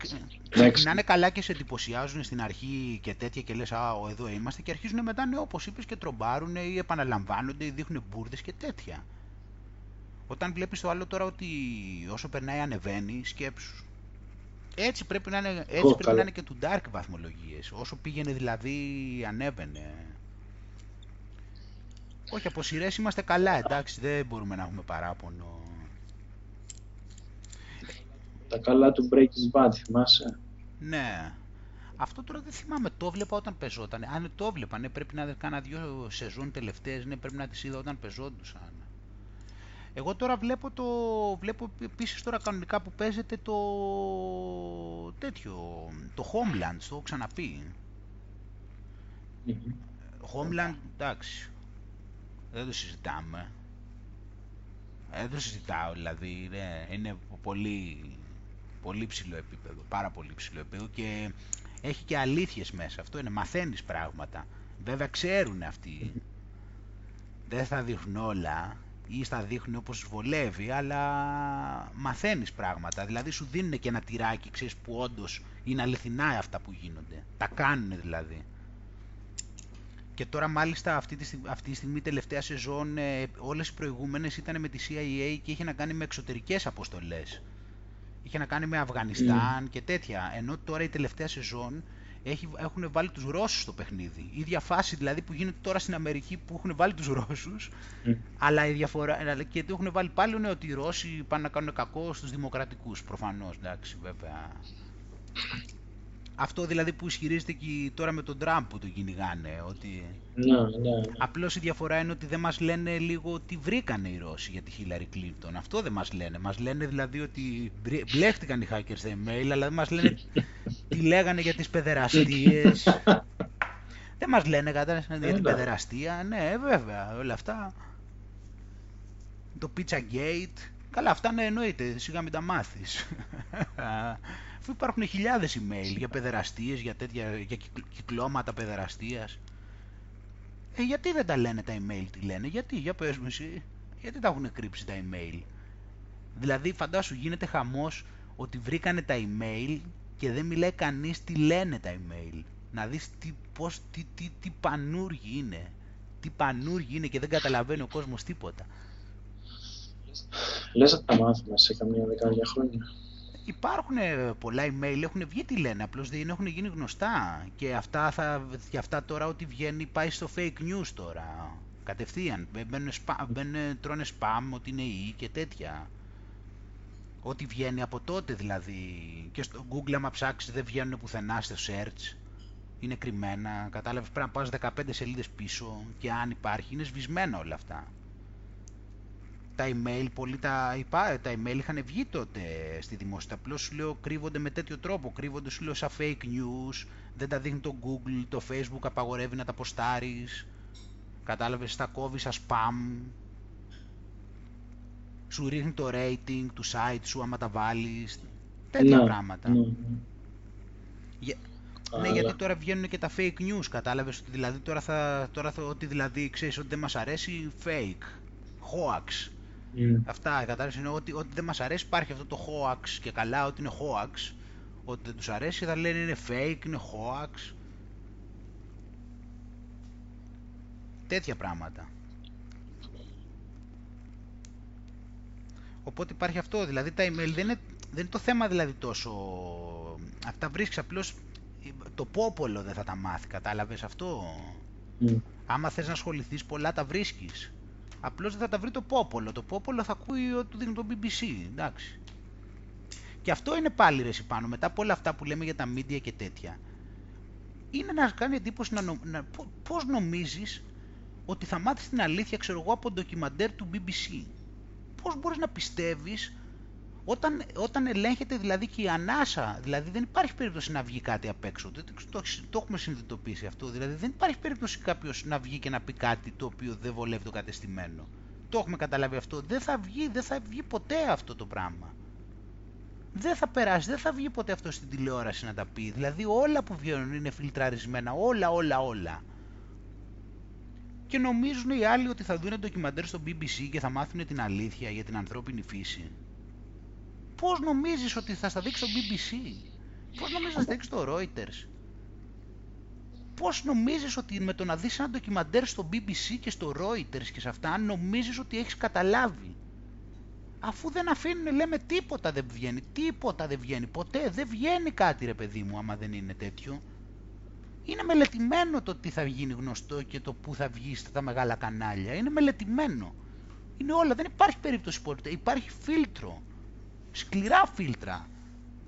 Ξεκινάνε καλά και σε εντυπωσιάζουν στην αρχή και τέτοια και λες «Α, ο, εδώ είμαστε» και αρχίζουν μετά, ναι, όπως είπες, και τρομπάρουν ή επαναλαμβάνονται ή δείχνουν μπουρδες και τέτοια. Όταν βλέπεις το άλλο τώρα ότι όσο περνάει ανεβαίνει, σκέψου. Έτσι πρέπει να είναι, έτσι Ω, πρέπει καλά. να είναι και του Dark βαθμολογίες. Όσο πήγαινε δηλαδή ανέβαινε. Όχι, από σειρές είμαστε καλά, εντάξει, δεν μπορούμε να έχουμε παράπονο. Τα καλά του Breaking Bad, θυμάσαι; Ναι. Αυτό τώρα δεν θυμάμαι, το βλέπα όταν πεζόταν. Αν το έβλεπα, ναι, πρέπει να κάνα δύο σεζόν τελευταίες, ναι, πρέπει να τις είδα όταν πεζόντουσαν. Εγώ τώρα βλέπω το, βλέπω επίσης τώρα κανονικά που παίζεται το τέτοιο, το Homeland, το έχω ξαναπεί. Μμμ. Homeland, εντάξει, δεν το συζητάμε. Ε, Δεν το συζητάω, δηλαδή, είναι, είναι πολύ, πολύ ψηλό επίπεδο, πάρα πολύ ψηλό επίπεδο και έχει και αλήθειες μέσα, αυτό είναι, μαθαίνεις πράγματα. Βέβαια ξέρουν αυτοί, δεν θα δείχνουν όλα ή θα δείχνουν όπως τους βολεύει, αλλά μαθαίνεις πράγματα, δηλαδή σου δίνουν και ένα τυράκι, ξέρεις, που όντως είναι αληθινά αυτά που γίνονται, τα κάνουν δηλαδή. Και τώρα μάλιστα αυτή τη, στιγ- αυτή τη στιγμή τελευταία σεζόν ε, όλες οι προηγούμενες ήταν με τη CIA και είχε να κάνει με εξωτερικές αποστολές. Είχε να κάνει με Αφγανιστάν και τέτοια. Ενώ τώρα η τελευταία σεζόν έχει, έχουν βάλει τους Ρώσους στο παιχνίδι. Η ίδια φάση δηλαδή που γίνεται τώρα στην Αμερική που έχουν βάλει τους Ρώσους Μμ. αλλά η διαφορά, αλλά και το έχουν βάλει πάλι είναι ότι οι Ρώσοι πάνε να κάνουν κακό στους δημοκρατικούς προφανώς, εντάξει βέβαια. Αυτό δηλαδή που ισχυρίζεται και τώρα με τον Τραμπ που τον κυνηγάνε, ότι Ναι, ναι, ναι. απλώς η διαφορά είναι ότι δεν μας λένε λίγο τι βρήκανε οι Ρώσοι για τη Χίλαρη Κλίντον. Αυτό δεν μας λένε. Μας λένε δηλαδή ότι μπρε- μπλέχτηκαν οι hackers στα email, αλλά δεν μας λένε τι λέγανε για τις παιδεραστίες. δεν μας λένε κατά για την Εντάξει. παιδεραστία. Ναι, βέβαια, όλα αυτά. Το Pizza Gate. Καλά, αυτά ναι, εννοείται, σιγά μην τα μάθεις. Αφού υπάρχουν χιλιάδες email για παιδεραστίες, για, τέτοια, για κυκλώματα παιδεραστίας. Ε, γιατί δεν τα λένε τα email, τι λένε, γιατί, για πες μου εσύ, γιατί τα έχουν κρύψει τα email; Δηλαδή, φαντάσου, γίνεται χαμός ότι βρήκανε τα email και δεν μιλάει κανείς τι λένε τα email. Να δεις τι, πώς, τι, τι, τι πανούργοι είναι. Τι πανούργοι είναι και δεν καταλαβαίνει ο κόσμος τίποτα. Λες ότι τα μάθουμε σε καμία δεκαετία χρόνια. Υπάρχουν πολλά email, έχουν βγει τι λένε, απλώς δεν έχουν γίνει γνωστά. Και αυτά, θα, και αυτά τώρα ό,τι βγαίνει πάει στο fake news τώρα. Κατευθείαν. Μπαίνουν, μπαίνουν, τρώνε spam, ότι είναι ή και τέτοια. Ό,τι βγαίνει από τότε δηλαδή. Και στο Google άμα ψάξεις δεν βγαίνουν πουθενά στο search. Είναι κρυμμένα. Κατάλαβες πρέπει να πας 15 σελίδες πίσω και αν υπάρχει είναι σβησμένα όλα αυτά τα email, πολλοί τα, υπά, τα email είχαν βγει τότε στη δημόσια. Απλώς σου λέω κρύβονται με τέτοιο τρόπο. Κρύβονται σου λέω σαν fake news. Δεν τα δείχνει το Google, το Facebook απαγορεύει να τα ποστάρεις. Κατάλαβες, τα κόβει σαν spam. Σου ρίχνει το rating του site σου άμα τα βάλεις. Τέτοια ναι, πράγματα. Ναι, ναι. ναι, γιατί τώρα βγαίνουν και τα fake news, κατάλαβες, ότι δηλαδή τώρα θα, τώρα θα, ότι δηλαδή ξέρεις ότι δεν μας αρέσει fake, hoax, Mm. Αυτά, κατάλαβε είναι ότι, ότι δεν μας αρέσει υπάρχει αυτό το hoax και καλά ότι είναι hoax. Ότι δεν τους αρέσει θα λένε είναι fake, είναι hoax. Τέτοια πράγματα. Οπότε υπάρχει αυτό, δηλαδή τα email δεν είναι, δεν είναι το θέμα δηλαδή τόσο... Αυτά βρίσκεις απλώς το πόπολο δεν θα τα μάθει, κατάλαβες αυτό; Mm. Άμα θες να ασχοληθείς πολλά τα βρίσκεις. Απλώς δεν θα τα βρει το Πόπολο. Το Πόπολο θα ακούει ότι δίνει το BBC. Εντάξει. Και αυτό είναι πάλι ρε πάνω, μετά από όλα αυτά που λέμε για τα media και τέτοια. Είναι να κάνει εντύπωση να, να πώς νομίζεις ότι θα μάθεις την αλήθεια, ξέρω εγώ, από ντοκιμαντέρ του BBC. Πώς μπορείς να πιστεύεις όταν, όταν ελέγχεται δηλαδή και η ανάσα, δηλαδή δεν υπάρχει περίπτωση να βγει κάτι απ' έξω. Το, το, το έχουμε συνειδητοποιήσει αυτό. Δηλαδή δεν υπάρχει περίπτωση κάποιος να βγει και να πει κάτι το οποίο δεν βολεύει το κατεστημένο. Το έχουμε καταλάβει αυτό. Δεν θα βγει, δεν θα βγει ποτέ αυτό το πράγμα. Δεν θα περάσει, δεν θα βγει ποτέ αυτό στην τηλεόραση να τα πει. Δηλαδή όλα που βγαίνουν είναι φιλτραρισμένα. Όλα, όλα, όλα. Και νομίζουν οι άλλοι ότι θα δουν ντοκιμαντέρ στο BBC και θα μάθουν την αλήθεια για την ανθρώπινη φύση πώς νομίζεις ότι θα στα δείξει το BBC, πώς νομίζεις θα στα δείξει το Reuters, πώς νομίζεις ότι με το να δεις ένα ντοκιμαντέρ στο BBC και στο Reuters και σε αυτά, νομίζεις ότι έχεις καταλάβει; Αφού δεν αφήνουν, λέμε τίποτα δεν βγαίνει, τίποτα δεν βγαίνει, ποτέ δεν βγαίνει κάτι ρε παιδί μου άμα δεν είναι τέτοιο. Είναι μελετημένο το τι θα γίνει γνωστό και το που θα βγει στα μεγάλα κανάλια. Είναι μελετημένο. Είναι όλα, δεν υπάρχει περίπτωση ποτέ. Υπάρχει φίλτρο σκληρά φίλτρα.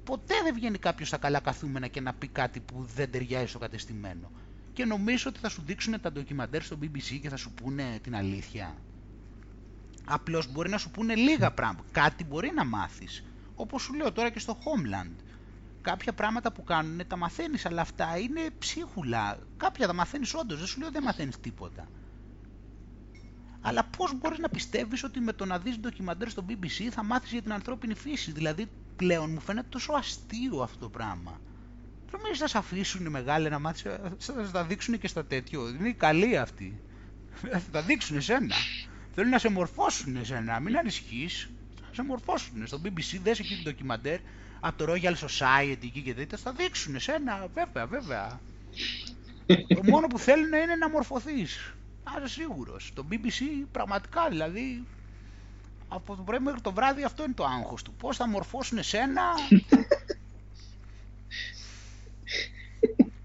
Ποτέ δεν βγαίνει κάποιος στα καλά καθούμενα και να πει κάτι που δεν ταιριάζει στο κατεστημένο. Και νομίζω ότι θα σου δείξουν τα ντοκιμαντέρ στο BBC και θα σου πούνε την αλήθεια. Απλώς μπορεί να σου πούνε λίγα πράγματα. Κάτι μπορεί να μάθεις. Όπως σου λέω τώρα και στο Homeland. Κάποια πράγματα που κάνουν τα μαθαίνεις, αλλά αυτά είναι ψίχουλα. Κάποια τα μαθαίνεις όντως. Δεν σου λέω δεν μαθαίνεις τίποτα. Αλλά πώς μπορείς να πιστεύεις ότι με το να δεις ντοκιμαντέρ στο BBC θα μάθεις για την ανθρώπινη φύση; Δηλαδή πλέον μου φαίνεται τόσο αστείο αυτό το πράγμα. Νομίζεις να σε αφήσουν οι μεγάλοι να μάθεις, θα τα δείξουν και στα τέτοιο. Είναι καλοί αυτοί. Θα τα δείξουν εσένα. Θέλουν να σε μορφώσουν εσένα, μην ανησυχείς. Θα σε μορφώσουν. Στο BBC δες εκεί την ντοκιμαντέρ από το Royal Society εκεί και τέτοια, θα δείξουν εσένα, βέβαια, βέβαια. το μόνο που θέλουν είναι να μορφωθείς. Να είσαι σίγουρος. Το BBC πραγματικά δηλαδή από το πρωί μέχρι το βράδυ αυτό είναι το άγχος του. Πώς θα μορφώσουν εσένα...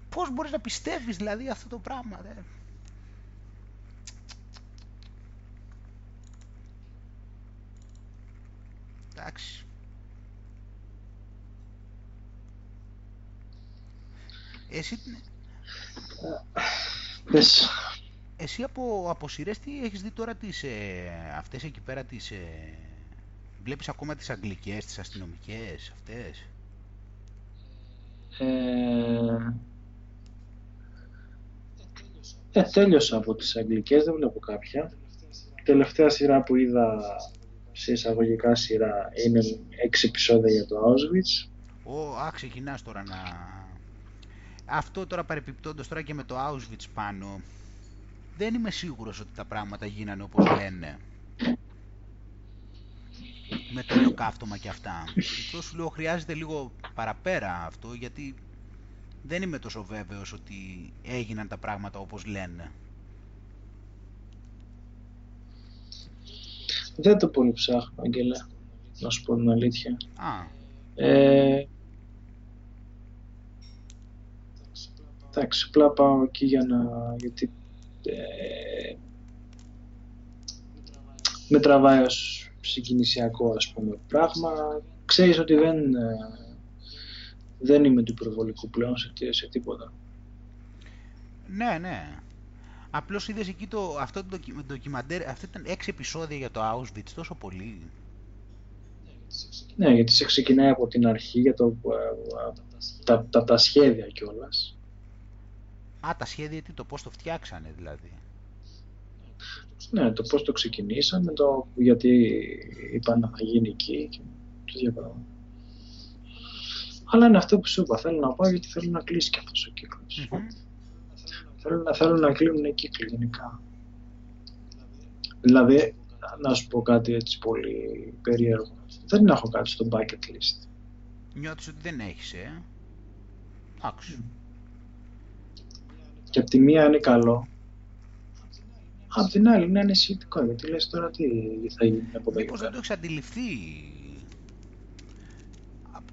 Πώς μπορείς να πιστεύεις δηλαδή αυτό το πράγμα. Δε; Εντάξει. Εσύ... Πες. Εσύ από, από σειρές τι έχεις δει τώρα τις, ε, αυτές εκεί πέρα τις... Ε, βλέπεις ακόμα τις αγγλικές, τις αστυνομικές αυτές; Ε, ε, τέλειωσα από τις αγγλικές, δεν βλέπω κάποια. τελευταία σειρά που είδα σε εισαγωγικά σειρά είναι έξι επεισόδια για το Auschwitz. Ω, α, ξεκινάς τώρα να... Αυτό τώρα παρεπιπτόντως τώρα και με το Auschwitz πάνω, δεν είμαι σίγουρος ότι τα πράγματα γίνανε όπως λένε. Με το ολοκαύτωμα και αυτά. Αυτό σου λέω χρειάζεται λίγο παραπέρα αυτό, γιατί δεν είμαι τόσο βέβαιος ότι έγιναν τα πράγματα όπως λένε. Δεν το πολύ ψάχνω, Αγγέλα, να σου πω την αλήθεια. Α. Ε, εντάξει, απλά πάω εκεί για να... γιατί ε, με τραβάει ως συγκινησιακό, ας πούμε, πράγμα. Ξέρεις ότι δεν, ε, δεν είμαι του υπερβολικού πλέον σε, σε τίποτα. Ναι, ναι. Απλώς είδες εκεί το, αυτό το ντοκιμαντέρ, αυτό ήταν έξι επεισόδια για το Auschwitz, τόσο πολύ. Ναι, γιατί σε ξεκινάει από την αρχή για το, ε, τα, τα, τα σχέδια κιόλας. Α, τα σχέδια τι, το πώς το φτιάξανε δηλαδή. Ναι, το πώς το ξεκινήσαμε, το γιατί είπαν να θα γίνει εκεί και το Αλλά είναι αυτό που σου είπα, θέλω να πάω γιατί θέλω να κλείσει και αυτός ο κυκλος Θέλω να, θέλω να κλείνουν κύκλοι γενικά. Δηλαδή, να σου πω κάτι έτσι πολύ περίεργο. Δεν έχω κάτι στο bucket list. Νιώθεις ότι δεν έχεις, ε; Άκουσα. Και από τη μία είναι καλό. Απ' την άλλη είναι ανησυχητικό, γιατί λες τώρα τι θα γίνει από εδώ Μήπως δεν το έχεις αντιληφθεί.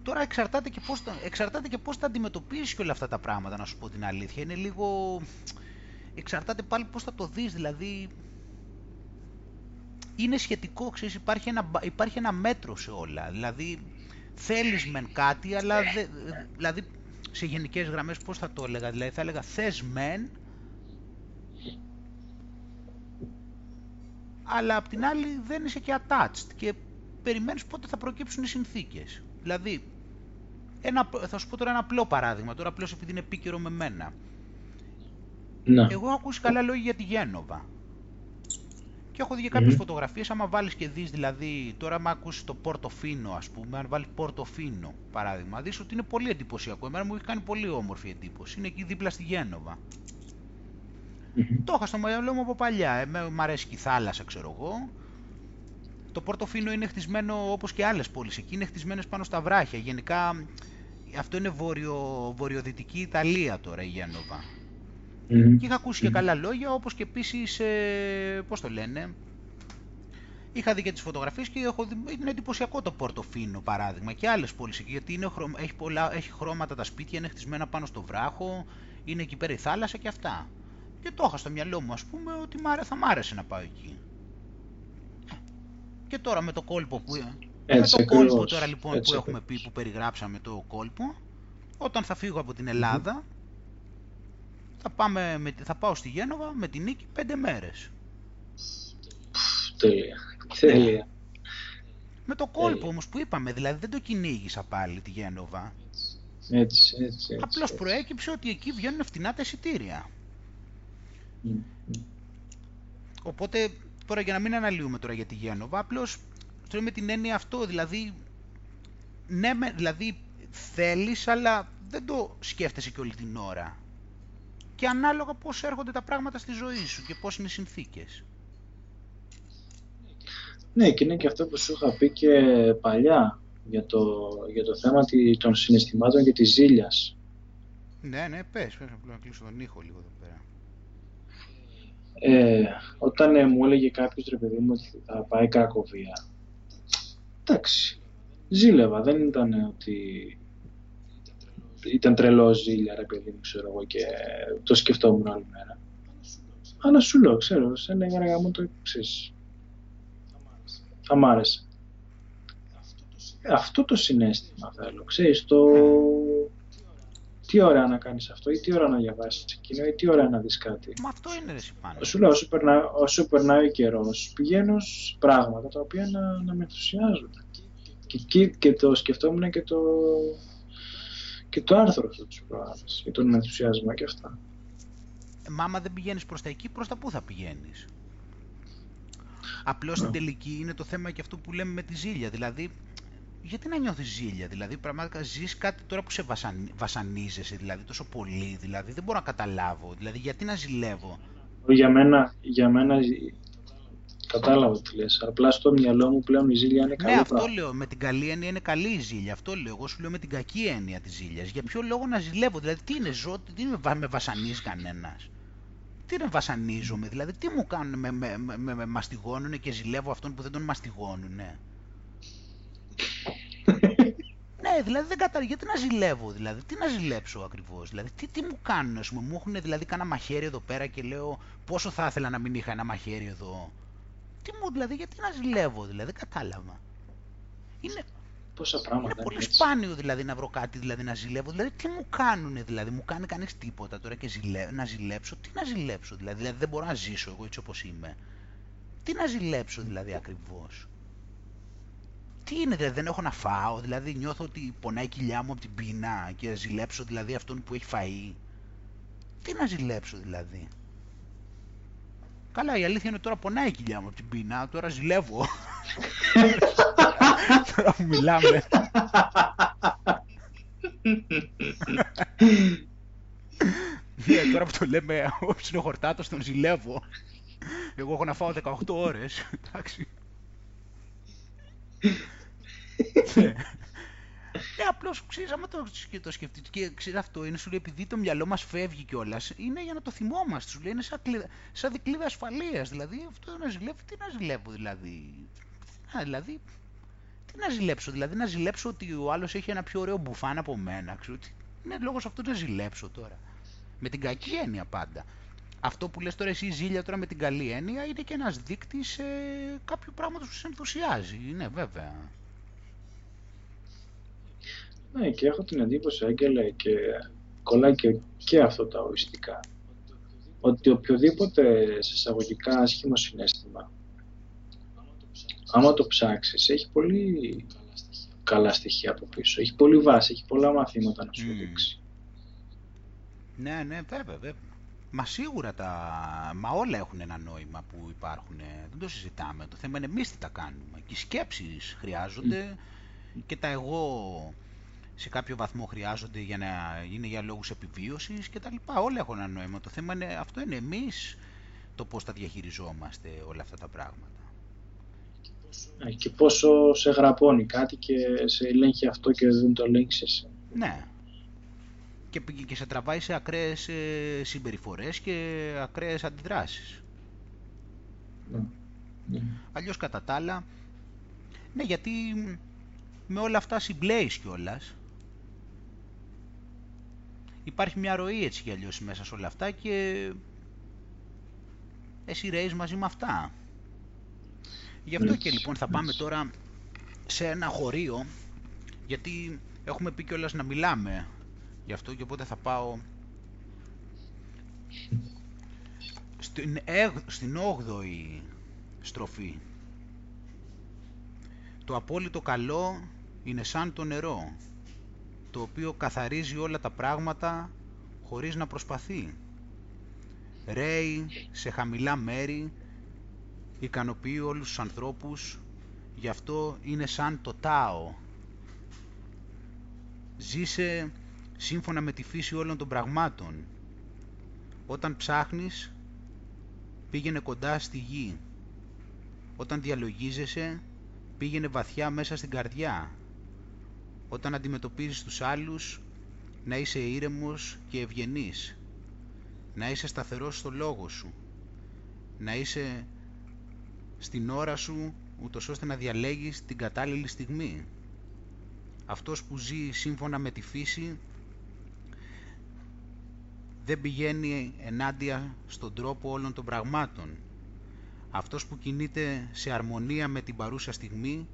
Τώρα εξαρτάται και, πώς, εξαρτάται και πώς θα αντιμετωπίσεις και όλα αυτά τα πράγματα, να σου πω την αλήθεια. Είναι λίγο... Εξαρτάται πάλι πώς θα το δεις, δηλαδή... Είναι σχετικό, ξέρεις, υπάρχει ένα, υπάρχει ένα μέτρο σε όλα. Δηλαδή, θέλεις μεν κάτι, αλλά δηλαδή σε γενικές γραμμές πώς θα το έλεγα, δηλαδή θα έλεγα θες μεν, αλλά απ' την άλλη δεν είσαι και attached και περιμένεις πότε θα προκύψουν οι συνθήκες. Δηλαδή, ένα, θα σου πω τώρα ένα απλό παράδειγμα, τώρα απλώς επειδή είναι επίκαιρο με μένα. Ναι. Εγώ έχω ακούσει καλά λόγια για τη Γένοβα. Και έχω δει και κάποιες mm. φωτογραφίες. Άμα βάλεις και δεις, δηλαδή, τώρα, άμα ακούσεις το Πορτοφίνο, ας πούμε, αν βάλεις Πορτοφίνο παράδειγμα, δεις ότι είναι πολύ εντυπωσιακό. Εμένα μου έχει κάνει πολύ όμορφη εντύπωση. Είναι εκεί δίπλα στη Γένοβα. Το είχα στο μυαλό μου από παλιά. Ε, μου αρέσει και η θάλασσα, ξέρω εγώ. Το Πορτοφίνο είναι χτισμένο όπως και άλλες πόλεις εκεί. Είναι χτισμένες πάνω στα βράχια. Γενικά αυτό είναι βορειο, βορειοδυτική Ιταλία τώρα η Γένοβα. Και είχα ακούσει και καλά λόγια, όπως και επίσης, ε, πώς το λένε, είχα δει και τις φωτογραφίες και έχω δει, είναι εντυπωσιακό το Πορτοφίνο παράδειγμα και άλλες πόλεις εκεί, γιατί είναι, έχει, πολλά, έχει χρώματα τα σπίτια, είναι χτισμένα πάνω στο βράχο, είναι εκεί πέρα η θάλασσα και αυτά. Και το είχα στο μυαλό μου, ας πούμε, ότι θα μ' άρεσε να πάω εκεί. Και τώρα με το κόλπο που... Έτσι, με το κόλπο τώρα λοιπόν που έχουμε πει, που περιγράψαμε το κόλπο, όταν θα φύγω από την Ελλάδα, θα, πάμε με, θα πάω στη Γένοβα με την νίκη πέντε μέρες. Τέλεια. Τέλεια. Με το κόλπο όμως που είπαμε, δηλαδή δεν το κυνήγησα πάλι τη Γένοβα. Έτσι, έτσι, έτσι. Απλώς προέκυψε ότι εκεί βγαίνουν φτηνά τα εισιτήρια. Οπότε, τώρα για να μην αναλύουμε τώρα για τη Γένοβα, απλώς με την έννοια αυτό, δηλαδή, ναι, δηλαδή θέλεις, αλλά δεν το σκέφτεσαι και όλη την ώρα και ανάλογα πώς έρχονται τα πράγματα στη ζωή σου και πώς είναι οι συνθήκες. Ναι, και είναι και αυτό που σου είχα πει και παλιά για το, για το θέμα των συναισθημάτων και της ζήλιας. Ναι, ναι, πες, πες να κλείσω τον ήχο λίγο εδώ πέρα. Ε, όταν ε, μου έλεγε κάποιος ρε παιδί μου ότι θα πάει Κρακοβία, εντάξει, ζήλευα, δεν ήταν ότι ήταν τρελό ζήλια, ρε παιδί μου, ξέρω εγώ, και το σκεφτόμουν όλη μέρα. Αλλά σου λέω, ξέρω, σε ένα γρήγορα μου το ξέρεις. Θα μ' άρεσε. Αυτό το συνέστημα θέλω, ξέρεις, το... Τι ώρα να κάνεις αυτό ή τι ώρα να διαβάσεις εκείνο ή τι ώρα να δεις κάτι. Μα αυτό είναι ρε πάνω. Σου λέω, όσο περνάει, όσο περνάει ο καιρός, πηγαίνω σε πράγματα τα οποία να, να με ενθουσιάζουν. Και, και, και το σκεφτόμουν και το, και το άρθρο αυτό της προάλλης, για τον ενθουσιασμό και αυτά. Ε, μάμα δεν πηγαίνεις προς τα εκεί, προς τα πού θα πηγαίνεις; Απλώς στην τελική είναι το θέμα και αυτό που λέμε με τη ζήλια. Δηλαδή, γιατί να νιώθεις ζήλια, δηλαδή πραγματικά ζεις κάτι τώρα που σε βασανίζεσαι, δηλαδή τόσο πολύ, δηλαδή δεν μπορώ να καταλάβω, δηλαδή γιατί να ζηλεύω; Για μένα, για μένα Κατάλαβα τι λες. Απλά στο μυαλό μου πλέον η ζήλια είναι καλή. Ναι, αυτό λέω. Με την καλή έννοια είναι καλή η ζήλια. Αυτό λέω. Εγώ σου λέω με την κακή έννοια της ζήλιας. Για ποιο λόγο να ζηλεύω; Δηλαδή, τι είναι ζώο, τι με, με βασανίζει κανένας; Τι είναι βασανίζομαι, δηλαδή, τι μου κάνουν, με, με, με, με μαστιγώνουν και ζηλεύω αυτόν που δεν τον μαστιγώνουν. Ναι, ναι δηλαδή δεν κατάλαβα. Γιατί να ζηλεύω, δηλαδή, τι να ζηλέψω ακριβώς; Δηλαδή, τι, τι μου κάνουν, ας πούμε, μου έχουν δηλαδή κάνα μαχαίρι εδώ πέρα και λέω πόσο θα ήθελα να μην είχα ένα μαχαίρι εδώ; Τι μου, δηλαδή, γιατί να ζηλεύω, δηλαδή, δεν κατάλαβα. Είναι, Πόσα πράγματα είναι πολύ σπάνιο δηλαδή να βρω κάτι δηλαδή, να ζηλεύω. Δηλαδή, τι μου κάνουν, δηλαδή, μου κάνει κανείς τίποτα τώρα και ζηλε... να ζηλέψω. Τι να ζηλέψω, δηλαδή, δηλαδή, δεν μπορώ να ζήσω εγώ έτσι όπως είμαι. Τι να ζηλέψω, δηλαδή, ακριβώς. Τι είναι, δηλαδή, δεν έχω να φάω, δηλαδή νιώθω ότι πονάει η κοιλιά μου από την πείνα και ζηλέψω δηλαδή αυτόν που έχει φαΐ. Τι να ζηλέψω δηλαδή. Καλά, η αλήθεια είναι τώρα πονάει η κοιλιά μου από την πείνα, τώρα ζηλεύω. τώρα που μιλάμε. Ναι, τώρα που το λέμε, όποιος είναι ο χορτάτος τον ζηλεύω. Εγώ έχω να φάω 18 ώρες, εντάξει. Ναι. Ε, απλώς ξέρεις, άμα το, το σκεφτεί και ξέρεις αυτό είναι, σου λέει επειδή το μυαλό μας φεύγει κιόλας, είναι για να το θυμόμαστε. Σου λέει είναι σαν, σαν δικλείδα ασφαλείας. Δηλαδή αυτό να ζηλεύει, τι να ζηλεύω δηλαδή. Α, δηλαδή, τι να ζηλέψω, δηλαδή να ζηλέψω ότι ο άλλος έχει ένα πιο ωραίο μπουφάν από μένα. Ξέρω, τι, είναι λόγος αυτό να ζηλέψω τώρα. Με την κακή έννοια πάντα. Αυτό που λες τώρα εσύ ζήλια τώρα με την καλή έννοια είναι και ένας δείκτης ε, κάποιου πράγματος που σε ενθουσιάζει. Είναι βέβαια. Ναι, και έχω την εντύπωση, Άγγελε, και κολλάει και, και αυτό τα οριστικά, ότι οποιοδήποτε σε εισαγωγικά άσχημο συνέστημα, άμα το ψάξεις, έχει πολύ καλά στοιχεία από πίσω. Έχει πολύ βάση, έχει πολλά μαθήματα να σου δείξει. Ναι, ναι, βέβαια, βέβαια. Μα σίγουρα τα... Μα όλα έχουν ένα νόημα που υπάρχουν. Δεν το συζητάμε. Το θέμα είναι εμείς τι τα κάνουμε. Και οι σκέψεις χρειάζονται και τα εγώ σε κάποιο βαθμό χρειάζονται για να είναι για λόγους επιβίωσης και τα λοιπά. Όλα έχουν ένα νόημα. Το θέμα είναι, αυτό είναι εμείς το πώς τα διαχειριζόμαστε όλα αυτά τα πράγματα. Ε, και πόσο σε γραπώνει κάτι και σε ελέγχει αυτό και δεν το ελέγχει εσύ. Ναι. Και, και σε τραβάει σε ακραίες ε, συμπεριφορές και ακραίες αντιδράσεις. Ναι. ναι. Αλλιώς κατά τα άλλα, ναι γιατί με όλα αυτά συμπλέεις κιόλας υπάρχει μια ροή έτσι κι αλλιώς μέσα σε όλα αυτά και εσύ ρέεις μαζί με αυτά. Γι' αυτό και λοιπόν θα πάμε τώρα σε ένα χωρίο, γιατί έχουμε πει κιόλας να μιλάμε γι' αυτό και οπότε θα πάω στην, στην 8η στροφή. Το απόλυτο καλό είναι σαν το νερό το οποίο καθαρίζει όλα τα πράγματα χωρίς να προσπαθεί. Ρέει σε χαμηλά μέρη, ικανοποιεί όλους τους ανθρώπους, γι' αυτό είναι σαν το τάο. Ζήσε σύμφωνα με τη φύση όλων των πραγμάτων. Όταν ψάχνεις, πήγαινε κοντά στη γη. Όταν διαλογίζεσαι, πήγαινε βαθιά μέσα στην καρδιά όταν αντιμετωπίζεις τους άλλους να είσαι ήρεμος και ευγενής, να είσαι σταθερός στο λόγο σου, να είσαι στην ώρα σου ούτως ώστε να διαλέγεις την κατάλληλη στιγμή. Αυτός που ζει σύμφωνα με τη φύση δεν πηγαίνει ενάντια στον τρόπο όλων των πραγμάτων. Αυτός που κινείται σε αρμονία με την παρούσα στιγμή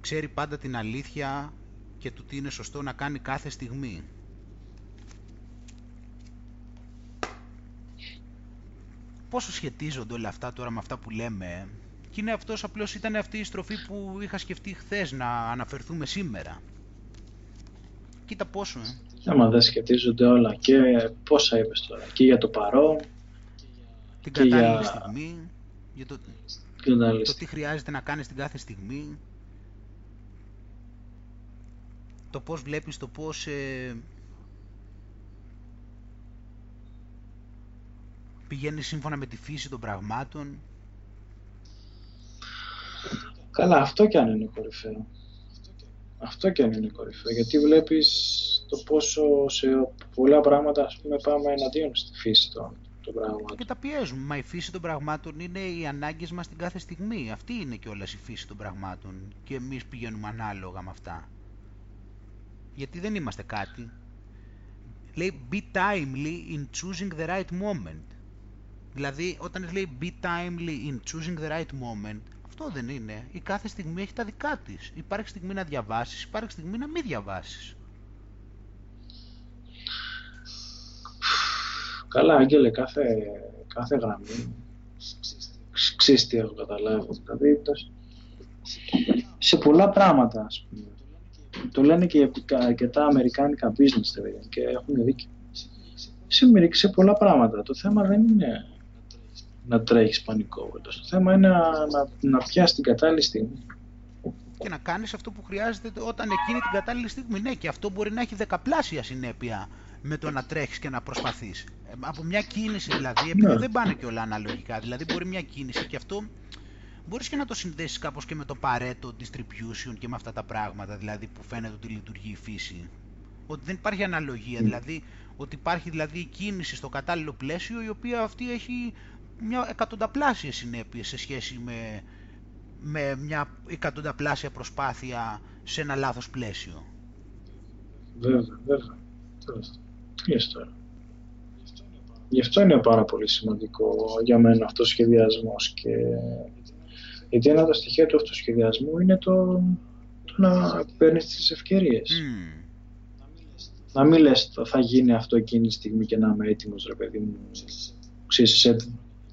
ξέρει πάντα την αλήθεια και του τι είναι σωστό να κάνει κάθε στιγμή. Πόσο σχετίζονται όλα αυτά τώρα με αυτά που λέμε ε; και είναι αυτός απλώς ήταν αυτή η στροφή που είχα σκεφτεί χθες να αναφερθούμε σήμερα. Κοίτα πόσο, ε. Άμα δεν σχετίζονται όλα και πόσα είπες τώρα, και για το παρόν, την κατάλληλη για... στιγμή, για το... το τι χρειάζεται να κάνεις την κάθε στιγμή, το πώς βλέπεις, το πώς ε, πηγαίνεις σύμφωνα με τη φύση των πραγμάτων; Καλά, αυτό κι αν είναι κορυφαίο. Αυτό κι αν είναι κορυφαίο, γιατί βλέπεις το πόσο σε πολλά πράγματα ας πούμε, πάμε εναντίον στη φύση των, των πραγμάτων. Και τα πιέζουμε, μα η φύση των πραγμάτων είναι οι ανάγκες μας την κάθε στιγμή. Αυτή είναι και όλα η φύση των πραγμάτων και εμείς πηγαίνουμε ανάλογα με αυτά. Γιατί δεν είμαστε κάτι. Λέει be timely in choosing the right moment. Δηλαδή, όταν λέει be timely in choosing the right moment, αυτό δεν είναι. Η κάθε στιγμή έχει τα δικά της. Υπάρχει στιγμή να διαβάσεις, υπάρχει στιγμή να μην διαβάσεις. Καλά, Άγγελε, κάθε, κάθε γραμμή ξέρεις τι έχω καταλάβει. Δηλαδή, σε πολλά πράγματα, ας πούμε. Το λένε και αρκετά αμερικάνικα business δηλαδή, και έχουν δίκιο. Σε, σε πολλά πράγματα. Το θέμα δεν είναι να τρέχεις πανικό. Το θέμα είναι να, να, να πιάσεις την κατάλληλη στιγμή. Και να κάνεις αυτό που χρειάζεται όταν εκείνη την κατάλληλη στιγμή. Ναι, και αυτό μπορεί να έχει δεκαπλάσια συνέπεια με το να τρέχεις και να προσπαθείς. Ε, από μια κίνηση δηλαδή, επειδή ναι. δεν πάνε και όλα αναλογικά, δηλαδή μπορεί μια κίνηση και αυτό μπορείς και να το συνδέσεις κάπως και με το παρέτο distribution και με αυτά τα πράγματα, δηλαδή που φαίνεται ότι λειτουργεί η φύση. Ότι δεν υπάρχει αναλογία, mm. δηλαδή ότι υπάρχει δηλαδή η κίνηση στο κατάλληλο πλαίσιο η οποία αυτή έχει μια εκατονταπλάσια συνέπειες σε σχέση με, με μια εκατονταπλάσια προσπάθεια σε ένα λάθος πλαίσιο. Βέβαια, βέβαια. Τι λες τώρα. Γι' αυτό είναι πάρα πολύ σημαντικό για μένα αυτός ο σχεδιασμός και γιατί ένα από τα στοιχεία του αυτοσχεδιασμού είναι το, το να παίρνεις τις ευκαιρίες. Mm. Να μην λες θα γίνει αυτό εκείνη τη στιγμή και να είμαι έτοιμος ρε παιδί μου. Ξέρεις, σε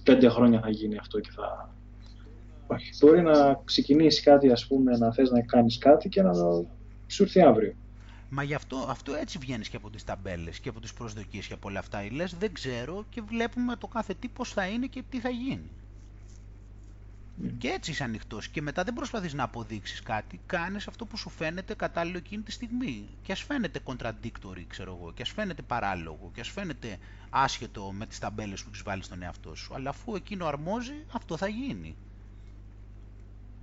πέντε χρόνια θα γίνει αυτό και θα... Όχι. Μπορεί να ξεκινήσεις κάτι, ας πούμε, να θες να κάνεις κάτι και να σου έρθει αύριο. Μα γι' αυτό, αυτό έτσι βγαίνεις και από τις ταμπέλες και από τις προσδοκίες και από όλα αυτά. Ή λες δεν ξέρω και βλέπουμε το κάθε τι πώς θα είναι και τι θα γίνει. Mm. Και έτσι είσαι ανοιχτός και μετά δεν προσπαθείς να αποδείξεις κάτι, κάνεις αυτό που σου φαίνεται κατάλληλο εκείνη τη στιγμή. Και ας φαίνεται contradictory, ξέρω εγώ, και ας φαίνεται παράλογο, και ας φαίνεται άσχετο με τις ταμπέλες που έχεις βάλει στον εαυτό σου. Αλλά αφού εκείνο αρμόζει, αυτό θα γίνει.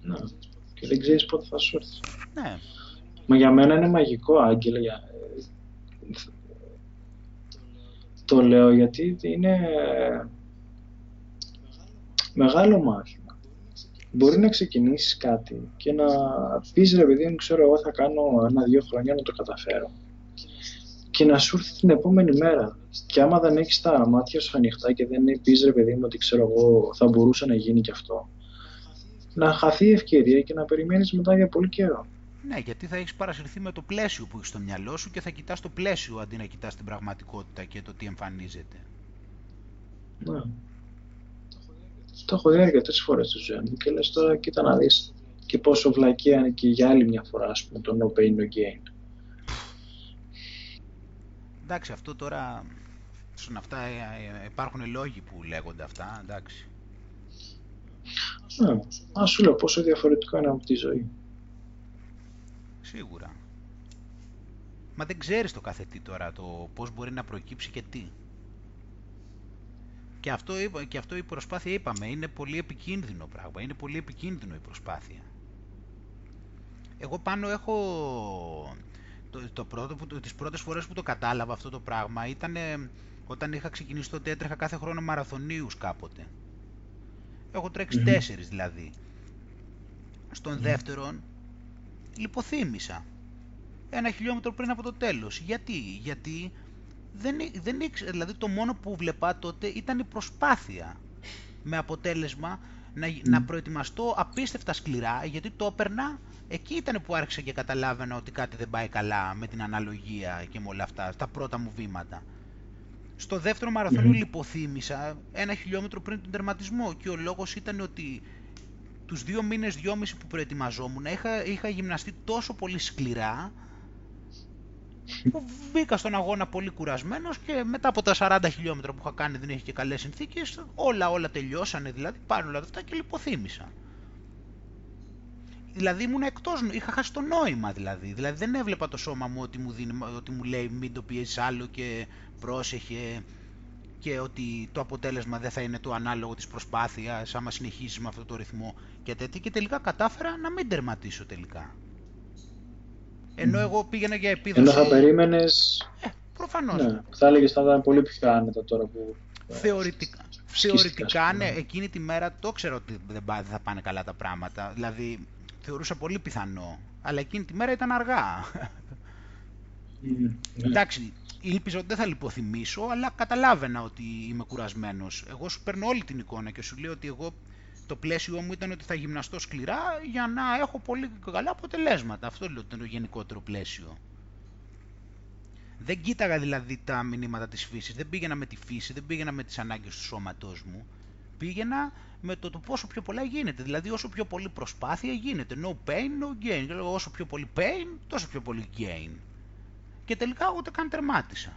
Ναι. Και δεν ξέρεις πότε θα σου έρθει. Ναι. Μα για μένα είναι μαγικό, Άγγελε. Για... Το λέω γιατί είναι μεγάλο μάθημα. Μπορεί να ξεκινήσεις κάτι και να πεις ρε παιδί μου, ξέρω εγώ θα κάνω ένα-δύο χρόνια να το καταφέρω και να σου έρθει την επόμενη μέρα. Και άμα δεν έχεις τα μάτια σου ανοιχτά και δεν πεις ρε παιδί μου ότι ξέρω εγώ θα μπορούσε να γίνει και αυτό, να χαθεί η ευκαιρία και να περιμένεις μετά για πολύ καιρό. Ναι, γιατί θα έχεις παρασυρθεί με το πλαίσιο που έχεις στο μυαλό σου και θα κοιτάς το πλαίσιο αντί να κοιτάς την πραγματικότητα και το τι εμφανίζεται. Ναι. Το έχω δει αρκετές φορές στο ζωή μου και λες τώρα, κοίτα να δεις και πόσο βλακία είναι και για άλλη μια φορά, ας πούμε, το no pain no gain. Εντάξει, αυτό τώρα, στον αυτά ε, ε, υπάρχουν λόγοι που λέγονται αυτά, εντάξει. Ναι, ας σου λέω πόσο διαφορετικό είναι από τη ζωή. Σίγουρα. Μα δεν ξέρεις το κάθε τι τώρα, το πώς μπορεί να προκύψει και τι. Και αυτό, και αυτό η προσπάθεια είπαμε, είναι πολύ επικίνδυνο πράγμα, είναι πολύ επικίνδυνο η προσπάθεια. Εγώ πάνω έχω το, το πρώτο, που, τις πρώτες φορές που το κατάλαβα αυτό το πράγμα ήταν όταν είχα ξεκινήσει τότε έτρεχα κάθε χρόνο μαραθωνίους κάποτε. Έχω τρέξει τέσσερις δηλαδή. Στον δεύτερον λιποθύμησα. Ένα χιλιόμετρο πριν από το τέλος. Γιατί, γιατί δεν, δεν ήξερα, δηλαδή το μόνο που βλέπα τότε ήταν η προσπάθεια. Με αποτέλεσμα να, να προετοιμαστώ απίστευτα σκληρά γιατί το έπαιρνα εκεί ήταν που άρχισα και καταλάβαινα ότι κάτι δεν πάει καλά με την αναλογία και με όλα αυτά, τα πρώτα μου βήματα. Στο δεύτερο μαραθώνιο mm. λιποθύμησα ένα χιλιόμετρο πριν τον τερματισμό και ο λόγος ήταν ότι τους δύο μήνες, δυόμιση που προετοιμαζόμουν είχα, είχα γυμναστεί τόσο πολύ σκληρά που μπήκα στον αγώνα πολύ κουρασμένος και μετά από τα 40 χιλιόμετρα που είχα κάνει δεν είχε και καλές συνθήκες. Όλα, όλα τελειώσανε δηλαδή, πάνω όλα αυτά και λιποθύμησα. Δηλαδή ήμουν εκτός, είχα χάσει το νόημα δηλαδή. Δηλαδή δεν έβλεπα το σώμα μου ότι μου, δίνει, ότι μου λέει μην το πιέζει άλλο και πρόσεχε και ότι το αποτέλεσμα δεν θα είναι το ανάλογο της προσπάθειας άμα συνεχίσεις με αυτό το ρυθμό και τέτοια και τελικά κατάφερα να μην τερματίσω τελικά. Ενώ εγώ πήγαινα για επίδοση... Ενώ θα περίμενες... Ε, προφανώς. Ναι, θα έλεγες θα ήταν πολύ πιο άνετα τώρα που... Ε, θεωρητικά, θεωρητικά ναι, εκείνη τη μέρα το ξέρω ότι δεν θα πάνε καλά τα πράγματα. Δηλαδή, θεωρούσα πολύ πιθανό. Αλλά εκείνη τη μέρα ήταν αργά. Mm, Εντάξει, ήλπιζα ότι δεν θα λιποθυμήσω, αλλά καταλάβαινα ότι είμαι κουρασμένος. Εγώ σου παίρνω όλη την εικόνα και σου λέω ότι εγώ το πλαίσιο μου ήταν ότι θα γυμναστώ σκληρά για να έχω πολύ καλά αποτελέσματα. Αυτό λέω ήταν το γενικότερο πλαίσιο. Δεν κοίταγα δηλαδή τα μηνύματα της φύσης, δεν πήγαινα με τη φύση, δεν πήγαινα με τις ανάγκες του σώματός μου. Πήγαινα με το, το πόσο πιο πολλά γίνεται, δηλαδή όσο πιο πολύ προσπάθεια γίνεται. No pain, no gain. Όσο πιο πολύ pain, τόσο πιο πολύ gain και τελικά ούτε καν τερμάτισα.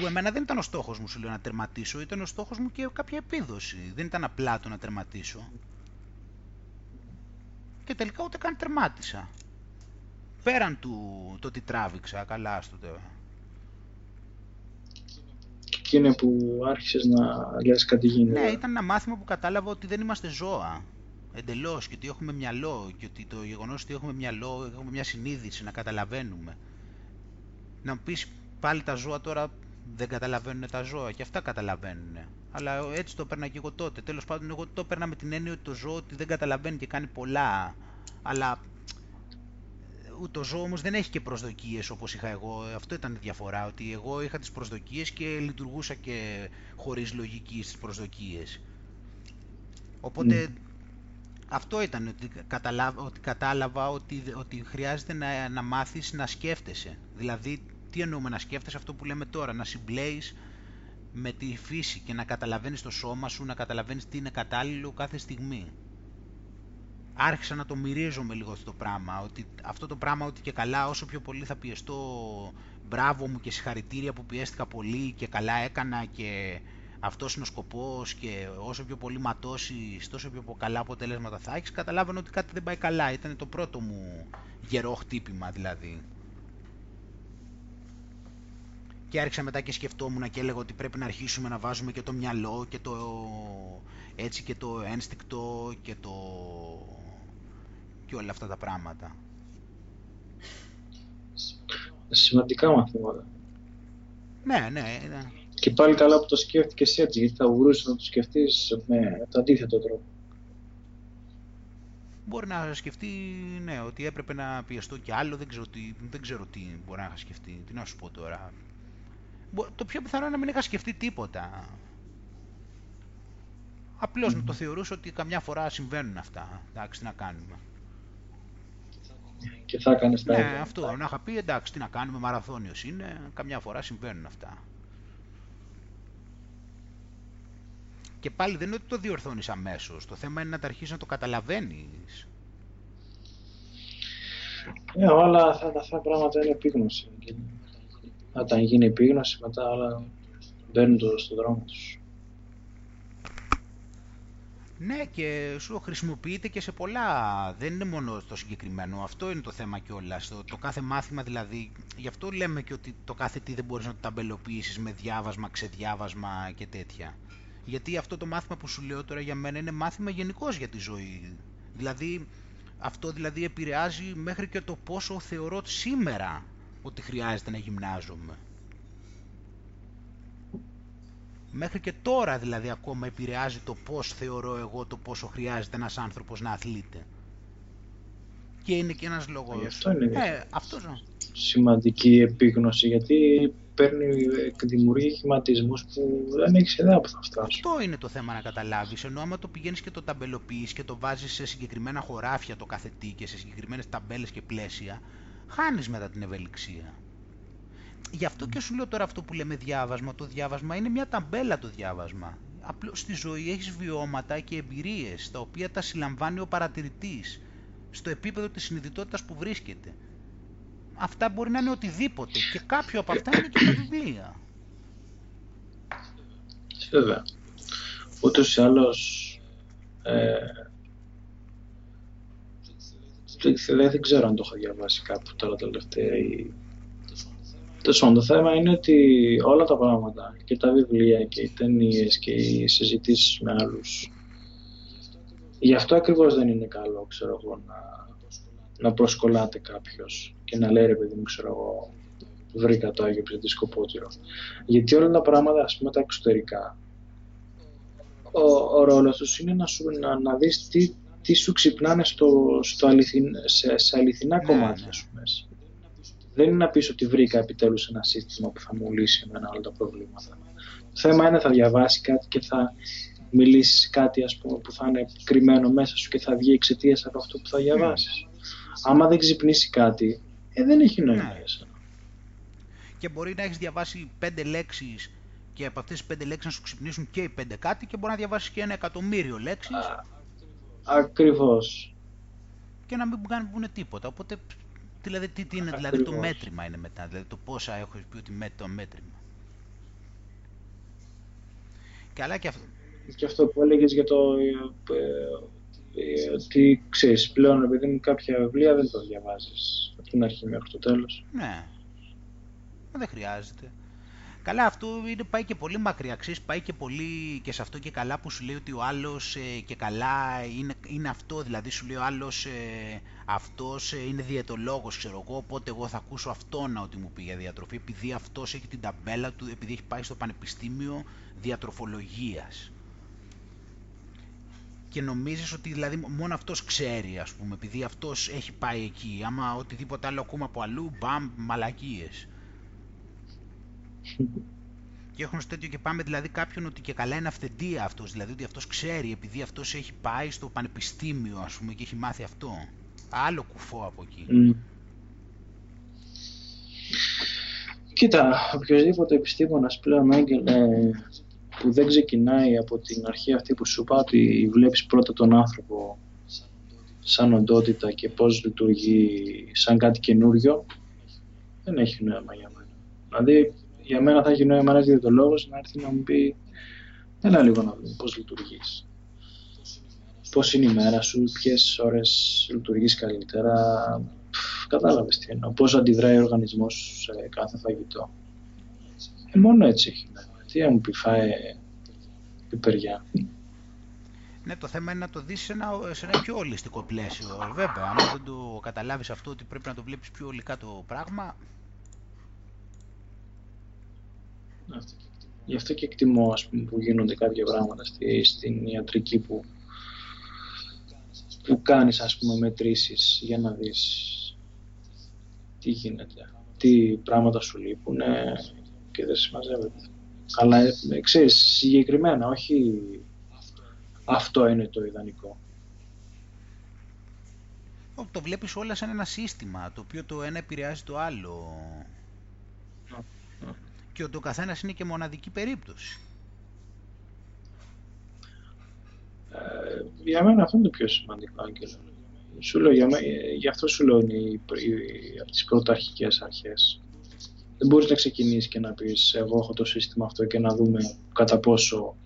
Που εμένα δεν ήταν ο στόχος μου, σου λέω, να τερματίσω, ήταν ο στόχος μου και κάποια επίδοση. Δεν ήταν απλά το να τερματίσω. Και τελικά ούτε καν τερμάτισα. Πέραν του το ότι τράβηξα καλά στο τέλος. Και είναι που άρχισες να λες κάτι γίνεται. Ναι, ήταν ένα μάθημα που κατάλαβα ότι δεν είμαστε ζώα εντελώς και ότι έχουμε μυαλό και ότι το γεγονός ότι έχουμε μυαλό, έχουμε μια συνείδηση να καταλαβαίνουμε. Να μου πεις πάλι τα ζώα τώρα δεν καταλαβαίνουν τα ζώα και αυτά καταλαβαίνουν. Αλλά έτσι το έπαιρνα και εγώ τότε. Τέλος πάντων, εγώ το έπαιρνα με την έννοια ότι το ζώο ότι δεν καταλαβαίνει και κάνει πολλά. Αλλά το ζώο όμως δεν έχει και προσδοκίες όπως είχα εγώ. Αυτό ήταν η διαφορά. Ότι εγώ είχα τις προσδοκίες και λειτουργούσα και χωρίς λογική στις προσδοκίες. Οπότε αυτό ήταν ότι, καταλάβα ότι, κατάλαβα ότι, ότι χρειάζεται να, να μάθεις να σκέφτεσαι. Δηλαδή, τι εννοούμε να σκέφτεσαι αυτό που λέμε τώρα, να συμπλέεις με τη φύση και να καταλαβαίνεις το σώμα σου, να καταλαβαίνεις τι είναι κατάλληλο κάθε στιγμή. Άρχισα να το μυρίζομαι λίγο αυτό το πράγμα, ότι αυτό το πράγμα ότι και καλά όσο πιο πολύ θα πιεστώ μπράβο μου και συγχαρητήρια που πιέστηκα πολύ και καλά έκανα και αυτός είναι ο σκοπός και όσο πιο πολύ ματώσεις, τόσο πιο καλά αποτελέσματα θα έχεις. Καταλάβαινε ότι κάτι δεν πάει καλά. Ήταν το πρώτο μου γερό χτύπημα δηλαδή. Και άρχισα μετά και σκεφτόμουν και έλεγα ότι πρέπει να αρχίσουμε να βάζουμε και το μυαλό και το έτσι και το ένστικτο και το και όλα αυτά τα πράγματα. Σημαντικά μαθήματα. Ναι, ναι, ναι. Και πάλι καλά που το σκέφτηκες έτσι, γιατί θα μπορούσες να το σκεφτείς με το αντίθετο τρόπο. Μπορεί να σκεφτεί, ναι, ότι έπρεπε να πιεστώ κι άλλο, δεν ξέρω, τι, δεν ξέρω τι μπορεί να είχα σκεφτεί. Τι να σου πω τώρα. Το πιο πιθανό είναι να μην είχα σκεφτεί τίποτα. Απλώς να το θεωρούσα ότι καμιά φορά συμβαίνουν αυτά. Εντάξει, τι να κάνουμε. Και θα έκανες τα Ναι, αυτό. Να είχα πει εντάξει, τι να κάνουμε, μαραθώνιος είναι. Καμιά φορά συμβαίνουν αυτά. Και πάλι δεν είναι ότι το διορθώνεις αμέσως. Το θέμα είναι να τα αρχίσεις να το καταλαβαίνεις. Ναι, όλα αυτά τα πράγματα είναι επίγνωση. Όταν γίνει επίγνωση, μετά όλα μπαίνουν στον δρόμο τους. Ναι, και σου χρησιμοποιείται και σε πολλά. Δεν είναι μόνο το συγκεκριμένο. Αυτό είναι το θέμα κιόλας. Το, το κάθε μάθημα δηλαδή. Γι' αυτό λέμε και ότι το κάθε τι δεν μπορείς να το ταμπελοποιήσεις με διάβασμα, ξεδιάβασμα και τέτοια. Γιατί αυτό το μάθημα που σου λέω τώρα για μένα είναι μάθημα γενικώς για τη ζωή. Δηλαδή, αυτό δηλαδή επηρεάζει μέχρι και το πόσο θεωρώ σήμερα ότι χρειάζεται να γυμνάζομαι. Μέχρι και τώρα δηλαδή ακόμα επηρεάζει το πώς θεωρώ εγώ το πόσο χρειάζεται ένας άνθρωπος να αθλείται. Και είναι και ένας λόγος. Αυτό είναι ε, αυτός... σημαντική επίγνωση γιατί παίρνει, δημιουργεί χηματισμού που δεν έχεις ιδέα που θα φτάσουν. Αυτό είναι το θέμα να καταλάβεις. Ενώ άμα το πηγαίνεις και το ταμπελοποιείς και το βάζεις σε συγκεκριμένα χωράφια το κάθε τι και σε συγκεκριμένες ταμπέλες και πλαίσια, χάνεις μετά την ευελιξία. Γι' αυτό και σου λέω τώρα αυτό που λέμε διάβασμα. Το διάβασμα είναι μια ταμπέλα το διάβασμα. Απλώς στη ζωή έχεις βιώματα και εμπειρίες, τα οποία τα συλλαμβάνει ο παρατηρητής. στο επίπεδο της συνειδητότητας που βρίσκεται. Αυτά μπορεί να είναι οτιδήποτε και κάποιο από αυτά είναι και τα βιβλία. Βέβαια. Ούτως ή άλλως ε, δεν ξέρω αν το έχω διαβάσει κάπου τώρα τελευταία ή... Το θέμα είναι ότι όλα τα πράγματα και τα βιβλία και οι ταινίες και οι συζητήσεις με άλλους γι' αυτό ακριβώς δεν είναι καλό ξέρω εγώ να, να προσκολάται κάποιος και να λέει ρε παιδί μου ξέρω εγώ βρήκα το Άγιο Πληθυντικό Πότηρο γιατί όλα τα πράγματα ας πούμε τα εξωτερικά ο, ο ρόλος τους είναι να, σου, να, να δεις τι, τι σου ξυπνάνε στο, στο αληθιν, σε, σε αληθινά ναι, κομμάτια ναι. σου μέσα. Δεν είναι να πεις ότι βρήκα επιτέλους ένα σύστημα που θα μου λύσει εμένα όλα τα προβλήματα. Το θέμα είναι θα διαβάσει κάτι και θα μιλήσεις κάτι ας πούμε, που θα είναι κρυμμένο μέσα σου και θα βγει εξαιτίας από αυτό που θα διαβάσεις. Mm. Άμα δεν ξυπνήσει κάτι, ε, δεν έχει νόημα ναι. Και μπορεί να έχεις διαβάσει πέντε λέξεις και από αυτές τις πέντε λέξεις να σου ξυπνήσουν και οι πέντε κάτι και μπορεί να διαβάσεις και ένα εκατομμύριο λέξεις. Α, ακριβώς. Και να μην πούνε τίποτα. Οπότε, δηλαδή, τι, τι είναι, δηλαδή το μέτρημα είναι μετά, δηλαδή το πόσα έχω πει ότι με το μέτρημα. Και αλλά και αυτό. Και αυτό που έλεγες για το ε, ε, ότι ξέρεις πλέον επειδή είναι κάποια βιβλία δεν το διαβάζεις από την αρχή μέχρι το τέλος. Ναι, δεν χρειάζεται. Καλά, αυτό είναι, πάει και πολύ μακριά. Ξέρεις, πάει και πολύ και σε αυτό και καλά που σου λέει ότι ο άλλος ε, και καλά είναι, είναι αυτό. Δηλαδή σου λέει ο άλλος ε, αυτός ε, είναι διαιτολόγος, ξέρω εγώ, οπότε εγώ θα ακούσω αυτόν ότι μου πει για διατροφή, επειδή αυτός έχει την ταμπέλα του, επειδή έχει πάει στο Πανεπιστήμιο Διατροφολογίας. Και νομίζεις ότι δηλαδή μόνο αυτός ξέρει, ας πούμε, επειδή αυτός έχει πάει εκεί. Άμα οτιδήποτε άλλο ακούμε από αλλού, μπαμ, μαλακίες. Και έχουν στο τέτοιο και πάμε δηλαδή κάποιον ότι και καλά είναι αυθεντία αυτός, δηλαδή ότι αυτός ξέρει επειδή αυτός έχει πάει στο πανεπιστήμιο ας πούμε και έχει μάθει αυτό. Άλλο κουφό από εκεί. Mm. Κοίτα, οποιοδήποτε επιστήμονας πλέον έγγελε που δεν ξεκινάει από την αρχή αυτή που σου είπα ότι βλέπεις πρώτα τον άνθρωπο σαν οντότητα και πώς λειτουργεί σαν κάτι καινούριο δεν έχει νόημα για μένα. Δηλαδή για μένα θα έχει νόημα ένα διαιτολόγο να έρθει να μου πει Έλα λίγο να δούμε πώς λειτουργείς. Πώς είναι η μέρα σου, ποιες ώρες λειτουργείς καλύτερα. Κατάλαβες τι εννοώ. Πώς αντιδράει ο οργανισμός σε κάθε φαγητό. Ε, μόνο έτσι έχει νόημα. Τι να μου πει, φάε πιπεριά. Ναι, το θέμα είναι να το δεις σε ένα, σε ένα πιο ολιστικό πλαίσιο. Βέβαια, αν δεν το καταλάβεις αυτό ότι πρέπει να το βλέπεις πιο ολικά το πράγμα, Γι' αυτό και εκτιμώ ας πούμε, που γίνονται κάποια πράγματα στη, στην ιατρική που, που κάνεις ας πούμε μετρήσεις για να δεις τι γίνεται, τι πράγματα σου λείπουν και δεν συμμαζεύεται. Αλλά ε, ξέρεις, συγκεκριμένα, όχι αυτό είναι το ιδανικό. Το βλέπεις όλα σαν ένα σύστημα, το οποίο το ένα επηρεάζει το άλλο και ότι ο καθένας είναι και μοναδική περίπτωση. Ε, για μένα αυτό είναι το πιο σημαντικό, Άγγελο. Σου λέω, για γι' αυτό σου λέω είναι οι, από τις πρωταρχικές αρχές. Δεν μπορείς να ξεκινήσεις και να πεις εγώ έχω το σύστημα αυτό και να δούμε κατά πόσο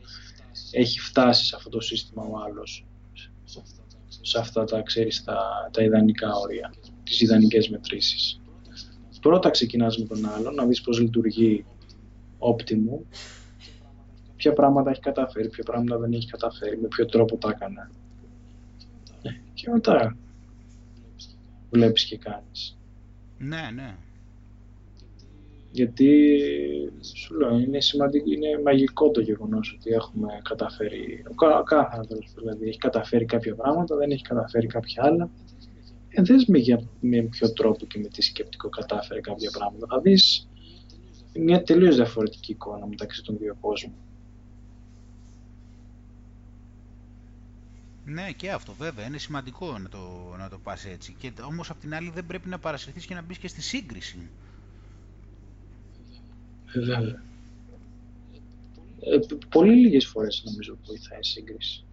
έχει φτάσει σε αυτό το σύστημα ο άλλος σε αυτά τα, ξέρεις, τα, τα ιδανικά όρια, τις ιδανικές μετρήσεις. Πρώτα ξεκινάς με τον άλλο, να δεις πώς λειτουργεί Optimum, ποια πράγματα έχει καταφέρει, ποια πράγματα δεν έχει καταφέρει, με ποιο τρόπο τα έκανε. Ε, και μετά βλέπεις και κάνεις. Ναι, ναι. Γιατί σου λέω, είναι σημαντικό, είναι μαγικό το γεγονός ότι έχουμε καταφέρει, ο κάθε άνθρωπος δηλαδή έχει καταφέρει κάποια πράγματα, δεν έχει καταφέρει κάποια άλλα. Ε, δες με, για, με ποιο τρόπο και με τι σκεπτικό κατάφερε κάποια πράγματα. Θα δεις μια τελείως διαφορετική εικόνα μεταξύ των δύο κόσμων. Ναι, και αυτό βέβαια. Είναι σημαντικό να το, να το πας έτσι. Και όμως απ' την άλλη δεν πρέπει να παρασυρθείς και να μπεις και στη σύγκριση. Βέβαια. Ε, πολύ λίγες φορές νομίζω βοηθάει η σύγκριση.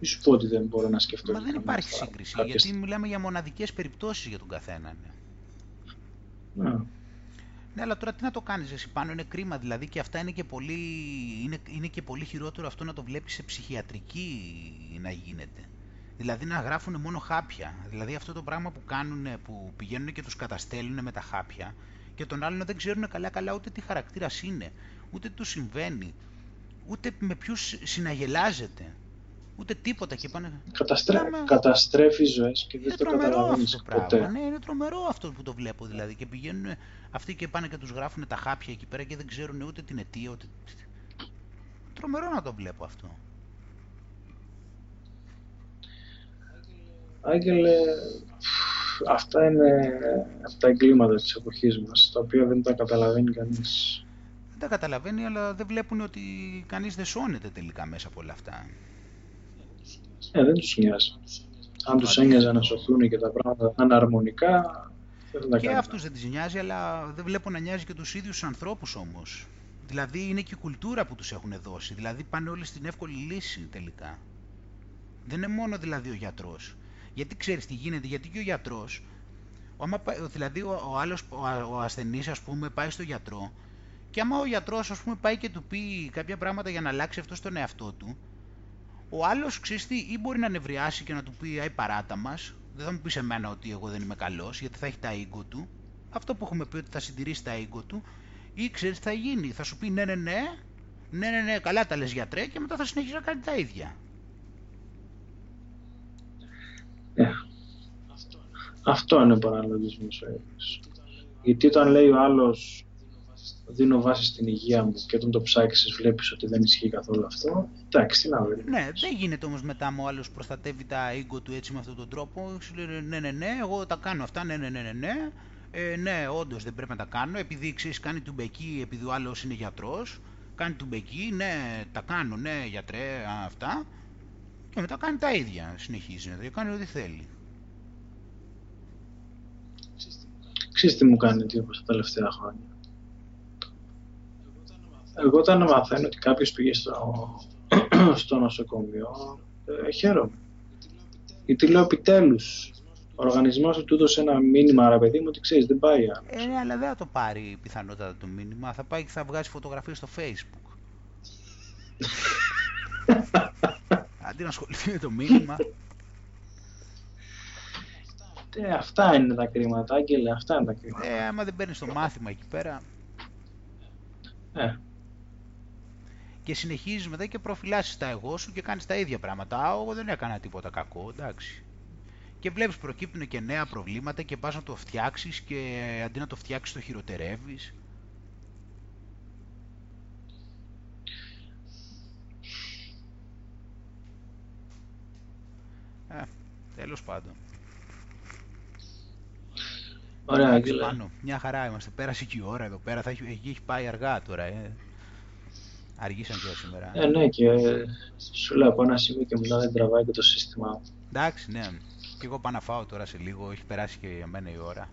Μη σου πω ότι δεν μπορώ να σκεφτώ. Μα δεν υπάρχει σύγκριση, γιατί μιλάμε για μοναδικές περιπτώσεις για τον καθένα. Ναι. Ναι. Ναι, αλλά τώρα τι να το κάνεις εσύ πάνω, είναι κρίμα δηλαδή και αυτά είναι και πολύ, είναι, είναι και πολύ χειρότερο αυτό να το βλέπεις σε ψυχιατρική να γίνεται. Δηλαδή να γράφουν μόνο χάπια. Δηλαδή αυτό το πράγμα που κάνουν, που πηγαίνουν και τους καταστέλνουν με τα χάπια και τον άλλον δεν ξέρουν καλά καλά ούτε τι χαρακτήρας είναι, ούτε τι του συμβαίνει, ούτε με ποιους συναγελάζεται ούτε τίποτα και πάνε... Καταστρέ... Καταστρέφεις ζωές και δεν το καταλαβαίνεις ποτέ. Ναι, είναι τρομερό αυτό που το βλέπω δηλαδή και πηγαίνουν αυτοί και πάνε και τους γράφουν τα χάπια εκεί πέρα και δεν ξέρουν ούτε την αιτία, ούτε... Τρομερό να το βλέπω αυτό. Άγγελε, αυτά είναι από τα εγκλήματα της εποχής μας, τα οποία δεν τα καταλαβαίνει κανείς. Δεν τα καταλαβαίνει, αλλά δεν βλέπουν ότι κανείς δεν σώνεται τελικά μέσα από όλα αυτά. Ε, δεν τους νοιάζει. Αν τους ένοιαζε να σωθούν και τα πράγματα αναρμονικά, δεν θα Και αυτούς δεν τις νοιάζει, αλλά δεν βλέπω να νοιάζει και τους ίδιους ανθρώπους όμως. Δηλαδή είναι και η κουλτούρα που τους έχουν δώσει. Δηλαδή πάνε όλοι στην εύκολη λύση τελικά. Δεν είναι μόνο δηλαδή ο γιατρός. Γιατί ξέρεις τι γίνεται, γιατί και ο γιατρός, δηλαδή ο, ο άλλος, ο, ο ασθενής ας πούμε πάει στο γιατρό και άμα ο γιατρός ας πούμε πάει και του πει κάποια πράγματα για να αλλάξει αυτό στον εαυτό του, ο άλλος ξέρει τι, ή μπορεί να νευριάσει και να του πει Αϊ παράτα μας, δεν θα μου πεις σε μένα ότι εγώ δεν είμαι καλός, γιατί θα έχει τα ego του. Αυτό που έχουμε πει ότι θα συντηρήσει τα ego του, ή ξέρεις τι θα γίνει, θα σου πει ναι, ναι, ναι, ναι, ναι, ναι, καλά τα λες γιατρέ, και μετά θα συνεχίσει να κάνει τα ίδια. Ε, αυτό είναι ο παραλογισμός Γιατί όταν λέει ο άλλος δίνω βάση στην υγεία μου και όταν το ψάξεις βλέπεις ότι δεν ισχύει καθόλου αυτό. Εντάξει, τι να βρεις. Ναι, δεν γίνεται όμως μετά μου άλλος προστατεύει τα ego του έτσι με αυτόν τον τρόπο. Σου λέει ναι, ναι, ναι, εγώ τα κάνω αυτά, ναι, ναι, ναι, ναι. ναι. Ε, ναι, όντως δεν πρέπει να τα κάνω επειδή ξέρεις, κάνει του μπεκί, επειδή ο άλλος είναι γιατρός. Κάνει του μπεκί, ναι, τα κάνω, ναι, γιατρέ, αυτά. Και μετά κάνει τα ίδια. Συνεχίζει να κάνει ό,τι θέλει. Ξέρεις τι μου κάνει τίποτα τα τελευταία χρόνια εγώ όταν μαθαίνω ότι κάποιος πήγε στο, στο νοσοκομείο, ε, χαίρομαι. Γιατί λέω επιτέλους. Ο οργανισμός του έδωσε ένα μήνυμα, ρε παιδί μου, ότι ξέρεις, δεν πάει άλλο. Ε, ναι, αλλά δεν θα το πάρει πιθανότατα το μήνυμα. Θα πάει και θα βγάζει φωτογραφίες στο Facebook. Αντί να ασχοληθεί με το μήνυμα. Ε, αυτά είναι τα κρίματα, Άγγελε, αυτά είναι τα κρίματα. Ε, άμα δεν παίρνεις το μάθημα εκεί πέρα. Ε, και συνεχίζεις μετά και προφυλάσσεις τα εγώ σου και κάνεις τα ίδια πράγματα. Α, εγώ δεν έκανα τίποτα κακό, εντάξει. Και βλέπεις προκύπτουν και νέα προβλήματα και πας να το φτιάξεις και αντί να το φτιάξεις το χειροτερεύεις. Ε, τέλος πάντων. Ωραία, Μια χαρά είμαστε. Πέρασε και η ώρα εδώ πέρα. Θα έχει, έχει πάει αργά τώρα. Ε. Αργήσαν και σήμερα. Ε, ναι, και σου λέω από ένα σημείο και μετά δεν τραβάει και το σύστημα. Εντάξει, ναι. Και εγώ πάω να φάω τώρα σε λίγο. Έχει περάσει και για μένα η ώρα.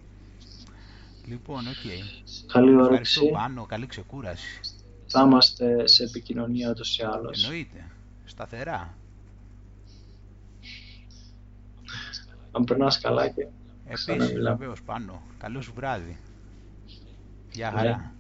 Λοιπόν, ok. Okay. Καλή όρεξη. Ευχαριστώ πάνω, καλή ξεκούραση. Θα είμαστε σε επικοινωνία ούτως ή άλλως. Εννοείται. Σταθερά. Αν περνάς καλά και Επίσης, βεβαίως πάνω. Καλό σου βράδυ. Γεια χαρά.